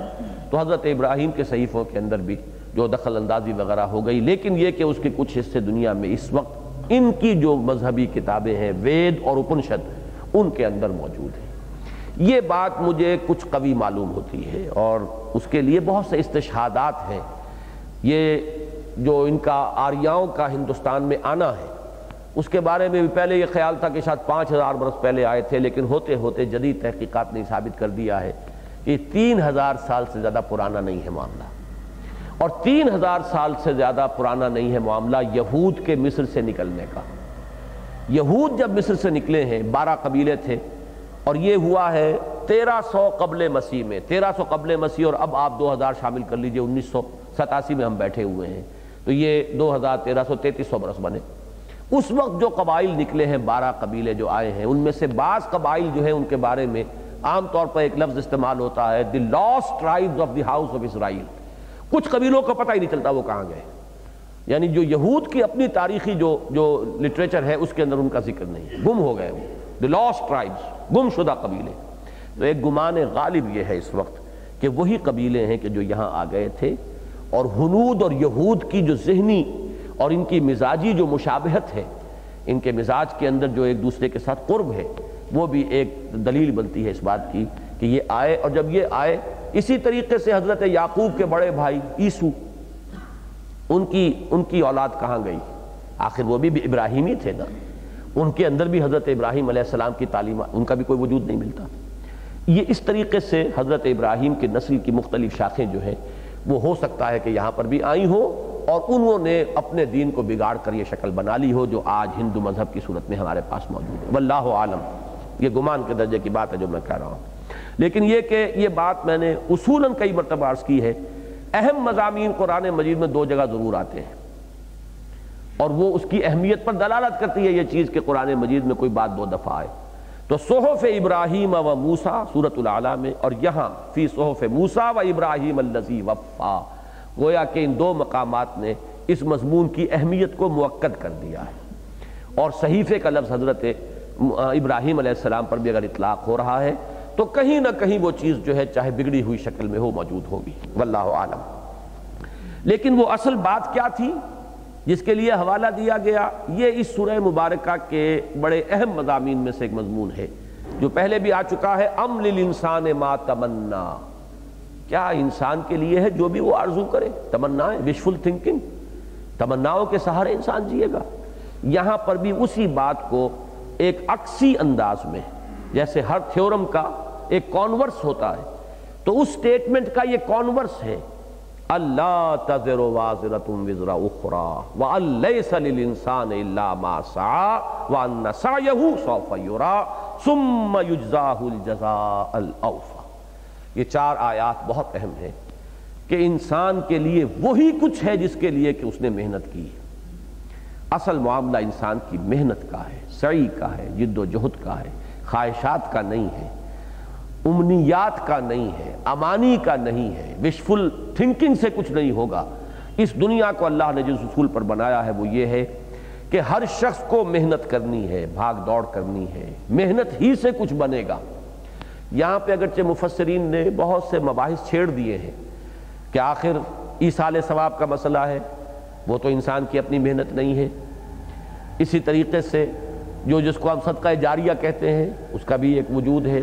تو حضرت ابراہیم کے صحیفوں کے اندر بھی جو دخل اندازی وغیرہ ہو گئی۔ لیکن یہ کہ اس کے کچھ حصے دنیا میں اس وقت ان کی جو مذہبی کتابیں ہیں، وید اور اپنشد، ان کے اندر موجود ہیں۔ یہ بات مجھے کچھ قوی معلوم ہوتی ہے اور اس کے لیے بہت سے استشہادات ہیں۔ یہ جو ان کا آریاؤں کا ہندوستان میں آنا ہے اس کے بارے میں بھی پہلے یہ خیال تھا کہ شاید پانچ ہزار برس پہلے آئے تھے، لیکن ہوتے ہوتے جدید تحقیقات نے ثابت کر دیا ہے کہ تین ہزار سال سے زیادہ پرانا نہیں ہے معاملہ۔ اور تین ہزار سال سے زیادہ پرانا نہیں ہے معاملہ یہود کے مصر سے نکلنے کا۔ یہود جب مصر سے نکلے ہیں، بارہ قبیلے تھے، اور یہ ہوا ہے تیرہ سو قبل مسیح میں۔ تیرہ سو قبل مسیح، اور اب آپ دو ہزار شامل کر لیجیے، انیس سو ستاسی میں ہم بیٹھے ہوئے ہیں۔ تو یہ دو ہزار تیرہ سو تینتیس سو برس بنے۔ اس وقت جو قبائل نکلے ہیں، بارہ قبیلے جو آئے ہیں، ان میں سے بعض قبائل جو ہیں ان کے بارے میں عام طور پر ایک لفظ استعمال ہوتا ہے the lost tribes of the house of Israel کچھ قبیلوں کا پتہ ہی نہیں چلتا وہ کہاں گئے یعنی جو یہود کی اپنی تاریخی جو جو لٹریچر ہے، اس کے اندر ان کا ذکر نہیں گم ہو گئے وہ۔ دی لاسٹ ٹرائبز گم شدہ قبیلے۔ تو ایک گمان غالب یہ ہے اس وقت کہ وہی قبیلے ہیں کہ جو یہاں آ گئے تھے اور ہنود اور یہود کی جو ذہنی اور ان کی مزاجی جو مشابہت ہے، ان کے مزاج کے اندر جو ایک دوسرے کے ساتھ قرب ہے، وہ بھی ایک دلیل بنتی ہے اس بات کی کہ یہ آئے اور جب یہ آئے، اسی طریقے سے حضرت یعقوب کے بڑے بھائی عیسو، ان کی ان کی اولاد کہاں گئی؟ آخر وہ بھی ابراہیمی تھے نا۔ ان کے اندر بھی حضرت ابراہیم علیہ السلام کی تعلیم، ان کا بھی کوئی وجود نہیں ملتا۔ یہ اس طریقے سے حضرت ابراہیم کے نسل کی مختلف شاخیں جو ہیں، وہ ہو سکتا ہے کہ یہاں پر بھی آئی ہو اور انہوں نے اپنے دین کو بگاڑ کر یہ شکل بنا لی ہو جو آج ہندو مذہب کی صورت میں ہمارے پاس موجود ہے۔ واللہ عالم۔ یہ گمان کے درجے کی بات ہے جو میں کہہ رہا ہوں۔ لیکن یہ کہ یہ بات میں نے اصولاً کئی مرتبہ عرض کی ہے۔ اہم مضامین قرآن مجید میں دو جگہ ضرور آتے ہیں۔ اور وہ اس کی اہمیت پر دلالت کرتی ہے یہ چیز کہ قرآن مجید میں کوئی بات دو دفعہ آئے۔ تو صحف ابراہیم و موسا سورت العلیٰ میں اور یہاں فی صحف موسا و ابراہیم الزی وفا۔ گویا کہ ان دو مقامات نے اس مضمون کی اہمیت کو موقع کر دیا ہے۔ اور صحیفے کا لفظ حضرت ابراہیم علیہ السلام پر بھی اگر اطلاق ہو رہا ہے تو کہیں نہ کہیں وہ چیز جو ہے چاہے بگڑی ہوئی شکل میں ہو موجود ہوگی۔ واللہ عالم لیکن وہ اصل بات کیا تھی؟ جس کے لیے حوالہ دیا گیا، یہ اس سورہ مبارکہ کے بڑے اہم مضامین میں سے ایک مضمون ہے، جو پہلے بھی آ چکا ہے۔ ام للانسان ما تمنا۔ کیا انسان کے لیے ہے جو بھی وہ آرزو کرے؟ تمنا وشفل تھنکنگ تمناؤں کے سہارے انسان جیے گا۔ یہاں پر بھی اسی بات کو ایک اکسی انداز میں، جیسے ہر تھیورم کا ایک کانورس ہوتا ہے۔ تو اس سٹیٹمنٹ کا یہ کانورس ہے، اللہ تذر وازرت وزر اخرى وَأَلَّيْسَ لِلْإِنسَانِ إِلَّا مَا سَعَى، وَأَنَّ سَعْيَهُ سَوْفَ يُرَى، ثُمَّ يُجْزَاهُ الْجَزَاءَ الْأَوْفَى۔ یہ چار آیات بہت اہم ہیں کہ انسان کے لیے وہی کچھ ہے جس کے لیے کہ اس نے محنت کی۔ اصل معاملہ انسان کی محنت کا ہے، سعی کا ہے، جد و جہد کا ہے، خواہشات کا نہیں ہے، امنیات کا نہیں ہے، امانی کا نہیں ہے وشفل تھنکنگ سے کچھ نہیں ہوگا۔ اس دنیا کو اللہ نے جس اصول پر بنایا ہے وہ یہ ہے کہ ہر شخص کو محنت کرنی ہے، بھاگ دوڑ کرنی ہے، محنت ہی سے کچھ بنے گا۔ یہاں پہ اگرچہ مفسرین نے بہت سے مباحث چھیڑ دیے ہیں کہ آخر ایسال ثواب کا مسئلہ ہے، وہ تو انسان کی اپنی محنت نہیں ہے۔ اسی طریقے سے جو جس کو ہم صدقہ جاریہ کہتے ہیں، اس کا بھی ایک وجود ہے۔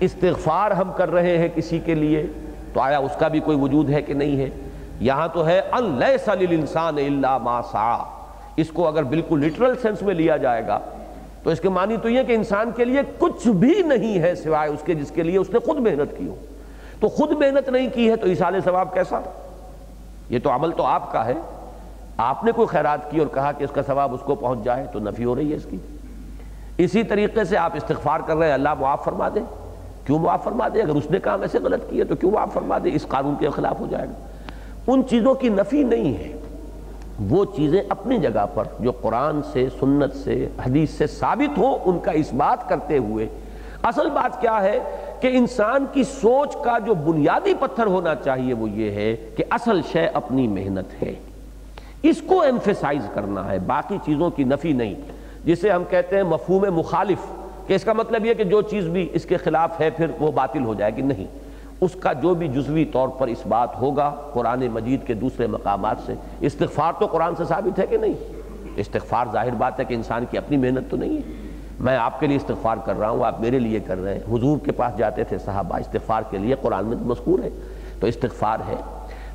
استغفار ہم کر رہے ہیں کسی کے لیے، تو آیا اس کا بھی کوئی وجود ہے کہ نہیں ہے؟ یہاں تو ہے انسان اللہ ما سا اس کو اگر بالکل لٹرل سینس میں لیا جائے گا تو اس کے معنی تو یہ کہ انسان کے لیے کچھ بھی نہیں ہے سوائے اس کے جس کے لیے اس نے خود محنت کی ہو۔ تو خود محنت نہیں کی ہے تو ایسال ثواب کیسا؟ یہ تو عمل تو آپ کا ہے۔ آپ نے کوئی خیرات کی اور کہا کہ اس کا ثواب اس کو پہنچ جائے تو نفی ہو رہی ہے اس کی۔ اسی طریقے سے آپ استغفار کر رہے ہیں، اللہ معاف فرما دے۔ کیوں معاف فرما دے؟ اگر اس نے کام ایسے غلط کیا تو کیوں معاف فرما دے؟ اس قانون کے خلاف ہو جائے گا۔ ان چیزوں کی نفی نہیں ہے۔ وہ چیزیں اپنی جگہ پر جو قرآن سے، سنت سے، حدیث سے ثابت ہوں، ان کا اس بات کرتے ہوئے۔ اصل بات کیا ہے کہ انسان کی سوچ کا جو بنیادی پتھر ہونا چاہیے وہ یہ ہے کہ اصل شے اپنی محنت ہے۔ اس کو ایمفیسائز کرنا ہے، باقی چیزوں کی نفی نہیں۔ جسے ہم کہتے ہیں مفہوم مخالف، کہ اس کا مطلب یہ کہ جو چیز بھی اس کے خلاف ہے، پھر وہ باطل ہو جائے گی۔ نہیں۔ اس کا جو بھی جزوی طور پر اس بات ہوگا قرآن مجید کے دوسرے مقامات سے، استغفار تو قرآن سے ثابت ہے کہ نہیں؟ استغفار ظاہر بات ہے کہ انسان کی اپنی محنت تو نہیں ہے۔ میں آپ کے لیے استغفار کر رہا ہوں، آپ میرے لیے کر رہے ہیں۔ حضور کے پاس جاتے تھے صحابہ، استغفار کے لیے قرآن میں مذکور ہے، تو استغفار ہے۔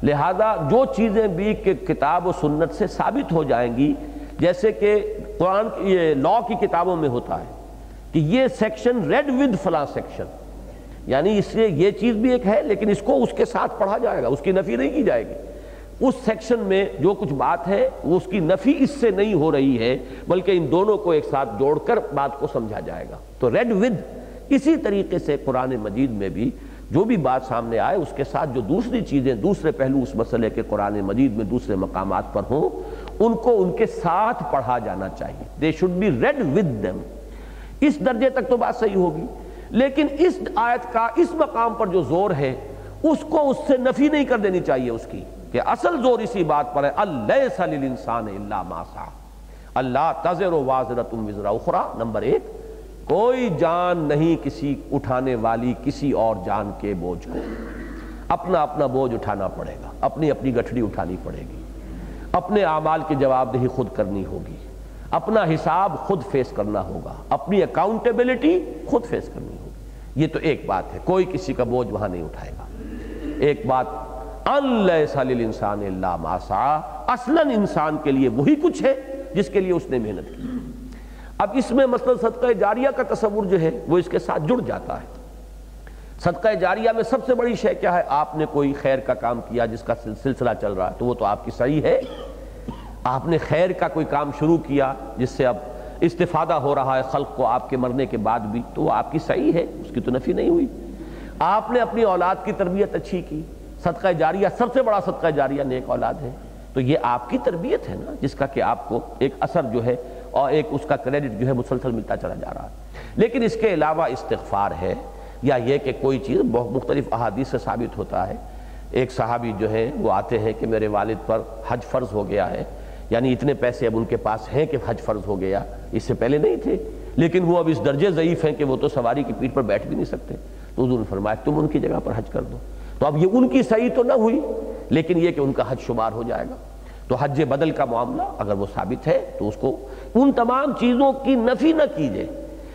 لہذا جو چیزیں بھی کہ کتاب و سنت سے ثابت ہو جائیں گی، جیسے کہ قرآن یہ لا کی کتابوں میں ہوتا ہے کہ یہ سیکشن ریڈ ود فلاں سیکشن یعنی اس سے یہ چیز بھی ایک ہے، لیکن اس کو اس کے ساتھ پڑھا جائے گا، اس کی نفی نہیں کی جائے گی۔ اس سیکشن میں جو کچھ بات ہے، وہ اس کی نفی اس سے نہیں ہو رہی ہے، بلکہ ان دونوں کو ایک ساتھ جوڑ کر بات کو سمجھا جائے گا۔ تو ریڈ ود اسی طریقے سے قرآن مجید میں بھی جو بھی بات سامنے آئے، اس کے ساتھ جو دوسری چیزیں، دوسرے پہلو اس مسئلے کے قرآن مجید میں دوسرے مقامات پر ہوں، ان کو ان کے ساتھ پڑھا جانا چاہیے۔ They should be read with them اس درجے تک تو بات صحیح ہوگی۔ لیکن اس آیت کا، اس مقام پر جو زور ہے، اس کو اس سے نفی نہیں کر دینی چاہیے اس کی، کہ اصل زور اسی بات پر ہے اللہ انسان اللہ ماسا اللہ تذر و واضرت وزرا اخرا، نمبر ایک، کوئی جان نہیں کسی اٹھانے والی کسی اور جان کے بوجھ کو۔ اپنا اپنا بوجھ اٹھانا پڑے گا، اپنی اپنی گٹھڑی اٹھانی پڑے گی، اپنے اعمال کی جواب دہی خود کرنی ہوگی۔ اپنا حساب خود فیس کرنا ہوگا۔ اپنی اکاؤنٹیبلٹی خود فیس کرنی ہوگی۔ یہ تو ایک بات ہے، کوئی کسی کا بوجھ وہاں نہیں اٹھائے گا۔ ایک بات انسان اللہ ماسا اصلا انسان کے لیے وہی کچھ ہے جس کے لیے اس نے محنت کی۔ اب اس میں مثلا صدقہ جاریہ کا تصور جو ہے، وہ اس کے ساتھ جڑ جاتا ہے۔ صدقہ جاریہ میں سب سے بڑی شے کیا ہے؟ آپ نے کوئی خیر کا کام کیا جس کا سلسلہ چل رہا ہے، تو وہ تو آپ کی صحیح ہے۔ آپ نے خیر کا کوئی کام شروع کیا جس سے اب استفادہ ہو رہا ہے خلق کو آپ کے مرنے کے بعد بھی، تو وہ آپ کی صحیح ہے، اس کی تو نفی نہیں ہوئی۔ آپ نے اپنی اولاد کی تربیت اچھی کی۔ صدقہ جاریہ، سب سے بڑا صدقہ جاریہ نیک اولاد ہے۔ تو یہ آپ کی تربیت ہے نا، جس کا کہ آپ کو ایک اثر جو ہے اور ایک اس کا کریڈٹ جو ہے مسلسل ملتا چلا جا رہا ہے۔ لیکن اس کے علاوہ استغفار ہے، یا یہ کہ کوئی چیز بہت مختلف احادیث سے ثابت ہوتا ہے۔ ایک صحابی جو ہے، وہ آتے ہیں کہ میرے والد پر حج فرض ہو گیا ہے۔ یعنی اتنے پیسے اب ان کے پاس ہیں کہ حج فرض ہو گیا، اس سے پہلے نہیں تھے۔ لیکن وہ اب اس درجے ضعیف ہیں کہ وہ تو سواری کی پیٹ پر بیٹھ بھی نہیں سکتے۔ تو حضور نے فرمایا، تم ان کی جگہ پر حج کر دو۔ تو اب یہ ان کی صحیح تو نہ ہوئی، لیکن یہ کہ ان کا حج شمار ہو جائے گا۔ تو حج بدل کا معاملہ، اگر وہ ثابت ہے تو اس کو ان تمام چیزوں کی نفی نہ کیجیے۔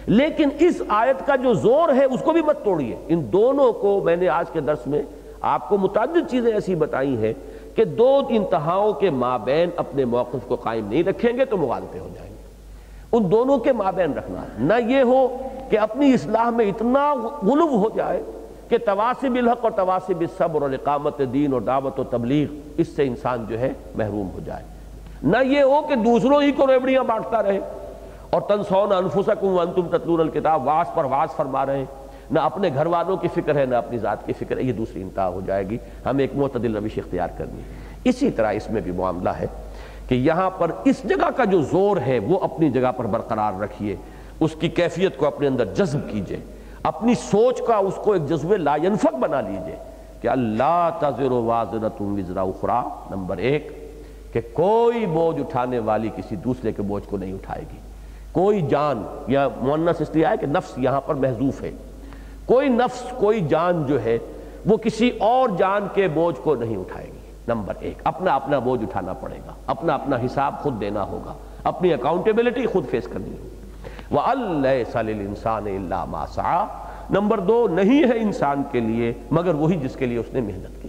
لیکن اس آیت کا جو زور ہے، اس کو بھی مت توڑیے۔ ان دونوں کو میں نے آج کے درس میں آپ کو متعدد چیزیں ایسی بتائی ہیں کہ دو انتہاؤں کے مابین اپنے موقف کو قائم نہیں رکھیں گے تو مغالطے ہو جائیں گے۔ ان دونوں کے مابین رکھنا نہ یہ ہو کہ اپنی اصلاح میں اتنا غلو ہو جائے کہ تواسب الحق اور تواسب صبر اور اقامت دین اور دعوت و تبلیغ اس سے انسان جو ہے محروم ہو جائے۔ نہ یہ ہو کہ دوسروں ہی کو ریبڑیاں بانٹتا رہے اور تنسون انفسکم وانتم تتلون الکتاب، واس پر واس فرما رہے۔ ہیں نہ اپنے گھر والوں کی فکر ہے، نہ اپنی ذات کی فکر ہے، یہ دوسری انتہا ہو جائے گی۔ ہمیں ایک معتدل روش اختیار کرنی ہے۔ اسی طرح اس میں بھی معاملہ ہے کہ یہاں پر اس جگہ کا جو زور ہے، وہ اپنی جگہ پر برقرار رکھیے۔ اس کی کیفیت کو اپنے اندر جذب کیجیے۔ اپنی سوچ کا اس کو ایک جذبے لا ینفق بنا لیجیے کہ اللہ تذر واضرت وزرا اخرا نمبر ایک، کہ کوئی بوجھ اٹھانے والی کسی دوسرے کے بوجھ کو نہیں اٹھائے گی۔ کوئی جان یا مونس اس لیے آئے کہ نفس یہاں پر محضوف ہے۔ کوئی نفس، کوئی جان جو ہے، وہ کسی اور جان کے بوجھ کو نہیں اٹھائے گی۔ نمبر ایک، اپنا اپنا بوجھ اٹھانا پڑے گا۔ اپنا اپنا حساب خود دینا ہوگا۔ اپنی اکاؤنٹیبلٹی خود فیس کرنی ہوگی۔ وہ اللہ انسان اللہ ماسا نمبر دو، نہیں ہے انسان کے لیے، مگر وہی جس کے لیے اس نے محنت کی۔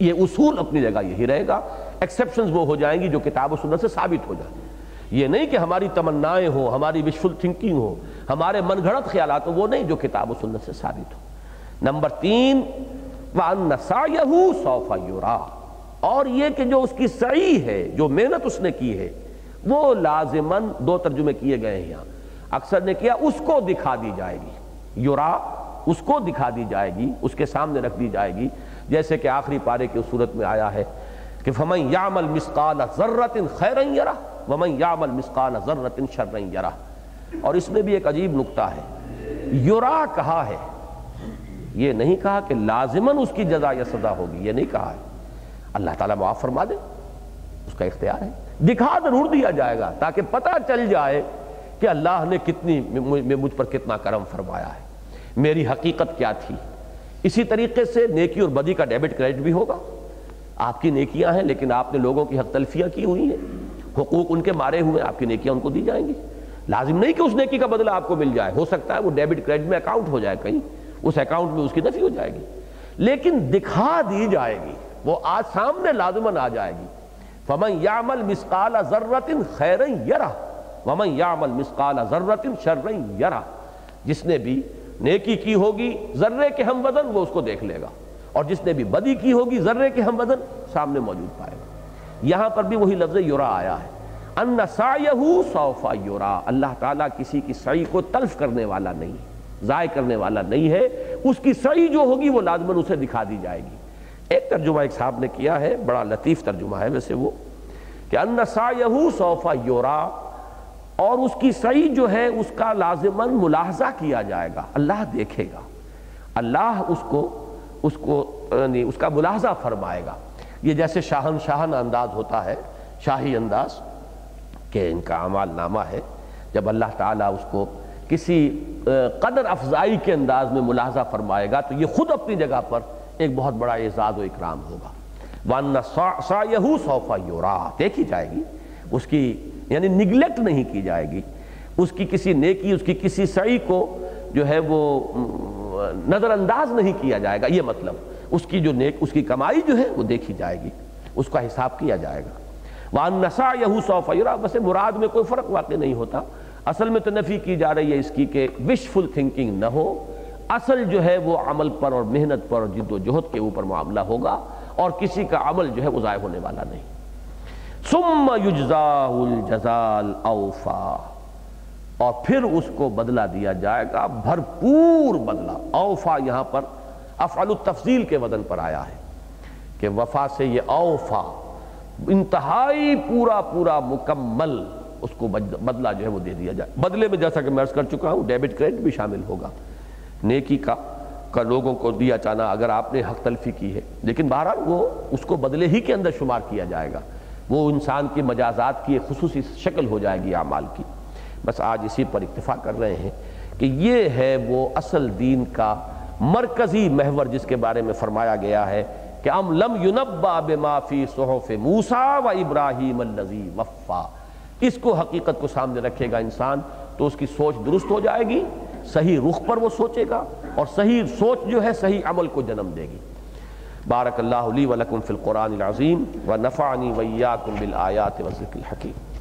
یہ اصول اپنی جگہ یہی رہے گا۔ ایکسیپشنز وہ ہو جائیں گی جو کتاب و سنت سے ثابت ہو جائیں۔ یہ نہیں کہ ہماری تمنائیں ہوں، ہماری وشفل تھنکنگ ہو ہمارے من گھڑت خیالات وہ نہیں جو کتاب و سنت سے ثابت ہو۔ نمبر تین، وَأَنَّ سَوْفَ يُرَى۔ اور یہ کہ جو اس کی سعی ہے، جو محنت اس نے کی ہے، وہ لازماً دو ترجمے کیے گئے ہیں یہاں۔ اکثر نے کیا اس کو دکھا دی جائے گی۔ یورا اس کو دکھا دی جائے گی، اس کے سامنے رکھ دی جائے گی۔ جیسے کہ آخری پارے کی صورت میں آیا ہے کہ فَمَنْ يَعْمَلْ مِسْقَالَ ذَرَّةٍ خَيْرًا يَرَى، وَمَنْ يَعْمَلْ مِسْقَالَ ذَرَّةٍ شَرًّا يَرَى۔ اور اس میں بھی ایک عجیب نکتہ ہے۔ یورا کہا ہے، یہ نہیں کہا کہ لازماً اس کی جزا یا سزا ہوگی، یہ نہیں کہا ہے۔ اللہ تعالیٰ معاف فرما دے، اس کا اختیار ہے۔ دکھا ضرور دیا جائے گا تاکہ پتہ چل جائے کہ اللہ نے کتنی مجھ پر کتنا کرم فرمایا ہے۔ میری حقیقت کیا تھی؟ اسی طریقے سے نیکی اور بدی کا ڈیبٹ کریڈٹ بھی ہوگا۔ آپ کی نیکیاں ہیں، لیکن آپ نے لوگوں کی حق تلفیاں کی ہوئی ہیں۔ حقوق ان کے مارے ہوئے آپ کی نیکیاں ان کو دی جائیں گی۔ لازم نہیں کہ اس نیکی کا بدلہ آپ کو مل جائے۔ ہو سکتا ہے وہ ڈیبٹ کریڈٹ میں اکاؤنٹ ہو جائے کہیں، اس اکاؤنٹ میں اس کی نفی ہو جائے گی۔ لیکن دکھا دی جائے گی، وہ آج سامنے لازمن آ جائے گی۔ فمن یعمل مسقال ذرت خیر یرا ومن یعمل مسقال ذرت شر یرا جس نے بھی نیکی کی ہوگی ذرے کے ہم وزن، وہ اس کو دیکھ لے گا۔ اور جس نے بھی بدی کی ہوگی ذرے کے ہم وزن، سامنے موجود پائے گا۔ یہاں پر بھی وہی لفظ یورا آیا ہے۔ ان سایہو سوفا یورا اللہ تعالیٰ کسی کی سعی کو تلف کرنے والا نہیں ضائع کرنے والا نہیں ہے۔ اس کی سعی جو ہوگی، وہ لازمن اسے دکھا دی جائے گی۔ ایک ترجمہ ایک صاحب نے کیا ہے، بڑا لطیف ترجمہ ہے ویسے وہ، کہ ان سایہو سوفا یورا اور اس کی سعی جو ہے، اس کا لازمن ملاحظہ کیا جائے گا۔ اللہ دیکھے گا۔ اللہ اس کو اس کو یعنی اس کا ملاحظہ فرمائے گا۔ یہ جیسے شاہن شاہن انداز ہوتا ہے، شاہی انداز۔ کہ ان کا عمال نامہ ہے۔ جب اللہ تعالیٰ اس کو کسی قدر افزائی کے انداز میں ملاحظہ فرمائے گا، تو یہ خود اپنی جگہ پر ایک بہت بڑا اعزاز و اکرام ہوگا۔ وَأَنَّ سَعْيَهُ سَوْفَ يُرَا دیکھی جائے گی۔ اس کی یعنی نگلیکٹ نہیں کی جائے گی۔ اس کی کسی نیکی، اس کی کسی سعی کو جو ہے وہ نظر انداز نہیں کیا جائے گا۔ یہ مطلب اس کی جو نیک، اس کی کمائی جو ہے وہ دیکھی جائے گی۔ اس کا حساب کیا جائے گا۔ وَأَنَّ سَعْيَهُ سَوْفَ يُرَا بس مراد میں کوئی فرق واقع نہیں ہوتا۔ اصل میں تو نفی کی جا رہی ہے اس کی کہ وشفل تھنکنگ نہ ہو۔ اصل جو ہے وہ عمل پر اور محنت پر اور جد و جہد کے اوپر معاملہ ہوگا اور کسی کا عمل جو ہے وہ ضائع ہونے والا نہیں۔ ثم یجزاہ الجزال اوفا اور پھر اس کو بدلہ دیا جائے گا، بھرپور بدلہ۔ اوفا یہاں پر افعل التفضیل کے وزن پر آیا ہے کہ وفا سے یہ اوفا انتہائی پورا پورا مکمل اس کو بدلہ جو ہے وہ دے دیا جائے۔ بدلے میں جیسا کہ میں عرض کر چکا ہوں ڈیبٹ کریڈٹ بھی شامل ہوگا۔ نیکی کا کا لوگوں کو دیا چانا اگر آپ نے حق تلفی کی ہے۔ لیکن بہرحال وہ اس کو بدلے ہی کے اندر شمار کیا جائے گا۔ وہ انسان کی مجازات کی ایک خصوصی شکل ہو جائے گی اعمال کی۔ بس آج اسی پر اکتفا کر رہے ہیں کہ یہ ہے وہ اصل دین کا مرکزی محور جس کے بارے میں فرمایا گیا ہے۔ کہ ام لم ينبا بما فی صحف موسیٰ و ابراہیم اللذی وفا۔ اس کو حقیقت کو سامنے رکھے گا انسان تو اس کی سوچ درست ہو جائے گی، صحیح رخ پر وہ سوچے گا اور صحیح سوچ جو ہے صحیح عمل کو جنم دے گی۔ بارک اللہ لی و لکم فی القرآن العظیم و نفعنی ویاکم بالآیات و ذکر الحکیم۔